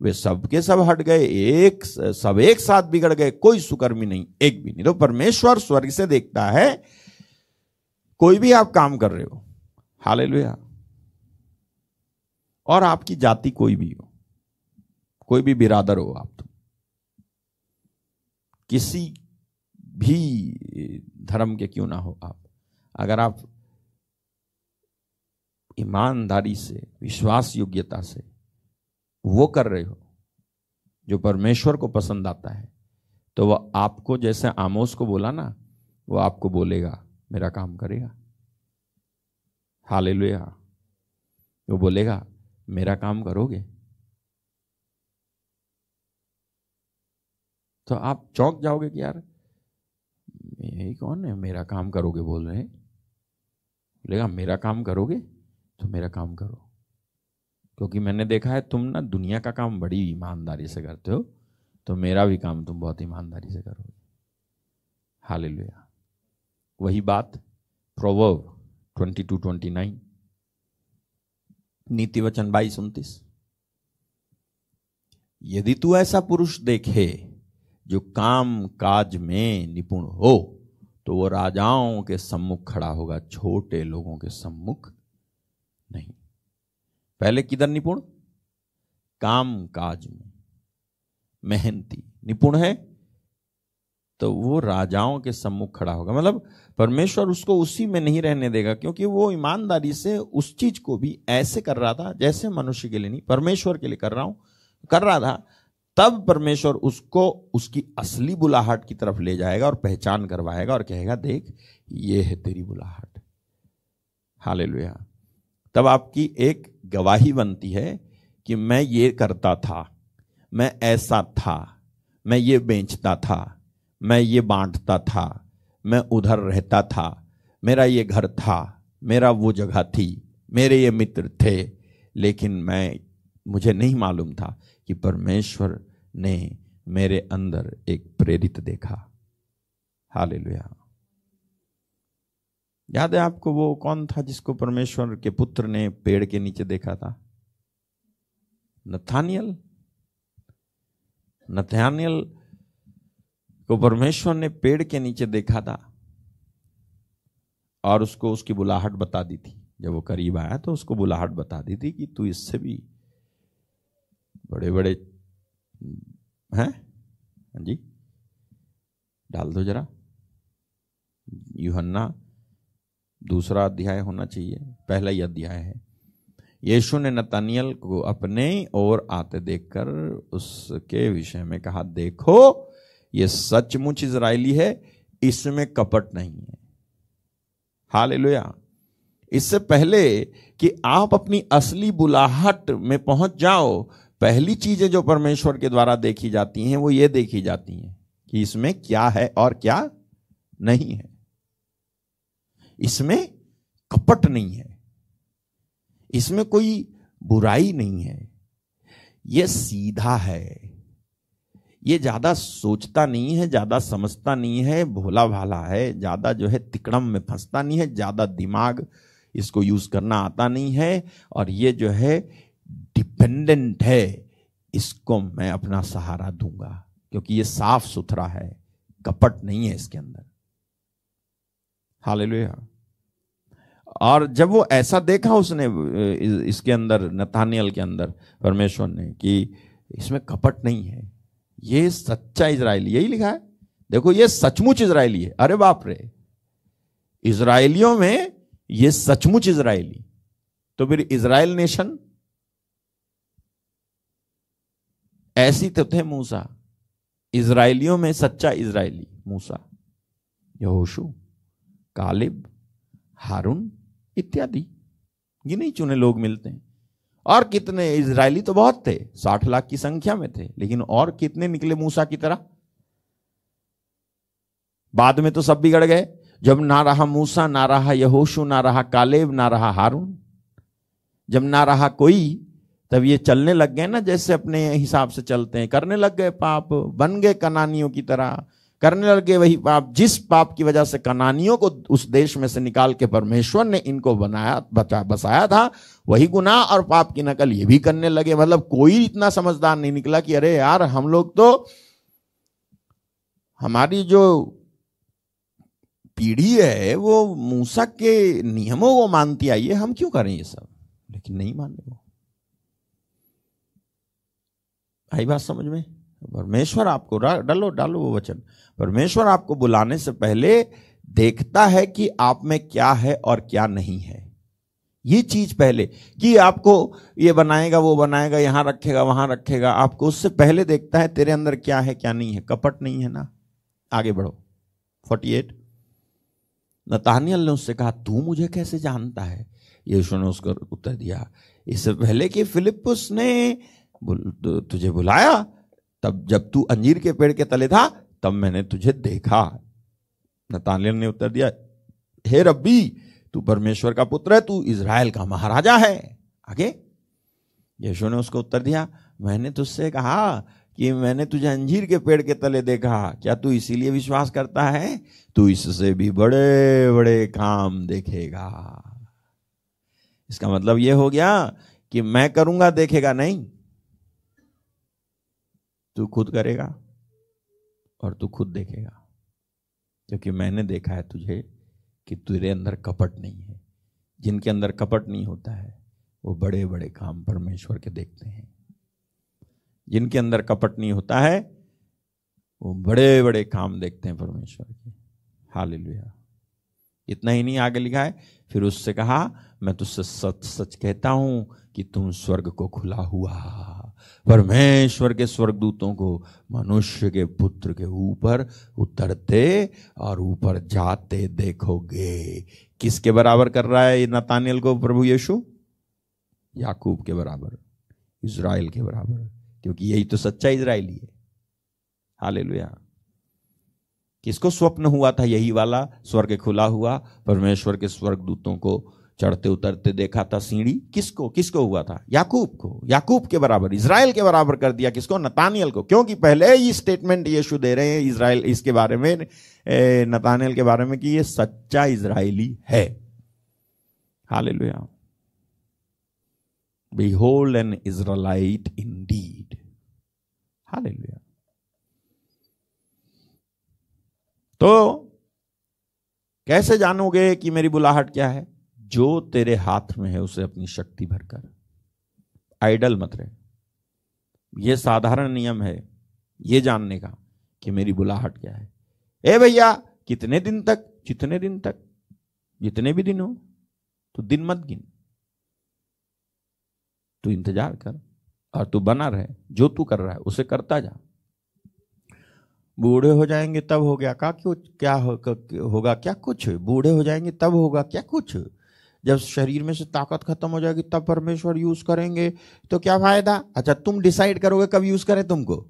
वे सबके सब हट गए, एक सब एक साथ बिगड़ गए, कोई सुकर्मी नहीं, एक भी नहीं। तो परमेश्वर स्वर्ग से देखता है, कोई भी आप काम कर रहे हो। हालेलुया। और आपकी जाति कोई भी हो, कोई भी बिरादर हो आप किसी भी धर्म के क्यों ना हो आप? अगर आप ईमानदारी से विश्वास योग्यता से वो कर रहे हो, जो परमेश्वर को पसंद आता है तो वह आपको जैसे आमोस को बोला ना, वो आपको बोलेगा, मेरा काम करेगा। हालेलुया। वो बोलेगा, मेरा काम करोगे? तो आप चौंक जाओगे कि यार, यही कौन है? मेरा काम करोगे बोल रहे हैं। बोलेगा, मेरा काम करोगे? तो मेरा काम करो। क्योंकि मैंने देखा है तुम ना दुनिया का काम बड़ी ईमानदारी से करते हो तो मेरा भी काम तुम बहुत ईमानदारी से करोगे। हालेलुया। वही बात proverb twenty two twenty nine नीति वचन बाईस, उन्तीस। यदि तू ऐसा पुरुष देखे जो काम काज में निपुण हो तो वो राजाओं के सम्मुख खड़ा होगा, छोटे लोगों के सम्मुख नहीं। पहले किधर निपुण? काम काज में। मेहनती। निपुण है तो वो राजाओं के सम्मुख खड़ा होगा। मतलब परमेश्वर उसको उसी में नहीं रहने देगा, क्योंकि वो ईमानदारी से उस चीज़ को भी ऐसे कर रहा था, जैसे मनुष्य के लिए नहीं, परमेश्वर के लिए कर रहा हूँ, कर रहा था तब परमेश्वर उसको उसकी असली बुलाहट की तरफ़ ले जाएगा और पहचान करवाएगा और कहेगा, देख, ये है तेरी बुलाहट। हालेलुया। तब आपकी एक गवाही बनती है कि मैं ये करता था, मैं ऐसा था, मैं ये बेचता था, मैं ये बांटता था, मैं उधर रहता था, मेरा ये घर था, मेरा वो जगह थी, मेरे ये मित्र थे, लेकिन मैं, मुझे नहीं मालूम था कि परमेश्वर ने मेरे अंदर एक प्रेरित देखा। हालेलुया। याद है आपको वो कौन था जिसको परमेश्वर के पुत्र ने पेड़ के नीचे देखा था? नथानियल। नथानियल को परमेश्वर ने पेड़ के नीचे देखा था और उसको उसकी बुलाहट बता दी थी। जब वो करीब आया तो उसको बुलाहट बता दी थी कि तू इससे भी बड़े बड़े हैं? हाँ जी। डाल दो जरा। यूहन्ना, दूसरा अध्याय होना चाहिए। पहला ही अध्याय है। यीशु ने नतानियल को अपने और आते देखकर उसके विषय में कहा, देखो, ये सचमुच इजरायली है, इसमें कपट नहीं है। हालेलुया। इससे पहले कि आप अपनी असली बुलाहट में पहुँच जाओ पहली चीज़ें जो परमेश्वर के द्वारा देखी जाती हैं, वो ये देखी जाती हैं कि इसमें क्या है और क्या नहीं है। इसमें कपट नहीं है। इसमें कोई बुराई नहीं है। ये सीधा है। ये ज़्यादा सोचता नहीं है, ज़्यादा समझता नहीं है भोला भाला है, ज़्यादा जो है तिकड़म में फंसता नहीं है, ज़्यादा दिमाग इसको यूज़ करना आता नहीं है, और ये जो है डिपेंडेंट है, इसको मैं अपना सहारा दूँगा, क्योंकि ये साफ़ सुथरा है, कपट नहीं है इसके अंदर। हालेलुया। और जब वो ऐसा देखा उसने इसके अंदर, नतानियल के अंदर, परमेश्वर ने, कि इसमें कपट नहीं है, ये सच्चा इजरायली यही लिखा है? देखो, ये सचमुच इसराइली है। अरे बाप रे! इजरायलियों में ये सचमुच इसराइली तो फिर इसराइल नेशन ऐसी तो थे मूसा। इसराइलियों में सच्चा इजरायली मूसा। यहोशू, कालिब, हारून इत्यादि। गिने चुने लोग मिलते हैं। और कितने इजरायली तो बहुत थे, साठ लाख की संख्या में थे, लेकिन और कितने निकले मूसा की तरह? बाद में तो सब बिगड़ गए। जब ना रहा मूसा, ना रहा यहोशू, ना रहा कालेब, ना रहा हारून, जब ना रहा कोई तब ये चलने लग गए ना, जैसे अपने हिसाब से चलते हैं। करने लग गए पाप, बन गए कनानियों की तरह। करने लग गए वही पाप, जिस पाप की वजह से कनानियों को उस देश में से निकाल के परमेश्वर ने इनको बनाया, बचा, बसाया था, वही गुनाह और पाप की नकल ये भी करने लगे। मतलब कोई इतना समझदार नहीं निकला कि, अरे यार, हम लोग तो हमारी जो पीढ़ी है, वो मूसा के नियमों को मानती आई है, हम क्यों करें ये सब? लेकिन नहीं माने वो। आई बात समझ में? परमेश्वर आपको डालो डालो वो वचन। परमेश्वर आपको बुलाने से पहले देखता है कि आप में क्या है और क्या नहीं है। ये चीज़ पहले कि आपको ये बनाएगा, वो बनाएगा, यहाँ रखेगा, वहाँ रखेगा, आपको उससे पहले देखता है तेरे अंदर क्या है, क्या नहीं है। कपट नहीं है ना? आगे बढ़ो। 48 नतानियल ने उससे कहा, तू मुझे कैसे जानता है? यीशु ने उसको उत्तर दिया। इससे पहले कि फिलिपुस ने तुझे बुलाया? तब जब तू अंजीर के पेड़ के तले था, तब मैंने तुझे देखा। नतानियल ने उत्तर दिया, हे रब्बी, तू परमेश्वर का पुत्र है, तू इज़राइल का महाराजा है। आगे, यीशु ने उसको उत्तर दिया, मैंने तुझसे कहा कि मैंने तुझे अंजीर के पेड़ के तले देखा। क्या तू इसीलिए विश्वास करता है? तू इससे भी बड़े बड़े काम देखेगा। इसका मतलब यह हो गया कि मैं करूँगा, देखेगा नहीं। तू खुद करेगा और तू खुद देखेगा। क्योंकि मैंने देखा है तुझे कि तेरे अंदर कपट नहीं है। जिनके अंदर कपट नहीं होता है, वो बड़े बड़े काम परमेश्वर के देखते हैं। जिनके अंदर कपट नहीं होता है, वो बड़े बड़े काम देखते हैं परमेश्वर के। हालेलुया। इतना ही नहीं आगे लिखा है फिर उससे कहा, मैं तुझसे सच सच कहता हूँ कि तुम स्वर्ग को खुला हुआ, परमेश्वर के स्वर्गदूतों को मनुष्य के पुत्र के ऊपर उतरते और ऊपर जाते देखोगे। किसके बराबर कर रहा है नतानियल को, प्रभु यीशु? याकूब के बराबर, इज़राइल के बराबर, क्योंकि यही तो सच्चा इजराइली है। हालेलुया। किसको स्वप्न हुआ था? यही वाला स्वर्ग खुला हुआ, परमेश्वर के स्वर्गदूतों को चढ़ते उतरते देखा था सीढ़ी। किसको? किसको हुआ था? याकूब को। याकूब के बराबर, इज़राइल के बराबर कर दिया किसको? नतानियल को। क्योंकि पहले ही स्टेटमेंट ये यीशु दे रहे हैं इसराइल इसके बारे में नतानियल के बारे में कि ये सच्चा इसराइली है। Hallelujah. Behold an Israelite indeed. Hallelujah. तो कैसे जानोगे कि मेरी बुलाहट क्या है? जो तेरे हाथ में है, उसे अपनी शक्ति भरकर। आइडल मत रहे। ये साधारण नियम है, ये जानने का कि मेरी बुलाहट क्या है। ए भैया, कितने दिन तक, जितने दिन तक, जितने भी दिन हो तो दिन मत गिन। तू इंतज़ार कर, और तू बना रहे, जो तू कर रहा है, उसे करता जा। बूढ़े हो जाएँगे तब हो गया। का कुछ क्या हो, होगा? क्या कुछ? बूढ़े हो जाएँगे तब होगा। क्या कुछ? जब शरीर में से ताकत खत्म हो जाएगी तब परमेश्वर यूज़ करेंगे। तो क्या फ़ायदा? अच्छा तुम डिसाइड करोगे कब यूज़ करें तुमको।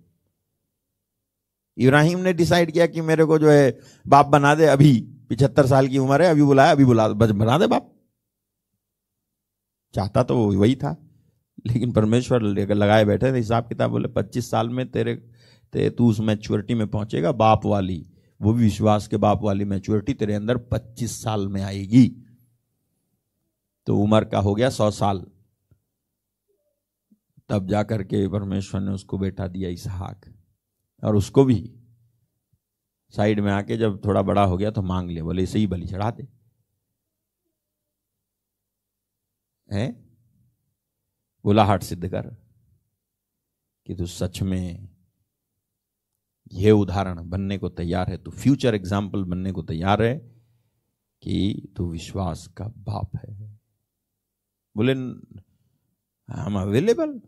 इब्राहिम ने डिसाइड किया कि मेरे को जो है बाप बना दे अभी। पिछहत्तर साल की उम्र है अभी बुलाया अभी बुला बस बना दे बाप। चाहता तो वही था। लेकिन परमेश्वर लगाए बैठे थे हिसाब किताब बोले पच्चीस साल में तेरे ते तू उस मैच्योरिटी में पहुंचेगा, बाप वाली, वो भी विश्वास के बाप वाली मैच्योरिटी तेरे अंदर पच्चीस साल में आएगी। तो उम्र का हो गया सौ साल। तब जाकर के परमेश्वर ने उसको बेटा दिया इसहाक। और उसको भी साइड में आके जब थोड़ा बड़ा हो गया तो मांग ले, बोले, इसे ही बलि चढ़ा दे। बोला, हाट सिद्ध कर कि तू सच में यह उदाहरण बनने को तैयार है, तू फ्यूचर एग्ज़ाम्पल बनने को तैयार है कि तू विश्वास का बाप है। बोले हम अवेलेबल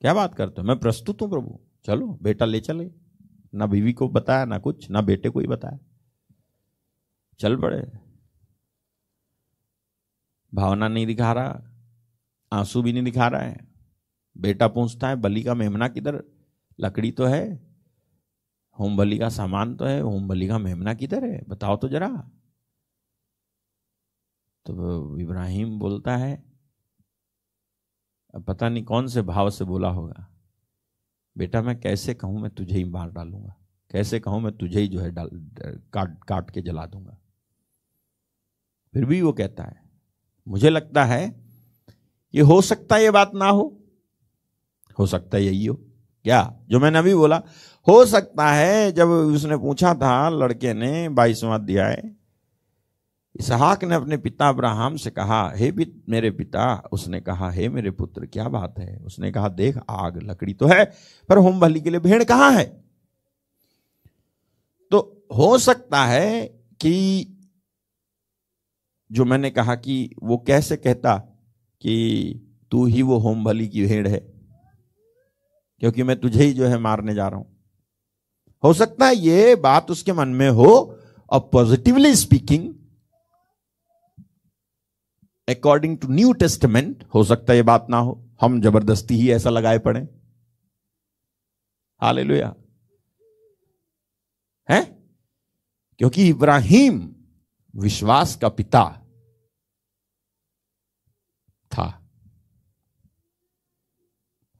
क्या बात करते हो? मैं प्रस्तुत हूँ प्रभु। चलो, बेटा ले चले। ना बीवी को बताया, ना कुछ, ना बेटे को ही बताया। चल पड़े। भावना नहीं दिखा रहा, आँसू भी नहीं दिखा रहा है। बेटा पूछता है, बलि का मेमना किधर? लकड़ी तो है? होम बलि का सामान तो है होम बलि का मेमना किधर है? बताओ तो जरा। तो इब्राहिम बोलता है, अब पता नहीं कौन से भाव से बोला होगा। बेटा, मैं कैसे कहूँ मैं तुझे ही मार डालूँगा। कैसे कहूँ मैं तुझे ही जो है डाल, काट काट के जला दूँगा। फिर भी वो कहता है, मुझे लगता है ये हो सकता है ये बात ना हो। हो सकता है यही हो। क्या? जो मैंने अभी बोला हो सकता है जब उसने पूछा था लड़के ने बाईसवां अध्याय इसहाक ने अपने पिता अब्राहम से कहा हे पित, मेरे पिता उसने कहा हे मेरे पुत्र क्या बात है? उसने कहा देख आग लकड़ी तो है पर होम बलि के लिए भेड़ कहाँ है? तो हो सकता है कि जो मैंने कहा कि वो कैसे कहता कि तू ही वो होम बलि की भेड़ है क्योंकि मैं तुझे ही जो है मारने जा रहा हूँ। हो सकता है ये बात उसके मन में हो और positively speaking according to new testament हो सकता है ये बात ना हो। हम ज़बरदस्ती ही ऐसा लगाए पड़े। हाले है? क्योंकि इब्राहिम विश्वास का पिता था।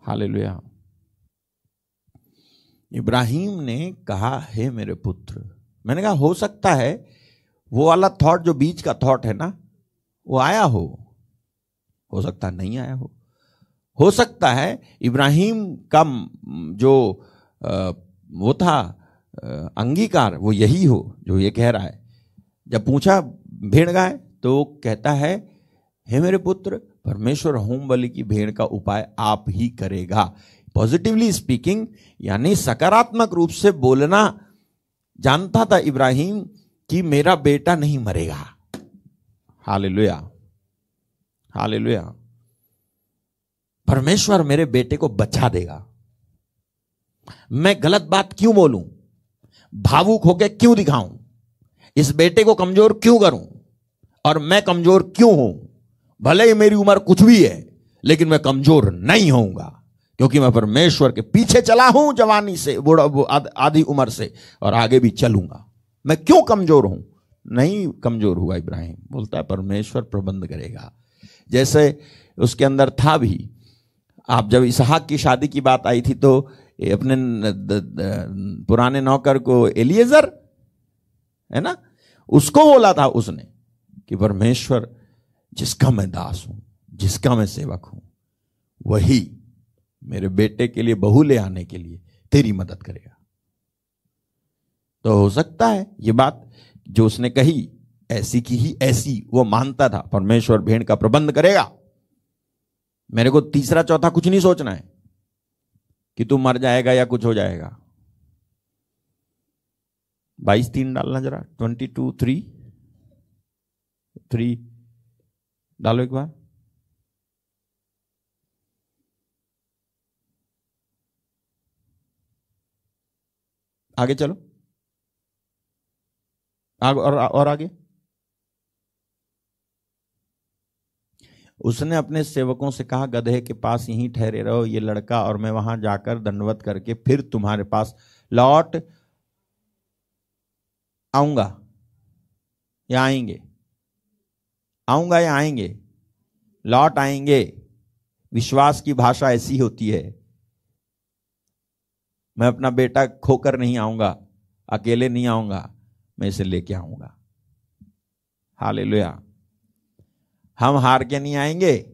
हाले इब्राहिम ने कहा, हे मेरे पुत्र, मैंने कहा, हो सकता है वो वाला थॉट जो बीच का थॉट है ना, वो आया हो। हो सकता नहीं आया हो। हो सकता है इब्राहिम का जो वो था अंगीकार, वो यही हो, जो ये कह रहा है। जब पूछा, भेड़ गाय तो कहता है, हे मेरे पुत्र, परमेश्वर होम बलि की भेड़ का उपाय आप ही करेगा। पॉजिटिवली स्पीकिंग यानी सकारात्मक रूप से बोलना जानता था इब्राहिम कि मेरा बेटा नहीं मरेगा। हालेलुया। हालेलुया। परमेश्वर मेरे बेटे को बचा देगा। मैं गलत बात क्यों बोलूँ? भावुक होकर क्यों दिखाऊँ? इस बेटे को कमज़ोर क्यों करूँ? और मैं कमज़ोर क्यों हूँ? भले ही मेरी उम्र कुछ भी है, लेकिन मैं कमज़ोर नहीं होऊँगा। क्योंकि मैं परमेश्वर के पीछे चला हूँ जवानी से, बुढ़ा आधी उम्र से, और आगे भी चलूँगा। मैं क्यों कमज़ोर हूँ? नहीं कमज़ोर हुआ इब्राहिम। बोलता है, परमेश्वर प्रबंध करेगा। जैसे उसके अंदर था भी। आप जब इसहाक की शादी की बात आई थी तो अपने पुराने नौकर को एलिएजर, है ना? उसको बोला था उसने कि परमेश्वर, जिसका मैं दास हूँ, जिसका मैं सेवक हूँ, वही मेरे बेटे के लिए, बहू ले आने के लिए तेरी मदद करेगा। तो हो सकता है ये बात जो उसने कही, ऐसी की ही ऐसी, वो मानता था, परमेश्वर भेड़ का प्रबंध करेगा। मेरे को तीसरा चौथा कुछ नहीं सोचना है कि तू मर जाएगा या कुछ हो जाएगा। बाईस तीन डालना जरा, ट्वेंटी टू, थ्री थ्री, डालो एक बार। आगे चलो। आग, और और आगे? उसने अपने सेवकों से कहा, गधे के पास यहीं ठहरे रहो, ये लड़का और मैं वहाँ जाकर दंडवत करके फिर तुम्हारे पास लौट आऊँगा। या आएँगे? आऊँगा या आएँगे? लौट आएँगे। विश्वास की भाषा ऐसी होती है। मैं अपना बेटा खोकर नहीं आऊँगा, अकेले नहीं आऊँगा, मैं इसे लेके आऊँगा। हालेलुया। हम हार के नहीं आएँगे,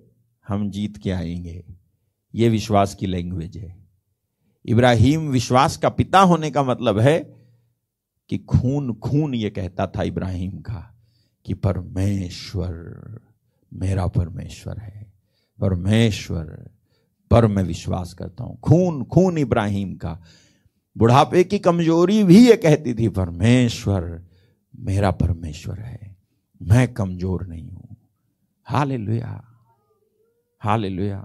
हम जीत के आएँगे। ये विश्वास की लैंग्वेज है। इब्राहिम विश्वास का पिता होने का मतलब है कि खून खून ये कहता था इब्राहिम का कि परमेश्वर मेरा परमेश्वर है, परमेश्वर। पर मैं विश्वास करता हूँ। खून खून इब्राहिम का। बुढ़ापे की कमज़ोरी भी ये कहती थी, परमेश्वर, मेरा परमेश्वर है। मैं कमज़ोर नहीं हूँ। हाल लुया हाल लुया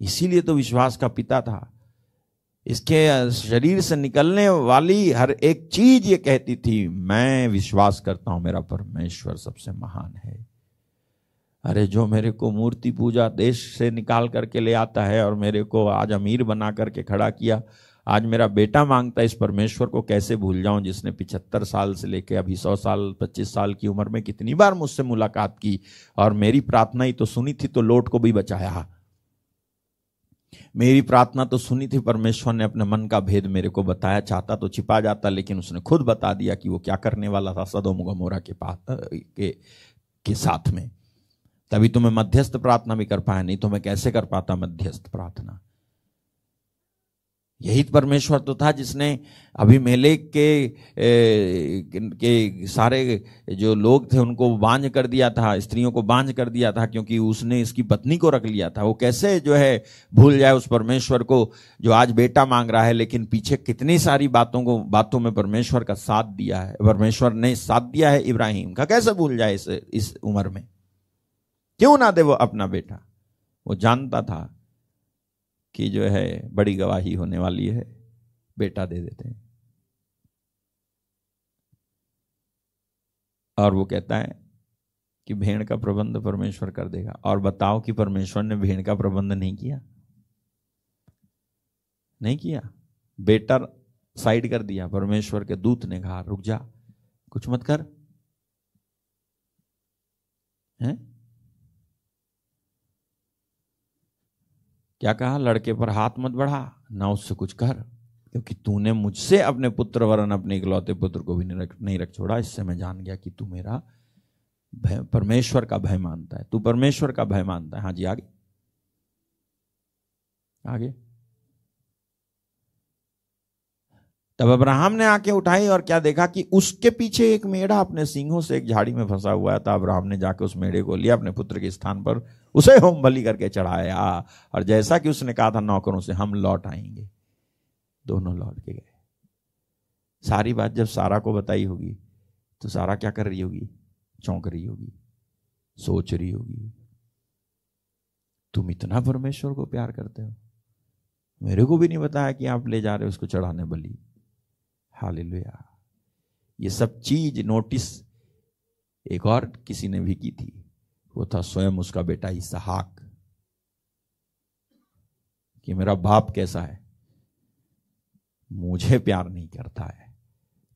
इसीलिए तो विश्वास का पिता था। इसके शरीर से निकलने वाली हर एक चीज़ ये कहती थी, मैं विश्वास करता हूँ, मेरा परमेश्वर सबसे महान है। अरे जो मेरे को मूर्ति पूजा देश से निकाल करके ले आता है और मेरे को आज अमीर बना करके खड़ा किया आज मेरा बेटा माँगता है इस परमेश्वर को कैसे भूल जाऊँ जिसने पिछहत्तर साल से लेके अभी सौ साल पच्चीस साल की उम्र में कितनी बार मुझसे मुलाकात की और मेरी प्रार्थना ही तो सुनी थी तो लोट को भी बचाया। मेरी प्रार्थना तो सुनी थी परमेश्वर ने अपने मन का भेद मेरे को बताया चाहता तो छिपा जाता लेकिन उसने खुद बता दिया कि वो क्या करने वाला था सदोम गमोरा के पास के, के साथ में। तभी तो मैं मध्यस्थ प्रार्थना भी कर पाया नहीं तो मैं कैसे कर पाता मध्यस्थ प्रार्थना? यही परमेश्वर तो था जिसने अभी मेले के ए, के सारे जो लोग थे उनको बांझ कर दिया था स्त्रियों को बांझ कर दिया था क्योंकि उसने इसकी पत्नी को रख लिया था। वो कैसे जो है भूल जाए उस परमेश्वर को जो आज बेटा मांग रहा है लेकिन पीछे कितनी सारी बातों को बातों में परमेश्वर का साथ दिया है। परमेश्वर ने साथ दिया है इब्राहिम का। कैसे भूल जाए इस इस उम्र में? क्यों ना दे वो अपना बेटा? वो जानता था कि जो है, बड़ी गवाही होने वाली है, बेटा दे देते हैं। और वो कहता है कि भेड़ का प्रबंध परमेश्वर कर देगा। और बताओ कि परमेश्वर ने भेड़ का प्रबंध नहीं किया? नहीं किया। बेटा साइड कर दिया। परमेश्वर के दूत ने कहा, रुक जा, कुछ मत कर। हैं? क्या कहा? लड़के पर हाथ मत बढ़ा, ना उससे कुछ कर, क्योंकि तूने मुझसे अपने पुत्र वरन अपने इकलौते पुत्र को भी नहीं रख नहीं रख छोड़ा। इससे मैं जान गया कि तू मेरा भय, परमेश्वर का भय मानता है। तू परमेश्वर का भय मानता है। हाँ जी, आगे। आगे। तब अब्राहम ने आके उठाई और क्या देखा कि उसके पीछे एक मेढ़ा अपने सिंहों से एक झाड़ी में फंसा हुआ था अब्राहम ने जाके उस मेढ़े को लिया अपने पुत्र के स्थान पर। उसे होम बलि करके चढ़ाया। और जैसा कि उसने कहा था, नौकरों से हम लौट आएँगे। दोनों लौट के गए। सारी बात जब सारा को बताई होगी तो सारा क्या कर रही होगी? चौंक रही होगी। सोच रही होगी। तुम इतना परमेश्वर को प्यार करते हो। मेरे को भी नहीं बताया कि आप ले जा रहे हो उसको चढ़ाने बलि। हालेलुया। ये सब चीज़ नोटिस एक और किसी ने भी की थी। वो था स्वयं उसका बेटा इसहाक। कि मेरा बाप कैसा है? मुझे प्यार नहीं करता है।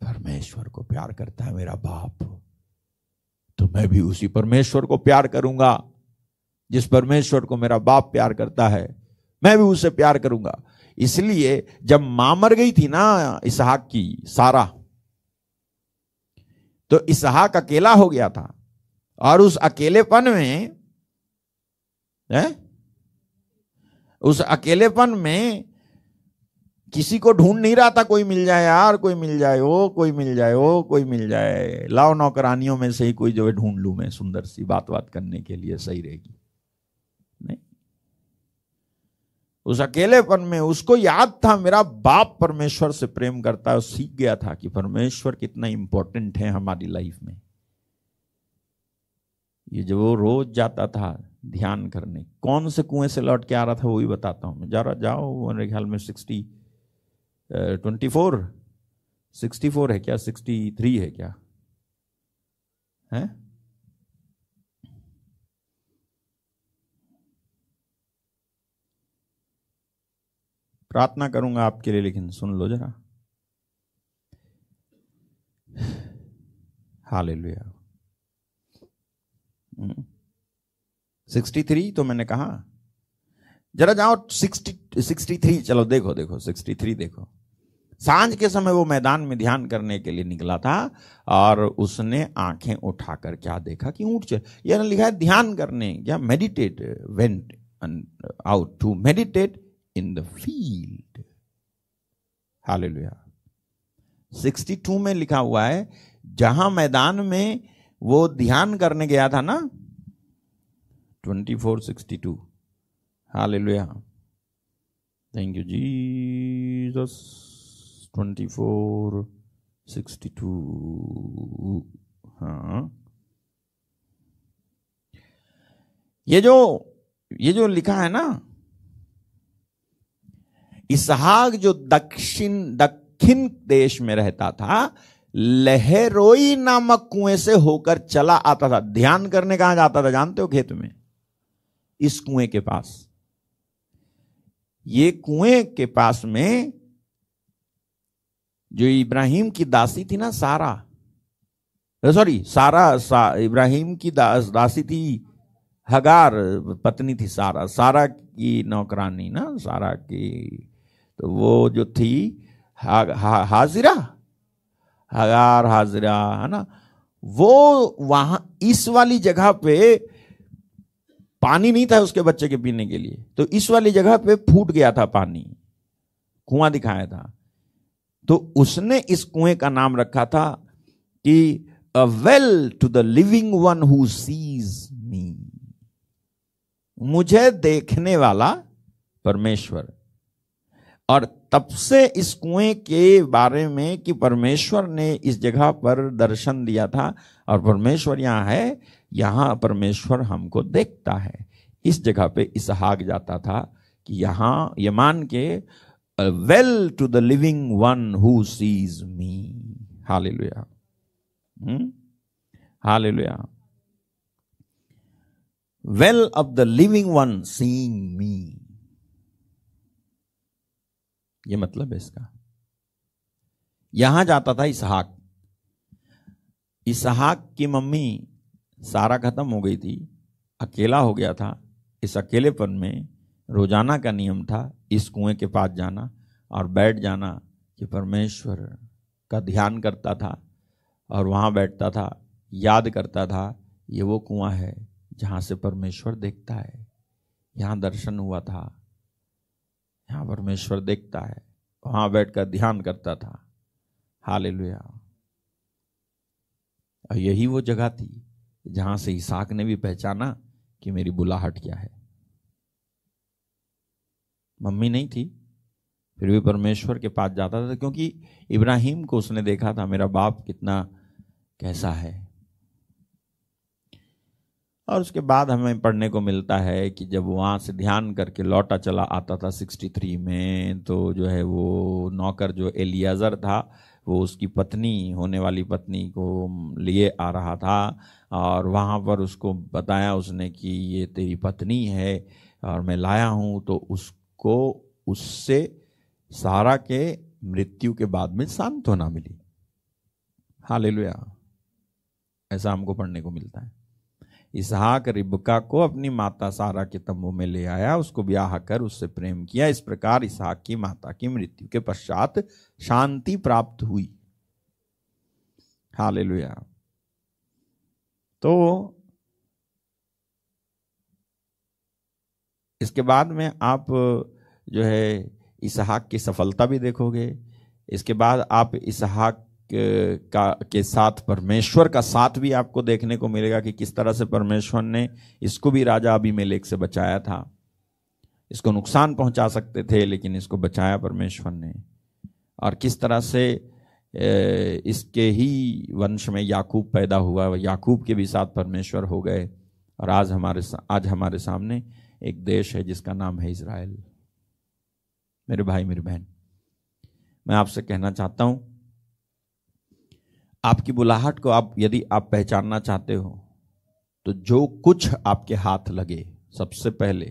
परमेश्वर को प्यार करता है मेरा बाप। तो मैं भी उसी परमेश्वर को प्यार करूँगा। जिस परमेश्वर को मेरा बाप प्यार करता है, मैं भी उसे प्यार करूँगा। इसलिए जब माँ मर गई थी ना इसहाक की, सारा तो इसहाक अकेला हो गया था। और उस अकेलेपन में, है? उस अकेलेपन में किसी को ढूंढ नहीं रहा था, कोई मिल जाए यार, कोई मिल जाए ओ कोई मिल जाए ओ कोई मिल जाए। लाओ नौकरानियों में से ही कोई जो है ढूंढ लू मैं, सुंदर सी बात बात करने के लिए सही रहेगी। नहीं? उस अकेलेपन में उसको याद था, मेरा बाप परमेश्वर से प्रेम करता है सीख गया था कि परमेश्वर कितना इंपॉर्टेंट है हमारी लाइफ में। ये जब वो रोज जाता था ध्यान करने, कौन से कुएँ से लौट के आ रहा था वो भी बताता हूँ जरा जाओ, मेरे ख्याल में sixty twenty four, sixty four है क्या, सिक्सटी थ्री है क्या? है? प्रार्थना करूँगा आपके लिए, लेकिन सुन लो जरा। हाल हालेलुया। सिक्सटी थ्री तो मैंने कहा। जरा जाओ सिक्सटी सिक्सटी थ्री चलो देखो देखो सिक्सटी थ्री देखो। साँझ के समय वो मैदान में ध्यान करने के लिए निकला था और उसने आँखें उठाकर क्या देखा कि ऊँट चल यह लिखा है ध्यान करने, या meditate went out to meditate in the field hallelujah 62 में लिखा हुआ है, जहाँ मैदान में वो ध्यान करने गया था ना? 2462 hallelujah thank you ji Jesus 2462 हाँ ये जो ये जो लिखा है ना? इसहाक जो दक्षिण दक्षिण देश में रहता था लहरोई नामक कुएँ से होकर चला आता था। ध्यान करने कहाँ जाता था? जानते हो खेत में? इस कुएँ के पास। ये कुएँ के पास में जो इब्राहिम की दासी थी ना सारा सॉरी सारा सा, इब्राहिम की दास दासी थी हगार पत्नी थी सारा सारा की नौकरानी ना सारा की तो वो जो थी हा, हा, हाजिरा हगार हाजिरा, है ना? वो वहाँ, इस वाली जगह पे पानी नहीं था उसके बच्चे के पीने के लिए। तो इस वाली जगह पे फूट गया था पानी। कुआँ दिखाया था। तो उसने इस कुएँ का नाम रखा था कि a well to the living one who sees me मुझे देखने वाला परमेश्वर। और तब से इस कुएँ के बारे में कि परमेश्वर ने इस जगह पर दर्शन दिया था और परमेश्वर यहाँ है, यहाँ परमेश्वर हमको देखता है। इस जगह पे इसहाक जाता था कि यहाँ, ये मान के well to the living one who sees me hallelujah. Hallelujah. Well of the living one seeing me ये मतलब है इसका। यहाँ जाता था इसहाक। इसहाक की मम्मी सारा खत्म हो गई थी, अकेला हो गया था। इस अकेलेपन में रोज़ाना का नियम था, इस कुएँ के पास जाना और बैठ जाना कि परमेश्वर का ध्यान करता था और वहाँ बैठता था, याद करता था, ये वो कुआँ है जहाँ से परमेश्वर देखता है। यहाँ दर्शन हुआ था। यहाँ परमेश्वर देखता है, वहाँ बैठकर ध्यान करता था। हाल यही वो जगह थी जहाँ से इसाक ने भी पहचाना कि मेरी बुलाहट क्या है। मम्मी नहीं थी, फिर भी परमेश्वर के पास जाता था, क्योंकि इब्राहिम को उसने देखा था, मेरा बाप कितना कैसा है। और उसके बाद हमें पढ़ने को मिलता है कि जब वहाँ से ध्यान करके लौटा चला आता था 63 में तो जो है वो नौकर जो एलियाजर था, वो उसकी पत्नी, होने वाली पत्नी को लिए आ रहा था और वहाँ पर उसको बताया उसने कि ये तेरी पत्नी है और मैं लाया हूँ तो उसको, उससे सारा के मृत्यु के बाद में सांत्वना मिली। हाँ हालेलुया। ऐसा हमको पढ़ने को मिलता है। इसहाक रिबका को अपनी माता सारा के तंबू में ले आया, उसको ब्याह कर उससे प्रेम किया। इस प्रकार इसहाक की माता की मृत्यु के पश्चात शांति प्राप्त हुई। हालेलुया। तो इसके बाद में आप जो है इसहाक की सफलता भी देखोगे। इसके बाद आप इसहाक का, के साथ परमेश्वर का साथ भी आपको देखने को मिलेगा कि किस तरह से परमेश्वर ने इसको भी राजा अभिमेलेक से बचाया था। इसको नुकसान पहुँचा सकते थे, लेकिन इसको बचाया परमेश्वर ने। और किस तरह से इसके ही वंश में याकूब पैदा हुआ, याकूब के भी साथ परमेश्वर हो गए। और आज हमारे आज हमारे सामने एक देश है जिसका नाम है इसराइल मेरे भाई, मेरी बहन, मैं आपसे कहना चाहता हूँ आपकी बुलाहट को आप, यदि आप पहचानना चाहते हो तो जो कुछ आपके हाथ लगे, सबसे पहले,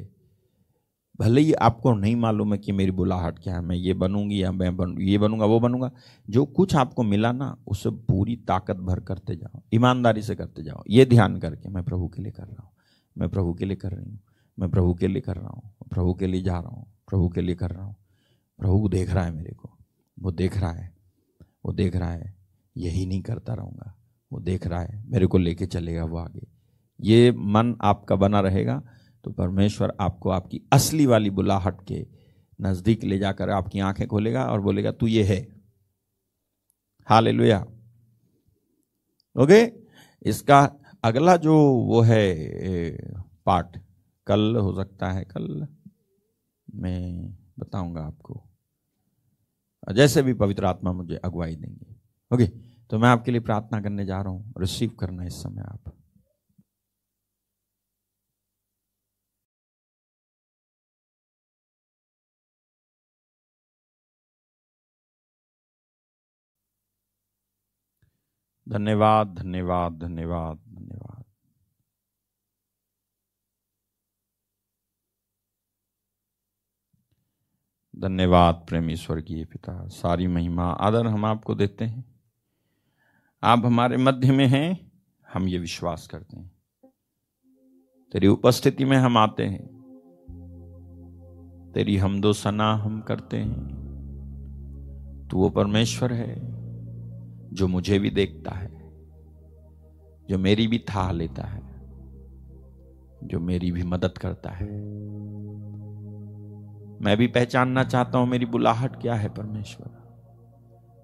भले ही आपको नहीं मालूम है कि मेरी बुलाहट क्या है, मैं ये बनूँगी या मैं बन, ये बनूँगा, वो बनूँगा, जो कुछ आपको मिला ना, उसे पूरी ताकत भर करते जाओ, ईमानदारी से करते जाओ, ये ध्यान करके, मैं प्रभु के लिए कर रहा हूँ, मैं प्रभु के लिए कर रही हूँ, मैं प्रभु के लिए कर रहा हूँ, प्रभु के लिए जा रहा हूँ, प्रभु के लिए कर रहा हूँ, प्रभु देख रहा है मेरे को, वो देख रहा है, वो देख रहा है यही नहीं करता रहूँगा। वो देख रहा है, मेरे को लेके चलेगा वो आगे। ये मन आपका बना रहेगा तो परमेश्वर आपको आपकी असली वाली बुलाहट के नज़दीक ले जाकर आपकी आँखें खोलेगा और बोलेगा, तू ये है। Hallelujah okay? इसका अगला जो वो है पार्ट कल हो सकता है, कल मैं बताऊँगा आपको। जैसे भी पवित्र आत्मा मुझे अगुवाई देंगे। ओके? तो मैं आपके लिए प्रार्थना करने जा रहा हूँ। रिसीव करना इस समय आप। धन्यवाद धन्यवाद धन्यवाद धन्यवाद। धन्यवाद प्रेमी स्वर्गीय पिता। सारी महिमा, आदर हम आपको देते हैं। आप हमारे मध्य में हैं, हम ये विश्वास करते हैं। तेरी उपस्थिति में हम आते हैं। तेरी हमदो सना हम करते हैं। तू वो परमेश्वर है, जो मुझे भी देखता है, जो मेरी भी था लेता है, जो मेरी भी मदद करता है। मैं भी पहचानना चाहता हूँ मेरी बुलाहट क्या है, परमेश्वर।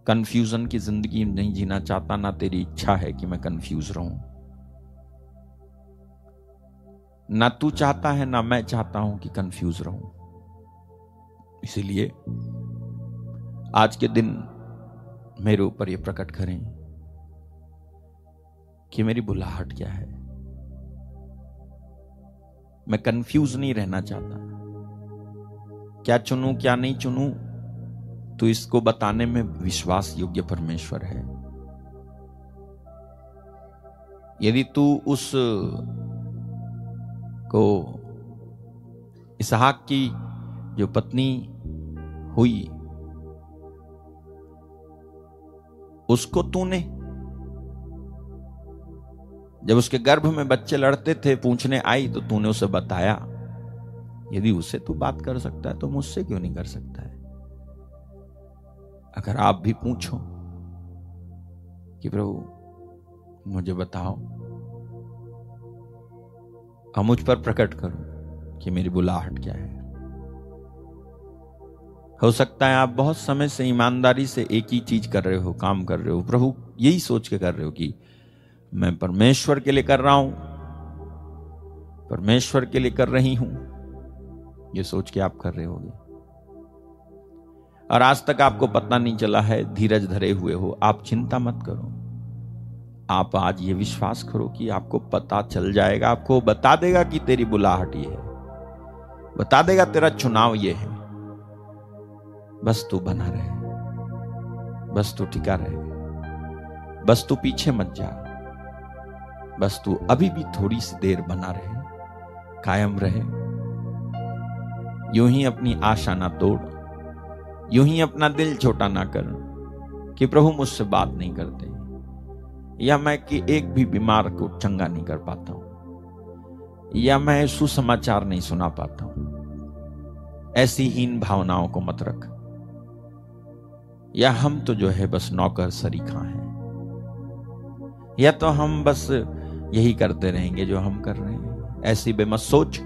कंफ्यूजन की ज़िंदगी नहीं जीना चाहता, ना तेरी इच्छा है कि मैं कंफ्यूज रहूँ। ना तू चाहता है, ना मैं चाहता हूँ कि कंफ्यूज रहूँ। इसीलिए आज के दिन मेरे ऊपर ये प्रकट करें कि मेरी बुलाहट क्या है। मैं कंफ्यूज नहीं रहना चाहता। क्या चुनूं, क्या नहीं चुनूं तो इसको बताने में विश्वास योग्य परमेश्वर है। यदि तू उस, को इसहाक की जो पत्नी हुई, उसको तूने, जब उसके गर्भ में बच्चे लड़ते थे, पूछने आई तो तूने उसे बताया। यदि उससे तू बात कर सकता है तो मुझसे क्यों नहीं कर सकता है? अगर आप भी पूछो कि प्रभु, मुझे बताओ। और मुझ पर प्रकट करो कि मेरी बुलाहट क्या है। हो सकता है आप बहुत समय से ईमानदारी से एक ही चीज़ कर रहे हो, काम कर रहे हो। प्रभु, यही सोच के कर रहे हो कि मैं परमेश्वर के लिए कर रहा हूँ, परमेश्वर के लिए कर रही हूँ। ये सोच के आप कर रहे होगे। और आज तक आपको पता नहीं चला है, धीरज धरे हुए हो। आप चिंता मत करो। आप आज ये विश्वास करो कि आपको पता चल जाएगा, आपको बता देगा कि तेरी बुलाहट ये है। बता देगा तेरा चुनाव ये है। बस तू बना रहे। बस तू टिका रहे। बस तू पीछे मत जा। बस तू अभी भी थोड़ी सी देर बना रहे। कायम रहे। यूँ ही अपनी आशा ना तोड़। यूँ ही अपना दिल छोटा ना कर कि प्रभु मुझसे बात नहीं करते, या मैं कि एक भी बीमार को चंगा नहीं कर पाता हूँ, या मैं सुसमाचार नहीं सुना पाता हूँ। ऐसी हीन भावनाओं को मत रख। या हम तो जो है बस नौकर सरीखा हैं, या तो हम बस यही करते रहेंगे जो हम कर रहे हैं। ऐसी बेमत सोच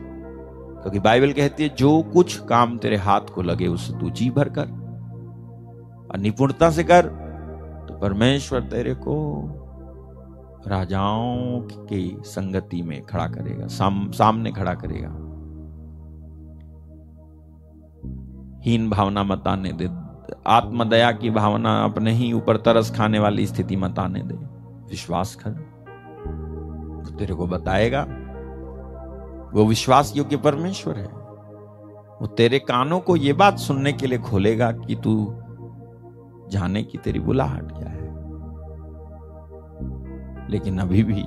क्योंकि बाइबल कहती है जो कुछ काम तेरे हाथ को लगे उसे तू जी भर कर। और निपुणता से कर तो परमेश्वर तेरे को राजाओं की संगति में खड़ा करेगा साम, सामने खड़ा करेगा। हीन भावना मत आने दे। आत्मदया की भावना अपने ही ऊपर तरस खाने वाली स्थिति मत आने दे। विश्वास कर। तो तेरे को बताएगा। वो विश्वास योग्य परमेश्वर है। वो तेरे कानों को ये बात सुनने के लिए खोलेगा कि तू जाने की तेरी बुलाहट क्या है। लेकिन अभी भी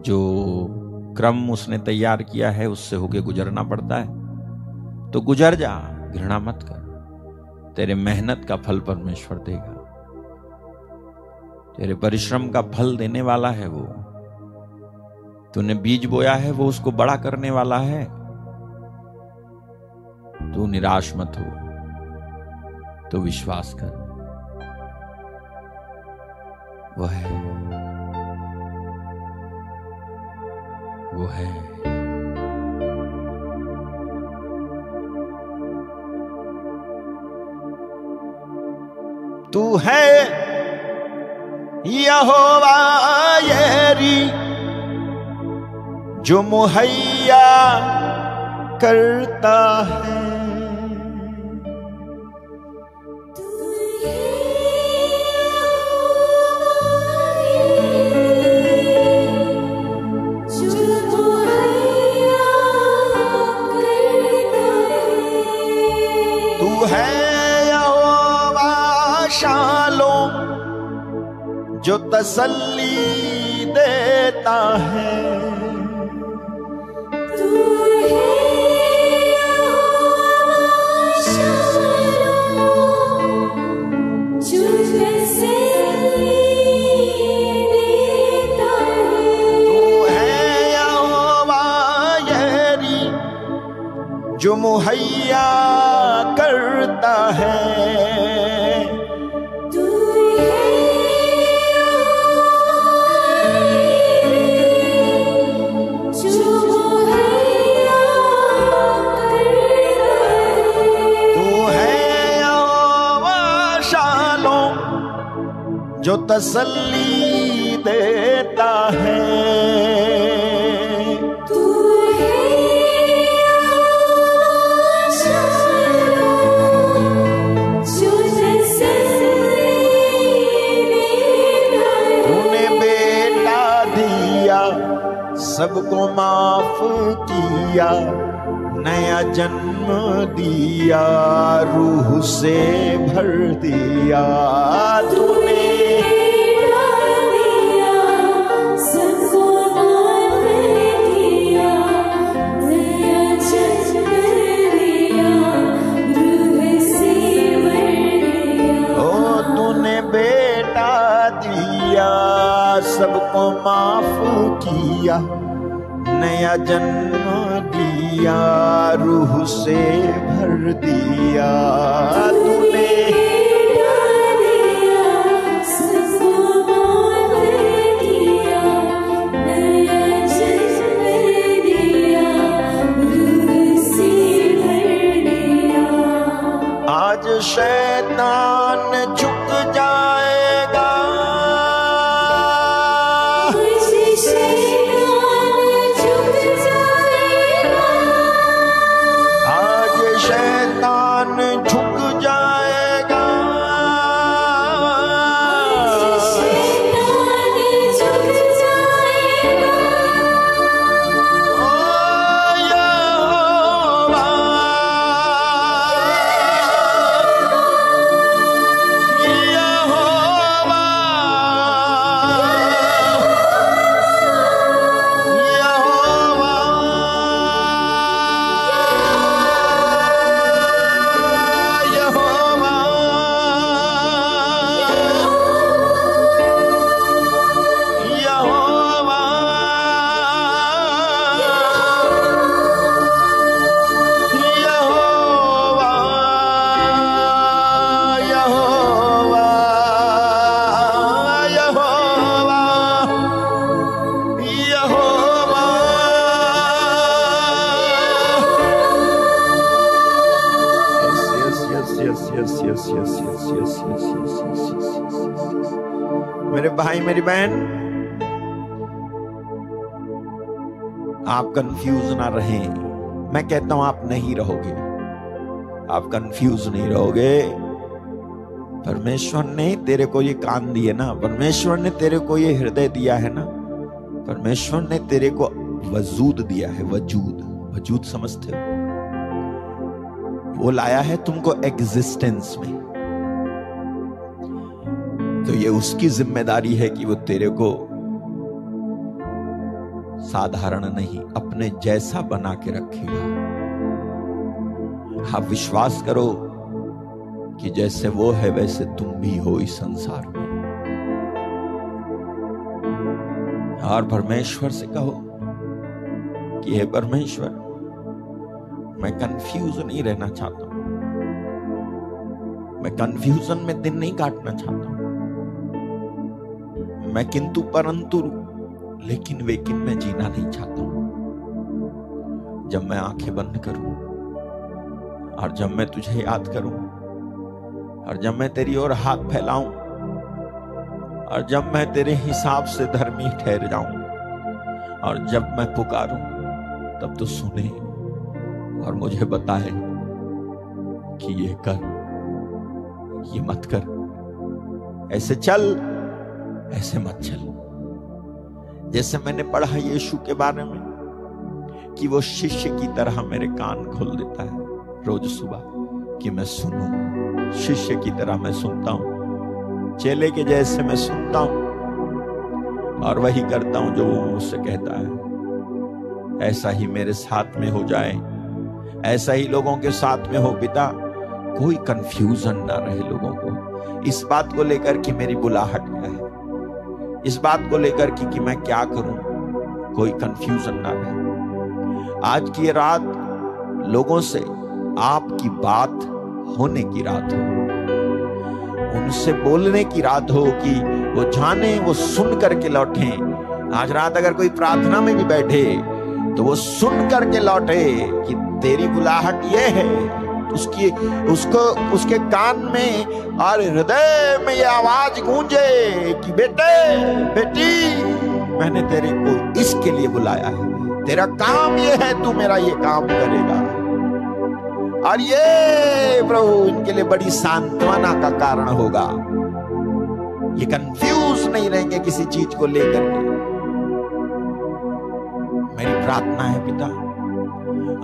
जो क्रम उसने तैयार किया है, उससे होके गुजरना पड़ता है। तो गुजर जा, घृणा मत कर। तेरे मेहनत का फल परमेश्वर देगा। तेरे परिश्रम का फल देने वाला है वो। तूने बीज बोया है, वो उसको बड़ा करने वाला है। तू निराश मत हो। तो विश्वास कर। वह है। वो है। तू है यहोवा येरी जो मुहैया करता है। शालों जो तसल्ली देता है। जो मुहैया करता है। जो तसल्ली देता है। सबको माफ़ किया, नया जन्म दिया, रूह से भर दिया। तूने बेटा दिया, सबको माफ़ किया। नया जन्म दिया रूह से भर दिया। तूने आज शैतान बहन आप कंफ्यूज ना रहे। मैं कहता हूँ, आप नहीं रहोगे। आप कंफ्यूज नहीं रहोगे। परमेश्वर ने तेरे को ये कान दिए ना। परमेश्वर ने तेरे को ये हृदय दिया है ना। परमेश्वर ने तेरे को वजूद दिया है, वजूद। वजूद समझते हो? वो लाया है तुमको एग्जिस्टेंस में। तो ये उसकी ज़िम्मेदारी है कि वो तेरे को साधारण नहीं, अपने जैसा बना के रखेगा। आप विश्वास करो कि जैसे वो है, वैसे तुम भी हो इस संसार में। और परमेश्वर से कहो कि, हे परमेश्वर, मैं कंफ्यूज नहीं रहना चाहता हूँ। मैं कंफ्यूजन में दिन नहीं काटना चाहता। हूँ मैं किंतु परंतु लेकिन वेकिन में जीना नहीं चाहता हूँ। जब मैं आँखें बंद करूँ, और जब मैं तुझे याद करूँ, और जब मैं तेरी ओर हाथ फैलाऊं, और जब मैं तेरे हिसाब से धर्मी ठहर जाऊँ, और जब मैं पुकारूं, तब तो सुने और मुझे बताए कि ये कर, ये मत कर, ऐसे चल। ऐसे मत चल। जैसे मैंने पढ़ा यीशु के बारे में कि वो शिष्य की तरह मेरे कान खोल देता है रोज सुबह कि मैं सुनूं। शिष्य की तरह मैं सुनता हूँ। चेले के जैसे मैं सुनता हूँ और वही करता हूँ जो वो मुझसे कहता है। ऐसा ही मेरे साथ में हो जाए। ऐसा ही लोगों के साथ में हो पिता। कोई कंफ्यूजन ना रहे लोगों को। इस बात को लेकर कि मेरी बुलाहट क्या है। इस बात को लेकर कि, कि मैं क्या करूँ? कोई कंफ्यूजन ना रहे। आज की रात लोगों से आपकी बात होने की रात हो। उनसे बोलने की रात हो कि वो जाने वो सुन करके लौटे। आज रात अगर कोई प्रार्थना में भी बैठे तो वो सुन करके लौटे कि तेरी बुलाहट ये है उसकी, उसको, उसके कान में और हृदय में ये आवाज़ गूंजे कि, बेटे, बेटी, मैंने तेरे को इसके लिए बुलाया है। तेरा काम ये है, तू मेरा ये काम करेगा। और ये प्रभु इनके लिए बड़ी सांत्वना का कारण होगा। ये कंफ्यूज नहीं रहेंगे किसी चीज़ को लेकर के। मेरी प्रार्थना है, पिता,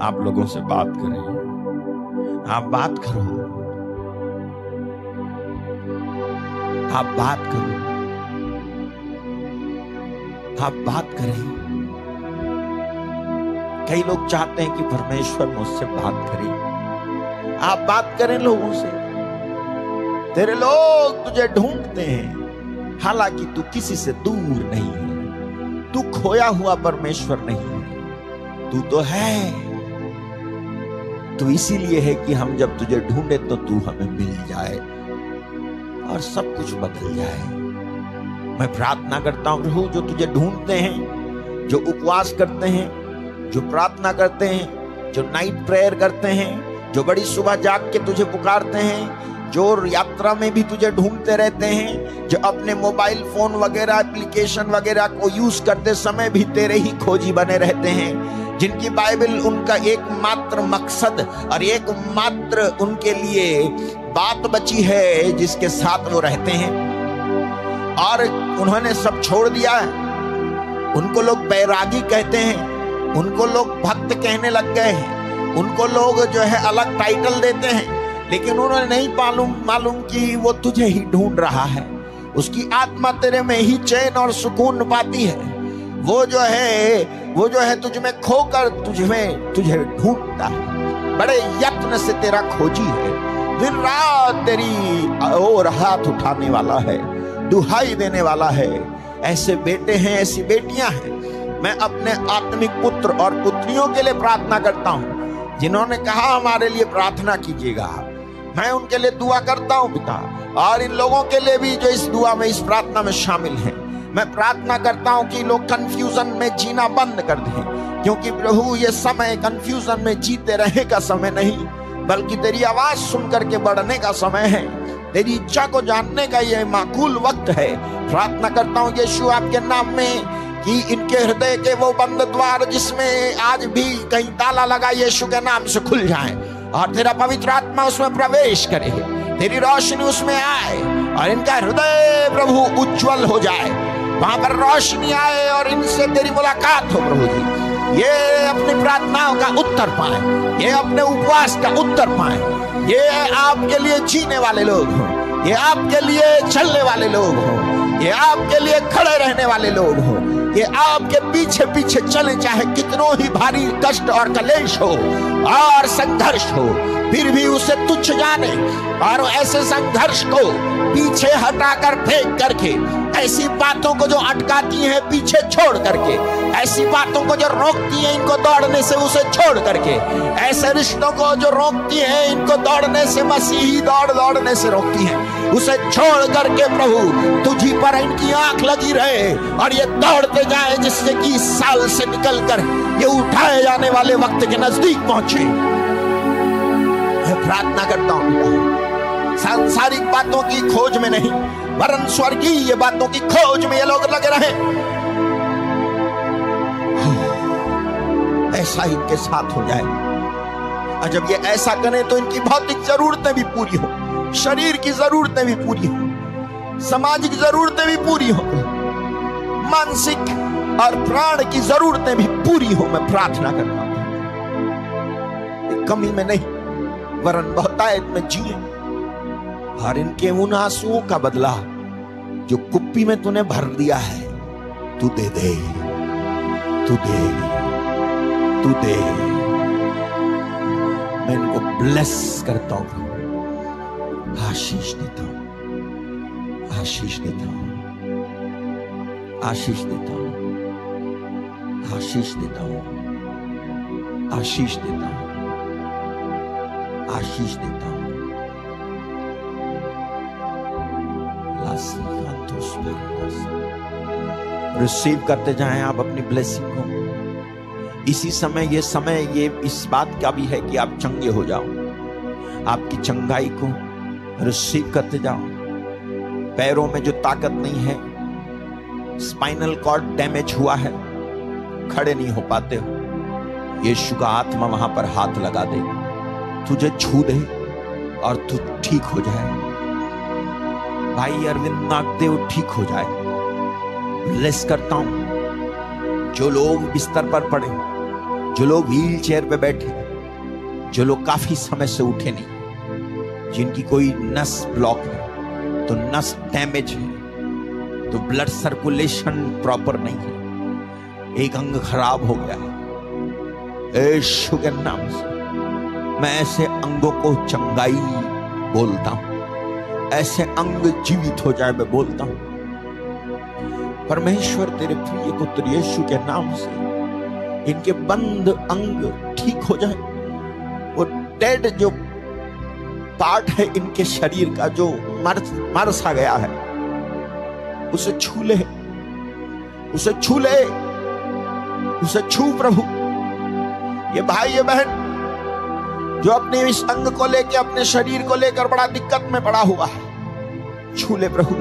आप लोगों से बात करें। आप बात करो। आप बात करो। आप बात करें। कई लोग चाहते हैं कि परमेश्वर मुझसे बात करे। आप बात करें लोगों से। तेरे लोग तुझे ढूंढते हैं। हालाँकि तू किसी से दूर नहीं है। तू खोया हुआ परमेश्वर नहीं है। तू तो है। तू इसीलिए है कि हम जब तुझे ढूंढे तो तू हमें मिल जाए और सब कुछ बदल जाए। मैं प्रार्थना करता हूँ प्रभु, जो तुझे ढूंढते हैं, जो उपवास करते हैं, जो प्रार्थना करते हैं, जो नाइट प्रेयर करते हैं, जो बड़ी सुबह जाग के तुझे पुकारते हैं, जो यात्रा में भी तुझे ढूंढते रहते हैं, जो अपने मोबाइल फ़ोन वगैरह एप्लीकेशन वगैरह को यूज़ करते समय भी तेरे ही खोजी बने रहते हैं। जिनकी बाइबल उनका एकमात्र मकसद और एक मात्र उनके लिए बात बची है, जिसके साथ वो रहते हैं। और उन्होंने सब छोड़ दिया है। उनको लोग बैरागी कहते हैं, उनको लोग भक्त कहने लग गए हैं, उनको लोग जो है अलग टाइटल देते हैं। लेकिन उन्होंने नहीं मालूम मालूम कि वो तुझे ही ढूंढ रहा है। उसकी आत्मा तेरे में ही चैन और सुकून पाती है। वो जो है वो जो है तुझ में खोकर तुझ में तुझे ढूंढता है। बड़े यत्न से तेरा खोजी है। दिन रात तेरी और हाथ उठाने वाला है, दुहाई देने वाला है। ऐसे बेटे हैं, ऐसी बेटियाँ हैं। मैं अपने आत्मिक पुत्र और पुत्रियों के लिए प्रार्थना करता हूँ। जिन्होंने कहा, हमारे लिए प्रार्थना कीजिएगा। मैं उनके लिए दुआ करता हूँ, पिता। और इन लोगों के लिए भी जो इस दुआ में, इस प्रार्थना में शामिल हैं। मैं प्रार्थना करता हूँ कि लोग कंफ्यूजन में जीना बंद कर दें, क्योंकि प्रभु, ये समय कंफ्यूजन में जीते रहे का समय नहीं, बल्कि तेरी आवाज़ सुन करके बढ़ने का समय है। तेरी इच्छा को जानने का ये माकूल वक्त है। प्रार्थना करता हूँ यीशु आपके नाम में, कि इनके हृदय के वो बंद द्वार जिसमें आज भी कहीं ताला लगा यीशु के नाम से खुल जाए, और तेरा पवित्र आत्मा उसमें प्रवेश करे, तेरी रोशनी उसमें आए, और इनका हृदय प्रभु उज्जवल हो जाए। वहाँ पर रोशनी आए और इनसे तेरी मुलाकात हो प्रभु जी। ये अपनी प्रार्थनाओं का उत्तर पाए, ये अपने उपवास का उत्तर पाए। ये आपके लिए जीने वाले लोग हो, ये आपके लिए चलने वाले लोग हो, ये आपके लिए खड़े रहने वाले लोग हो, ये आपके पीछे पीछे चले, चाहे कितनों ही भारी कष्ट और कलेश हो और संघर्ष हो, फिर भी उसे तुच्छ जाने और ऐसे संघर्ष को पीछे हटाकर फेंक करके ऐसी बातों को जो अटकाती हैं पीछे छोड़ करके, ऐसी बातों को जो रोकती हैं इनको दौड़ने से उसे छोड़ करके, ऐसे रिश्तों को जो रोकती हैं इनको दौड़ने से मसीही दौड़ दौड़ने से रोकती हैं। उसे छोड़ करके प्रभु, तुझी पर इनकी आँख लगी रहे और ये दौड़ते जाए जिससे कि साल से निकल कर ये उठाए जाने वाले वक्त के नज़दीक पहुँचे। मैं प्रार्थना करता हूँ सांसारिक बातों की खोज में नहीं, वरन स्वर्गीय बातों की खोज में ये लोग लगे रहे। ऐसा ही इनके साथ हो जाए। और जब ये ऐसा करें तो इनकी भौतिक जरूरतें भी पूरी हो, शरीर की जरूरतें भी पूरी हो सामाजिक जरूरतें भी पूरी हो, मानसिक और प्राण की जरूरतें भी पूरी हो, मैं प्रार्थना करता हूँ। कमी में नहीं, वरन बहुतायत में जिए। और इनके उन आंसुओं का बदला जो कुप्पी में तूने भर दिया है, तू दे दे, तू दे तू दे। मैं इनको ब्लेस करता हूँ, आशीष देता हूँ, आशीष देता हूँ, आशीष देता हूँ, आशीष देता हूँ, आशीष देता हूँ, आशीष देता हूँ। रिसीव करते जाएँ आप अपनी ब्लेसिंग को। इसी समय, ये समय, ये इस बात का भी है कि आप चंगे हो जाओ। आपकी चंगाई को रिसीव करते जाओ। पैरों में जो ताकत नहीं है स्पाइनल कॉर्ड डैमेज हुआ है, खड़े नहीं हो पाते हो। यीशु का आत्मा वहाँ पर हाथ लगा दे। तुझे छू दे और तू ठीक हो जाए। भाई अरविंद नागदेव ठीक हो जाए। ब्लेस करता हूँ। जो लोग बिस्तर पर पड़े जो लोग व्हील चेयर पर बैठे जो लोग काफ़ी समय से उठे नहीं, जिनकी कोई नस ब्लॉक है तो नस डैमेज है तो ब्लड सर्कुलेशन प्रॉपर नहीं है। एक अंग खराब हो गया है। यीशु के नाम से मैं ऐसे अंगों को चंगाई बोलता हूँ। ऐसे अंग जीवित हो जाए, मैं बोलता हूँ। परमेश्वर, तेरे प्रिय पुत्र यीशु के नाम से इनके बंद अंग ठीक हो जाए। वो डेड जो पार्ट है इनके शरीर का, जो मर मर सा गया है, उसे छू ले। उसे छू ले। उसे छू प्रभु। ये भाई, ये बहन, जो अपने इस अंग को लेकर अपने शरीर को लेकर बड़ा दिक्कत में पड़ा हुआ है छू ले प्रभु।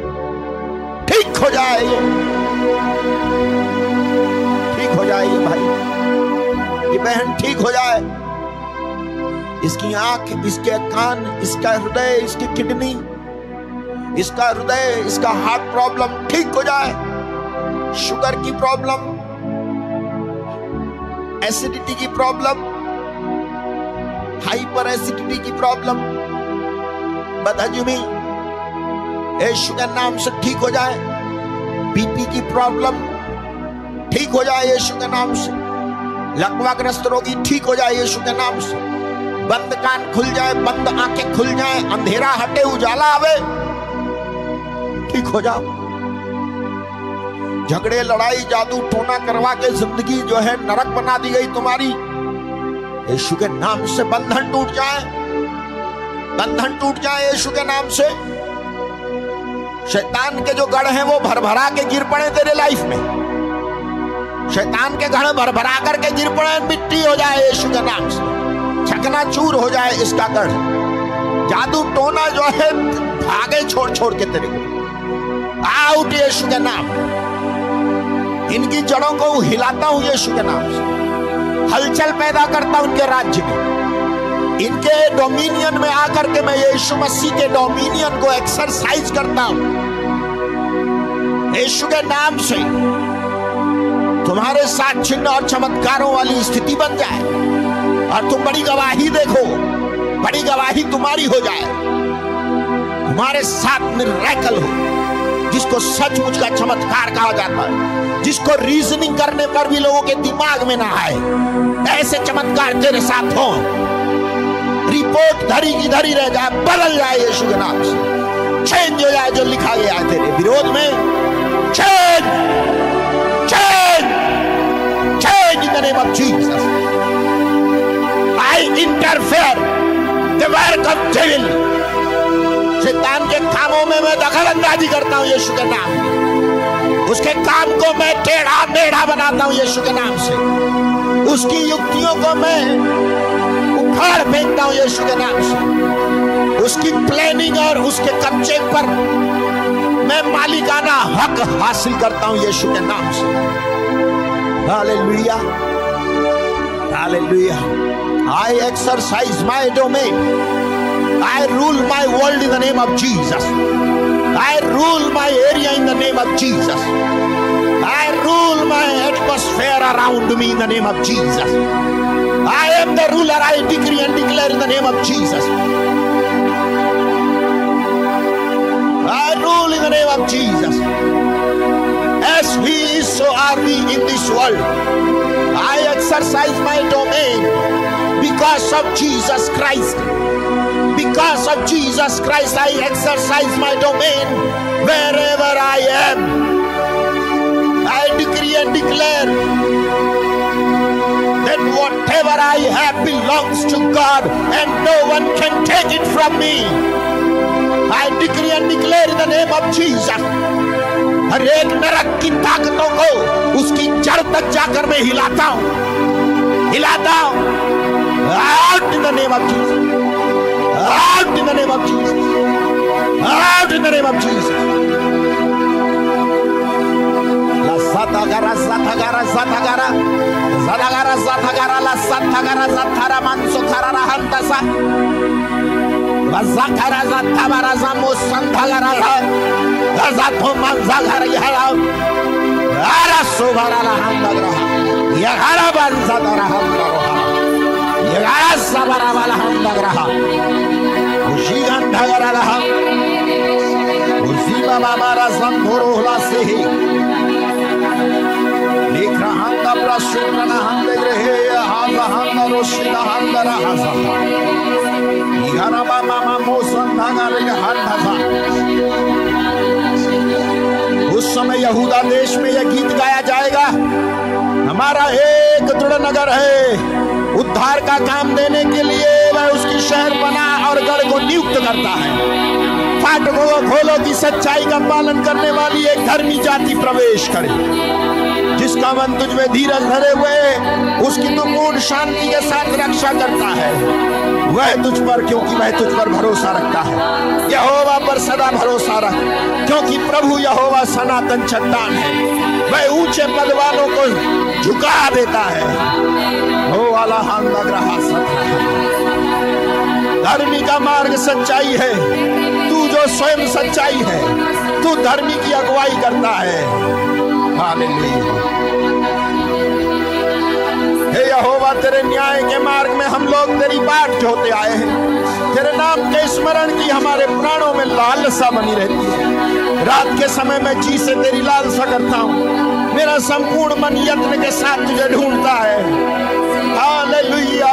ठीक हो जाए ये। ठीक हो जाए ये भाई। ये बहन ठीक हो जाए। इसकी आँख, इसके कान, इसका हृदय, इसकी किडनी, इसका हृदय, इसका हार्ट प्रॉब्लम ठीक हो जाए। शुगर की प्रॉब्लम, एसिडिटी की प्रॉब्लम, हाइपर एसिडिटी की प्रॉब्लम, बदहजमी यीशु के नाम से ठीक हो जाए। बीपी की प्रॉब्लम ठीक हो जाए यीशु के नाम से। लकवाग्रस्त रोगी ठीक हो जाए यीशु के नाम से। बंद कान खुल जाए, बंद आँखें खुल जाए, अंधेरा हटे, उजाला आवे। ठीक हो जाओ। झगड़े, लड़ाई, जादू, टोना करवा के ज़िंदगी जो है नरक बना दी गई तुम्हारी। यीशु के नाम से बंधन टूट जाए। बंधन टूट जाए यीशु के नाम से। शैतान के जो गढ़ हैं, वो भर भरा के गिर पड़े तेरे लाइफ में। शैतान के गढ़ भर भरा करके गिर पड़े, मिट्टी हो जाए यीशु के नाम से। चकना चूर हो जाए इसका गढ़। जादू टोना जो है, भागे छोड़ छोड़ के तेरे को। आउट यीशु के नाम। इनकी जड़ों को हिलाता हूँ यीशु के नाम से। हलचल पैदा करता उनके राज्य में। इनके डोमिनियन में आकर के मैं यीशु मसीह के डोमिनियन को एक्सरसाइज करता हूँ। यीशु के नाम से तुम्हारे साथ चिन्ह और चमत्कारों वाली स्थिति बन जाए और तुम बड़ी गवाही देखो, बड़ी गवाही तुम्हारी हो जाए। तुम्हारे साथ मिराकल हो, जिसको सचमुच का चमत्कार कहा जाता है, जिसको रीजनिंग करने पर भी लोगों के दिमाग में ना आए, ऐसे चमत्कार तेरे साथ हो। रिपोर्ट धरी की धरी रह जाए बदल जाए यीशु के नाम से। चेंज हो जाए जो लिखा गया है तेरे विरोध में change change change in the name of Jesus I interfere the work of devil शैतान के कामों में मैं दखल अंदाजी करता हूँ यीशु के नाम उसके काम को मैं टेढ़ा मेढ़ा बनाता हूँ यीशु के नाम से। उसकी युक्तियों को मैं कपाड़ फेंकता हूँ यीशु के नाम से। उसकी प्लानिंग और उसके कब्जे पर मैं मालिकाना हक हासिल करता हूँ यीशु के नाम से। Hallelujah. Hallelujah. I exercise my domain I rule my world in the name of Jesus I rule my area in the name of Jesus I rule my atmosphere around me in the name of Jesus I am the ruler. I decree and declare in the name of Jesus. I rule in the name of Jesus. As He is, so are we in this world. I exercise my domain because of Jesus Christ. Because of Jesus Christ, I exercise my domain wherever I am. I decree and declare that whatever I have belongs to God and no one can take it from me. I decree and declare in the name of Jesus. हर एक नरक की ताकतों को उसकी जड़ तक जाकर मैं हिलाता हूँ हिलाता हूँ out in the name of Jesus out in the name of Jesus out in the name of Jesus La satagara satagara satagara Sadagara Satagara La Satagara Satara Manso Karara Hantasa Vazakara Zatabara Zamu Santagara La Gazato Manzagara Yahala Ara Subara La Handagra Yagara Banzadara Handagra Yagara Sabara La Handagra Ushigan Dagara La Usiba Babara Santoro La Sihi उस समय यहूदा देश में यह गीत गाया जाएगा हमारा एक दृढ़ नगर है। उद्धार का काम देने के लिए वह उसकी शहर बना और गढ़ को नियुक्त करता है। फाटकों खोलो की सच्चाई का पालन करने वाली एक धर्मी जाति प्रवेश करे। जिसका मन तुझ में धीरज धरे हुए, उसकी तो पूर्ण शांति के साथ रक्षा करता है। वह तुझ पर, क्योंकि वह तुझ पर भरोसा रखता है। यहोवा पर सदा भरोसा रख, क्योंकि प्रभु यहोवा सनातन चट्टान है। वह ऊँचे पद वालों को झुका देता है। हो वाला रहा धर्मी का मार्ग सच्चाई है। तू जो स्वयं सच्चाई है, तू धर्मी की अगुवाई करता है। हालेलुया। यहोवा, तेरे न्याय के मार्ग में हम लोग तेरी बाट जोते आए हैं। तेरे नाम के स्मरण की हमारे प्राणों में लालसा बनी रहती है। रात के समय में जी से तेरी लालसा करता हूँ। मेरा संपूर्ण मन यत्न के साथ तुझे ढूंढता है। हालेलुया।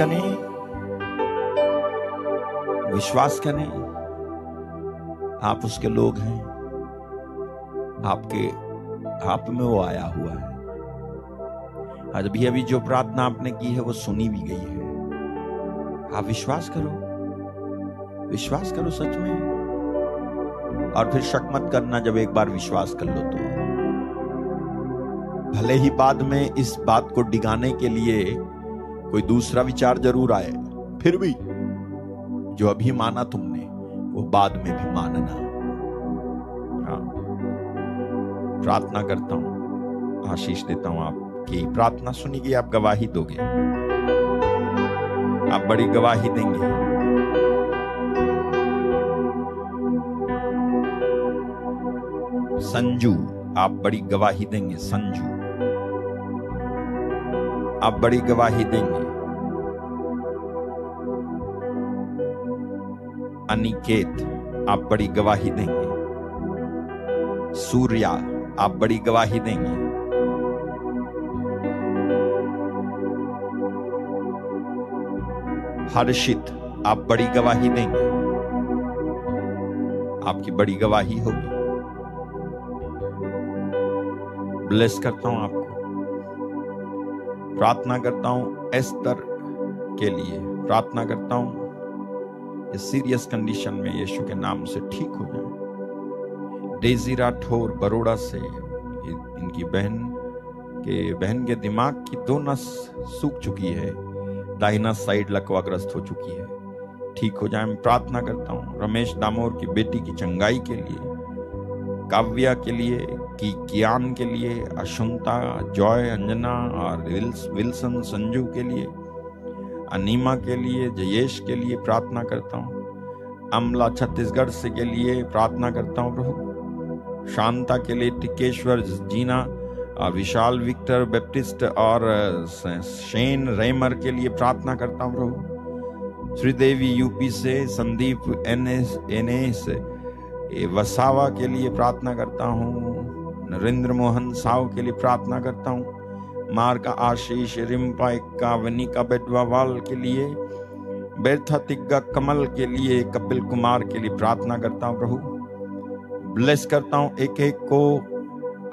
करें। विश्वास करें। आप उसके लोग हैं। आपके, आप में वो आया हुआ है। आज अभी अभी जो प्रार्थना आपने की है, वो सुनी भी गई है। आप विश्वास करो। विश्वास करो सच में। और फिर शक मत करना, जब एक बार विश्वास कर लो तो। भले ही बाद में इस बात को डिगाने के लिए कोई दूसरा विचार ज़रूर आए। फिर भी, जो अभी माना तुमने, वो बाद में भी मानना। हाँ। प्रार्थना करता हूँ। आशीष देता हूँ आपकी प्रार्थना सुनी गई आप गवाही दोगे। आप बड़ी गवाही देंगे। संजू, आप बड़ी गवाही देंगे, संजू। आप बड़ी गवाही देंगे। अनिकेत, आप बड़ी गवाही देंगे। सूर्या, आप बड़ी गवाही देंगे। हर्षित, आप बड़ी गवाही देंगे। आपकी बड़ी गवाही होगी। ब्लेस करता हूँ आपको। प्रार्थना करता हूँ एस्तर के लिए। प्रार्थना करता हूँ सीरियस कंडीशन में यीशु के नाम से ठीक हो जाए डेजी राठौर बरोड़ा से इनकी बहन के बहन के दिमाग की दो नस सूख चुकी है दाहिना साइड लकवाग्रस्त हो चुकी है। ठीक हो जाए, मैं प्रार्थना करता हूँ, रमेश दामोर की बेटी की चंगाई के लिए। काव्या के लिए की ज्ञान के लिए अशुंता जॉय अंजना और विल्स, विल्सन संजू के लिए अनीमा के लिए जयेश के लिए प्रार्थना करता हूँ। अमला छत्तीसगढ़ से के लिए प्रार्थना करता हूँ प्रभु। शांता के लिए टिकेश्वर जीना और विशाल विक्टर बैप्टिस्ट और शेन रेमर के लिए प्रार्थना करता हूँ प्रभु। श्रीदेवी यूपी से Sandeep N S N S Vasava के लिए प्रार्थना करता हूँ, नरेंद्र मोहन साव के लिए प्रार्थना करता हूँ मार्का आशीष रिम्पा इक्का वनिका बेडवावाल के लिए बेरथा तिग्गा कमल के लिए, कपिल कुमार के लिए प्रार्थना करता हूँ प्रभु। ब्लेस करता हूँ एक एक को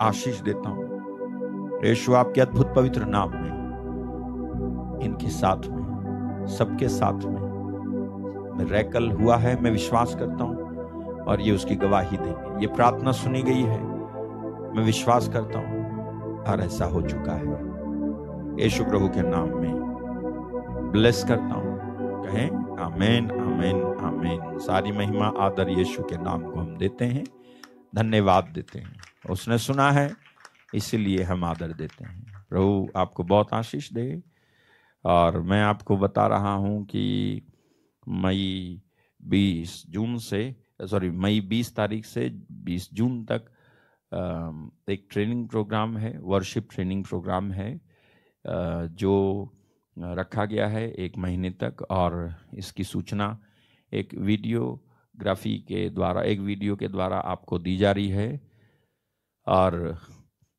आशीष देता हूँ। यीशु, आपके अद्भुत पवित्र नाम में, इनके साथ में, सबके साथ में, मैं रैकल हुआ है, मैं विश्वास करता हूँ। और ये उसकी गवाही देंगे। ये प्रार्थना सुनी गई है। मैं विश्वास करता हूँ, और ऐसा हो चुका है। यीशु प्रभु के नाम में ब्लेस करता हूँ। कहें, आमेन आमेन आमेन। सारी महिमा, आदर यीशु के नाम को हम देते हैं, धन्यवाद देते हैं। उसने सुना है, इसीलिए हम आदर देते हैं। प्रभु आपको बहुत आशीष दे, और मैं आपको बता रहा हूँ कि मई 20 जून से सॉरी मई 20 तारीख से 20 जून तक एक ट्रेनिंग प्रोग्राम है वर्शिप ट्रेनिंग प्रोग्राम है जो रखा गया है एक महीने तक और इसकी सूचना एक वीडियोग्राफी के द्वारा, एक वीडियो के द्वारा आपको दी जा रही है। और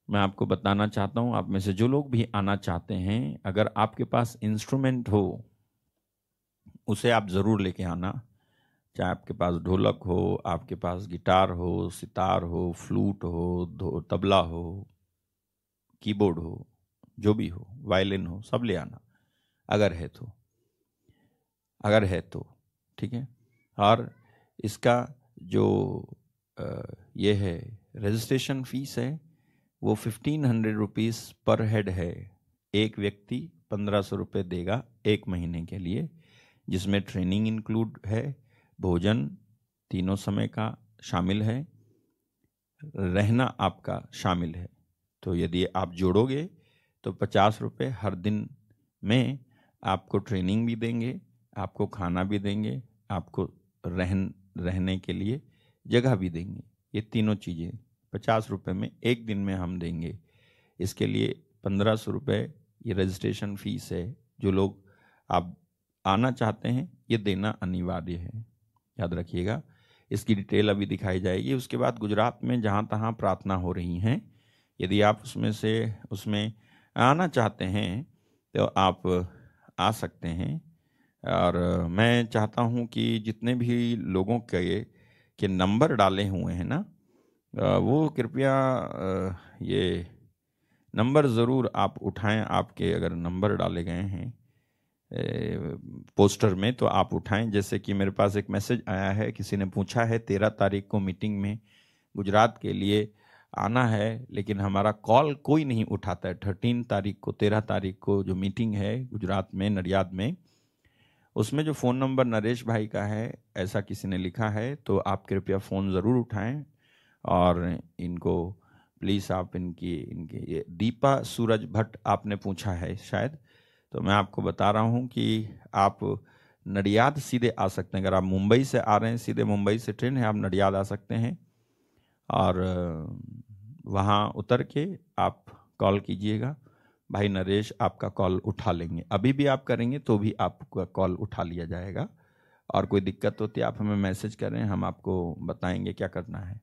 मैं आपको बताना चाहता हूँ, आप में से जो लोग भी आना चाहते हैं, अगर आपके पास इंस्ट्रूमेंट हो, उसे आप ज़रूर लेके आना। चाहे आपके पास ढोलक हो, आपके पास गिटार हो, सितार हो, फ्लूट हो तबला हो, कीबोर्ड हो, जो भी हो, वायलिन हो, सब ले आना। अगर है तो। अगर है तो ठीक है? और इसका जो ये है रजिस्ट्रेशन फ़ीस है, वो fifteen hundred rupees per head है। एक व्यक्ति पंद्रह सौ रुपये देगा एक महीने के लिए, जिसमें ट्रेनिंग इंक्लूड है भोजन तीनों समय का शामिल है, रहना आपका शामिल है। तो यदि आप जोड़ोगे तो पचास रुपये हर दिन में आपको ट्रेनिंग भी देंगे, आपको खाना भी देंगे, आपको रहन, रहने के लिए जगह भी देंगे। ये तीनों चीज़ें पचास रुपये में एक दिन में हम देंगे। इसके लिए पंद्रह सौ रुपये ये रजिस्ट्रेशन फ़ीस है, जो लोग आप आना चाहते हैं, ये देना अनिवार्य है। याद रखिएगा। इसकी डिटेल अभी दिखाई जाएगी। उसके बाद गुजरात में जहाँ तहाँ प्रार्थना हो रही हैं, यदि आप उसमें से, उसमें आना चाहते हैं तो आप आ सकते हैं। और मैं चाहता हूँ कि जितने भी लोगों के के नंबर डाले हुए हैं ना वो कृपया ये नंबर ज़रूर आप उठाएँ। आपके अगर नंबर डाले गए हैं पोस्टर में तो आप उठाएँ। जैसे कि मेरे पास एक मैसेज आया है, किसी ने पूछा है, तेरह तारीख को मीटिंग में गुजरात के लिए आना है, लेकिन हमारा कॉल कोई नहीं उठाता है। थर्टीन तारीख को, तेरह तारीख को जो मीटिंग है गुजरात में नडियाद में, उसमें जो फ़ोन नंबर नरेश भाई का है, ऐसा किसी ने लिखा है तो आप कृपया फ़ोन ज़रूर उठाएँ और इनको, प्लीज़ आप इनकी, इनके दीपा सूरज भट्ट आपने पूछा है शायद। तो मैं आपको बता रहा हूँ कि आप नडियाद सीधे आ सकते हैं। अगर आप मुंबई से आ रहे हैं, सीधे मुंबई से ट्रेन है, आप नडियाद आ सकते हैं। और वहाँ उतर के आप कॉल कीजिएगा। भाई नरेश, आपका कॉल उठा लेंगे। अभी भी आप करेंगे तो भी आपका कॉल उठा लिया जाएगा। और कोई दिक्कत होती है, आप हमें मैसेज करें, हम आपको बताएँगे क्या करना है।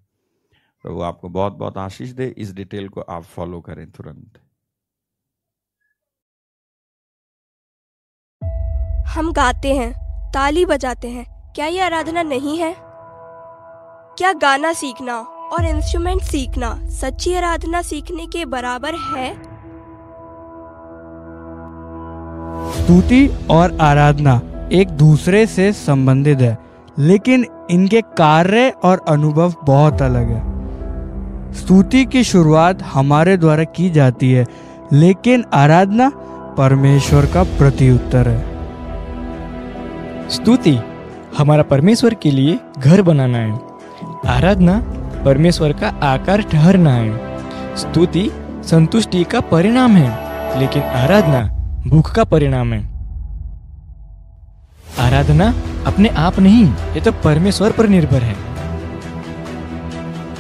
तो वो आपको बहुत बहुत आशीष दे। इस डिटेल को आप फॉलो करें तुरंत। हम गाते हैं, ताली बजाते हैं। क्या ये आराधना नहीं है? क्या गाना सीखना और इंस्ट्रूमेंट सीखना सच्ची आराधना सीखने के बराबर है? स्तुति और आराधना एक दूसरे से संबंधित है, लेकिन इनके कार्य और अनुभव बहुत अलग है। स्तुति की शुरुआत हमारे द्वारा की जाती है, लेकिन आराधना परमेश्वर का प्रत्युत्तर है। स्तुति हमारा परमेश्वर के लिए घर बनाना है। आराधना परमेश्वर का आकार ठहरना है। स्तुति संतुष्टि का परिणाम है, लेकिन आराधना भूख का परिणाम है। आराधना अपने आप नहीं, ये तो परमेश्वर पर निर्भर है।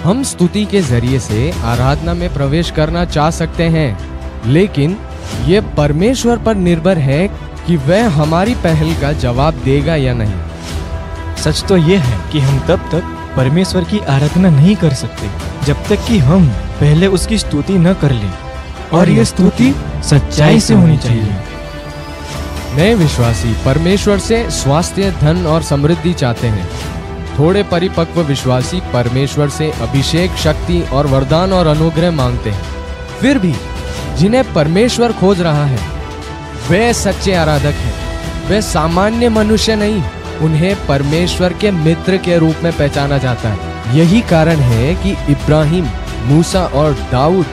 हम स्तुति के ज़रिए से आराधना में प्रवेश करना चाह सकते हैं, लेकिन ये परमेश्वर पर निर्भर है कि वह हमारी पहल का जवाब देगा या नहीं। सच तो यह है कि हम तब तक परमेश्वर की आराधना नहीं कर सकते, जब तक कि हम पहले उसकी स्तुति न कर लें। और यह स्तुति सच्चाई से होनी चाहिए। नए विश्वासी, परमेश्वर से स्वास्थ्य, धन और समृद्धि चाहते हैं। थोड़े परिपक्व विश्वासी परमेश्वर से अभिषेक, शक्ति और वरदान और अनुग्रह मांगते हैं। फिर भी जिन्हें परमेश्वर खोज रहा है वे सच्चे आराधक हैं। वे सामान्य मनुष्य नहीं, उन्हें परमेश्वर के मित्र के रूप में पहचाना जाता है। यही कारण है कि इब्राहिम, मूसा और दाऊद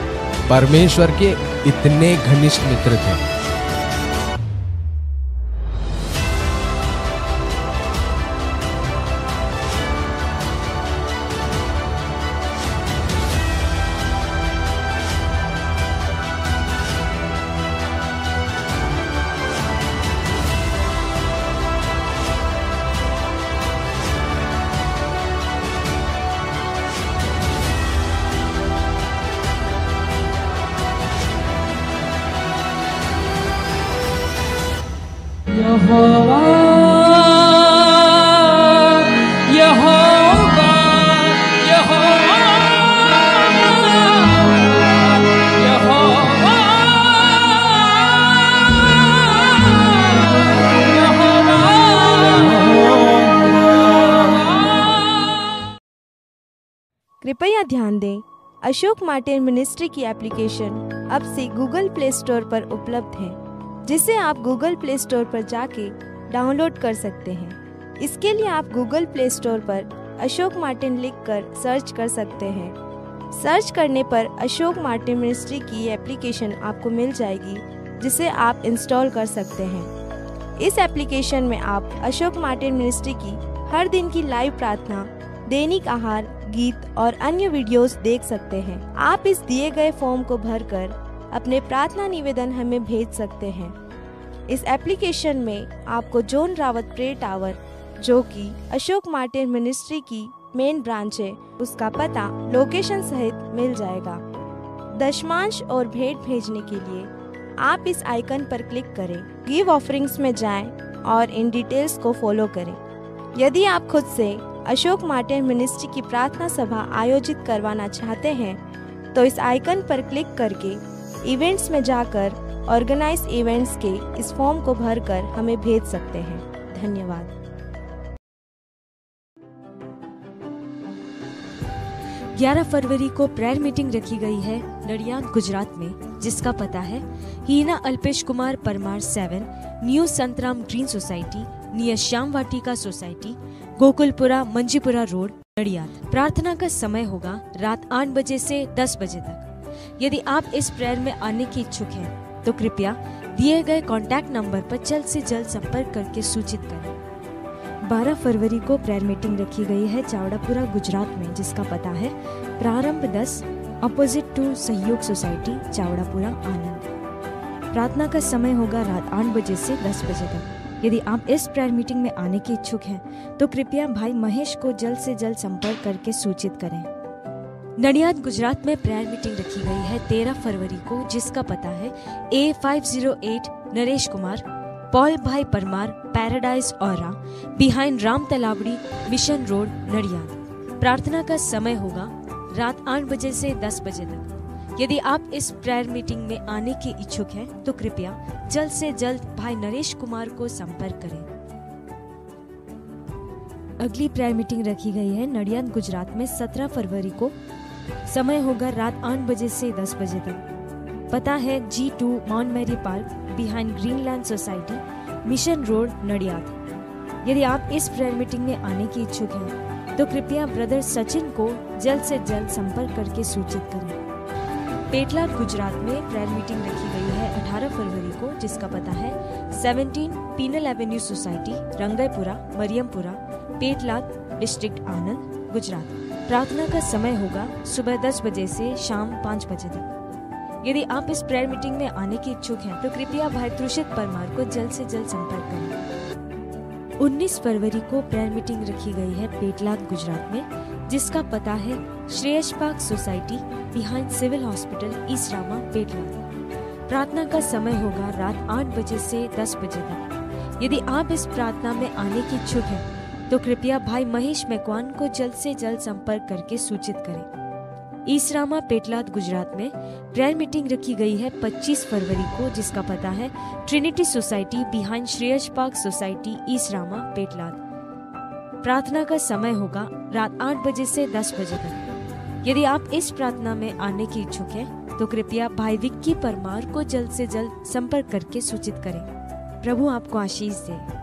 परमेश्वर के इतने घनिष्ठ मित्र थे। अशोक मार्टिन मिनिस्ट्री की एप्लीकेशन अब से गूगल प्ले स्टोर पर उपलब्ध है, जिसे आप गूगल प्ले स्टोर पर जाके डाउनलोड कर सकते हैं। इसके लिए आप गूगल प्ले स्टोर पर अशोक मार्टिन लिखकर सर्च कर सकते हैं। सर्च करने पर अशोक मार्टिन मिनिस्ट्री की एप्लीकेशन आपको मिल जाएगी, जिसे आप इंस्टॉल कर सकते हैं। इस एप्लीकेशन में आप अशोक मार्टिन मिनिस्ट्री की हर दिन की लाइव प्रार्थना, दैनिक आहार गीत और अन्य वीडियोस देख सकते हैं। आप इस दिए गए फॉर्म को भरकर अपने प्रार्थना निवेदन हमें भेज सकते हैं। इस एप्लीकेशन में आपको जोन रावत प्रे टावर, जो कि अशोक मार्टिन मिनिस्ट्री की मेन ब्रांच है, उसका पता लोकेशन सहित मिल जाएगा। दशमांश और भेंट भेजने के लिए आप इस आइकन पर क्लिक करें, गिव ऑफरिंग्स में जाएँ और इन डिटेल्स को फॉलो करें। यदि आप खुद से अशोक मार्टिन मिनिस्ट्री की प्रार्थना सभा आयोजित करवाना चाहते हैं तो इस आइकन पर क्लिक करके इवेंट्स में जाकर ऑर्गेनाइज इवेंट्स के इस फॉर्म को भरकर हमें भेज सकते हैं। धन्यवाद। 11 फरवरी को प्रेयर मीटिंग रखी गई है नडियाद गुजरात में, जिसका पता है Heena Alpesh Kumar Parmar seven, new Santram green society near Shyam Vatika society Gokulpura Manjipura road, Nadiad. प्रार्थना का समय होगा रात आठ बजे से 10 बजे तक। यदि आप इस प्रेयर में आने की इच्छुक हैं तो कृपया दिए गए कॉन्टैक्ट नंबर पर जल्द से जल्द संपर्क करके सूचित करें। 12 फरवरी को प्रेयर मीटिंग रखी गई है चावड़ापुरा, गुजरात में, जिसका पता है प्रारंभ 10 opposite to Sahyog society Chavdapura, Anand. प्रार्थना का समय होगा रात आठ बजे से 10 बजे तक। यदि आप इस प्रेयर मीटिंग में आने के इच्छुक हैं तो कृपया भाई महेश को जल्द से जल्द संपर्क करके सूचित करें। नडियाद गुजरात में प्रेयर मीटिंग रखी गई है 13 फरवरी को, जिसका पता है A five zero eight Naresh Kumar Paul bhai Parmar paradise और behind Ram Talavadi mission road Nadiad. प्रार्थना का समय होगा रात आठ बजे से 10 बजे तक। यदि आप इस प्रेयर मीटिंग में आने के इच्छुक हैं तो कृपया जल्द से जल्द भाई नरेश कुमार को संपर्क करें। अगली प्रेयर मीटिंग रखी गई है नडियाद गुजरात में 17 फरवरी को। समय होगा रात आठ बजे से 10 बजे तक। पता है G two Mount Mary park behind Greenland society mission road Nadiad. यदि आप इस प्रेयर मीटिंग में आने की इच्छुक हैं तो कृपया ब्रदर सचिन को जल्द से जल्द संपर्क करके सूचित करें। पेटलाद गुजरात में प्रेयर मीटिंग रखी गई है 18 फरवरी को, जिसका पता है 17 Pinal avenue society Rangaipura Mariampura Petlad district Anand, Gujarat. प्रार्थना का समय होगा सुबह 10 बजे से शाम 5 बजे तक। यदि आप इस प्रेयर मीटिंग में आने के इच्छुक हैं तो कृपया भाई त्रुषित परमार को जल्द से जल्द संपर्क करें। 19 फरवरी को प्रेयर मीटिंग रखी गई है पेटलाद गुजरात में, जिसका पता है Shreyas park society behind civil hospital, Isarama Petlad प्रार्थना का समय होगा रात आठ बजे से 10 बजे तक। यदि आप इस प्रार्थना में आने की इच्छुक हैं तो कृपया भाई महेश मैकवान को जल्द से जल्द संपर्क करके सूचित करें। ईसरामा पेटलाद गुजरात में प्रेयर मीटिंग रखी गई है 25 फरवरी को, जिसका पता है Trinity society behind Shreyas park society Isarama Petlad प्रार्थना का समय होगा रात आठ बजे से 10 बजे तक। यदि आप इस प्रार्थना में आने की इच्छुक हैं तो कृपया भाई विक्की परमार को जल्द से जल्द संपर्क करके सूचित करें। प्रभु आपको आशीष दे।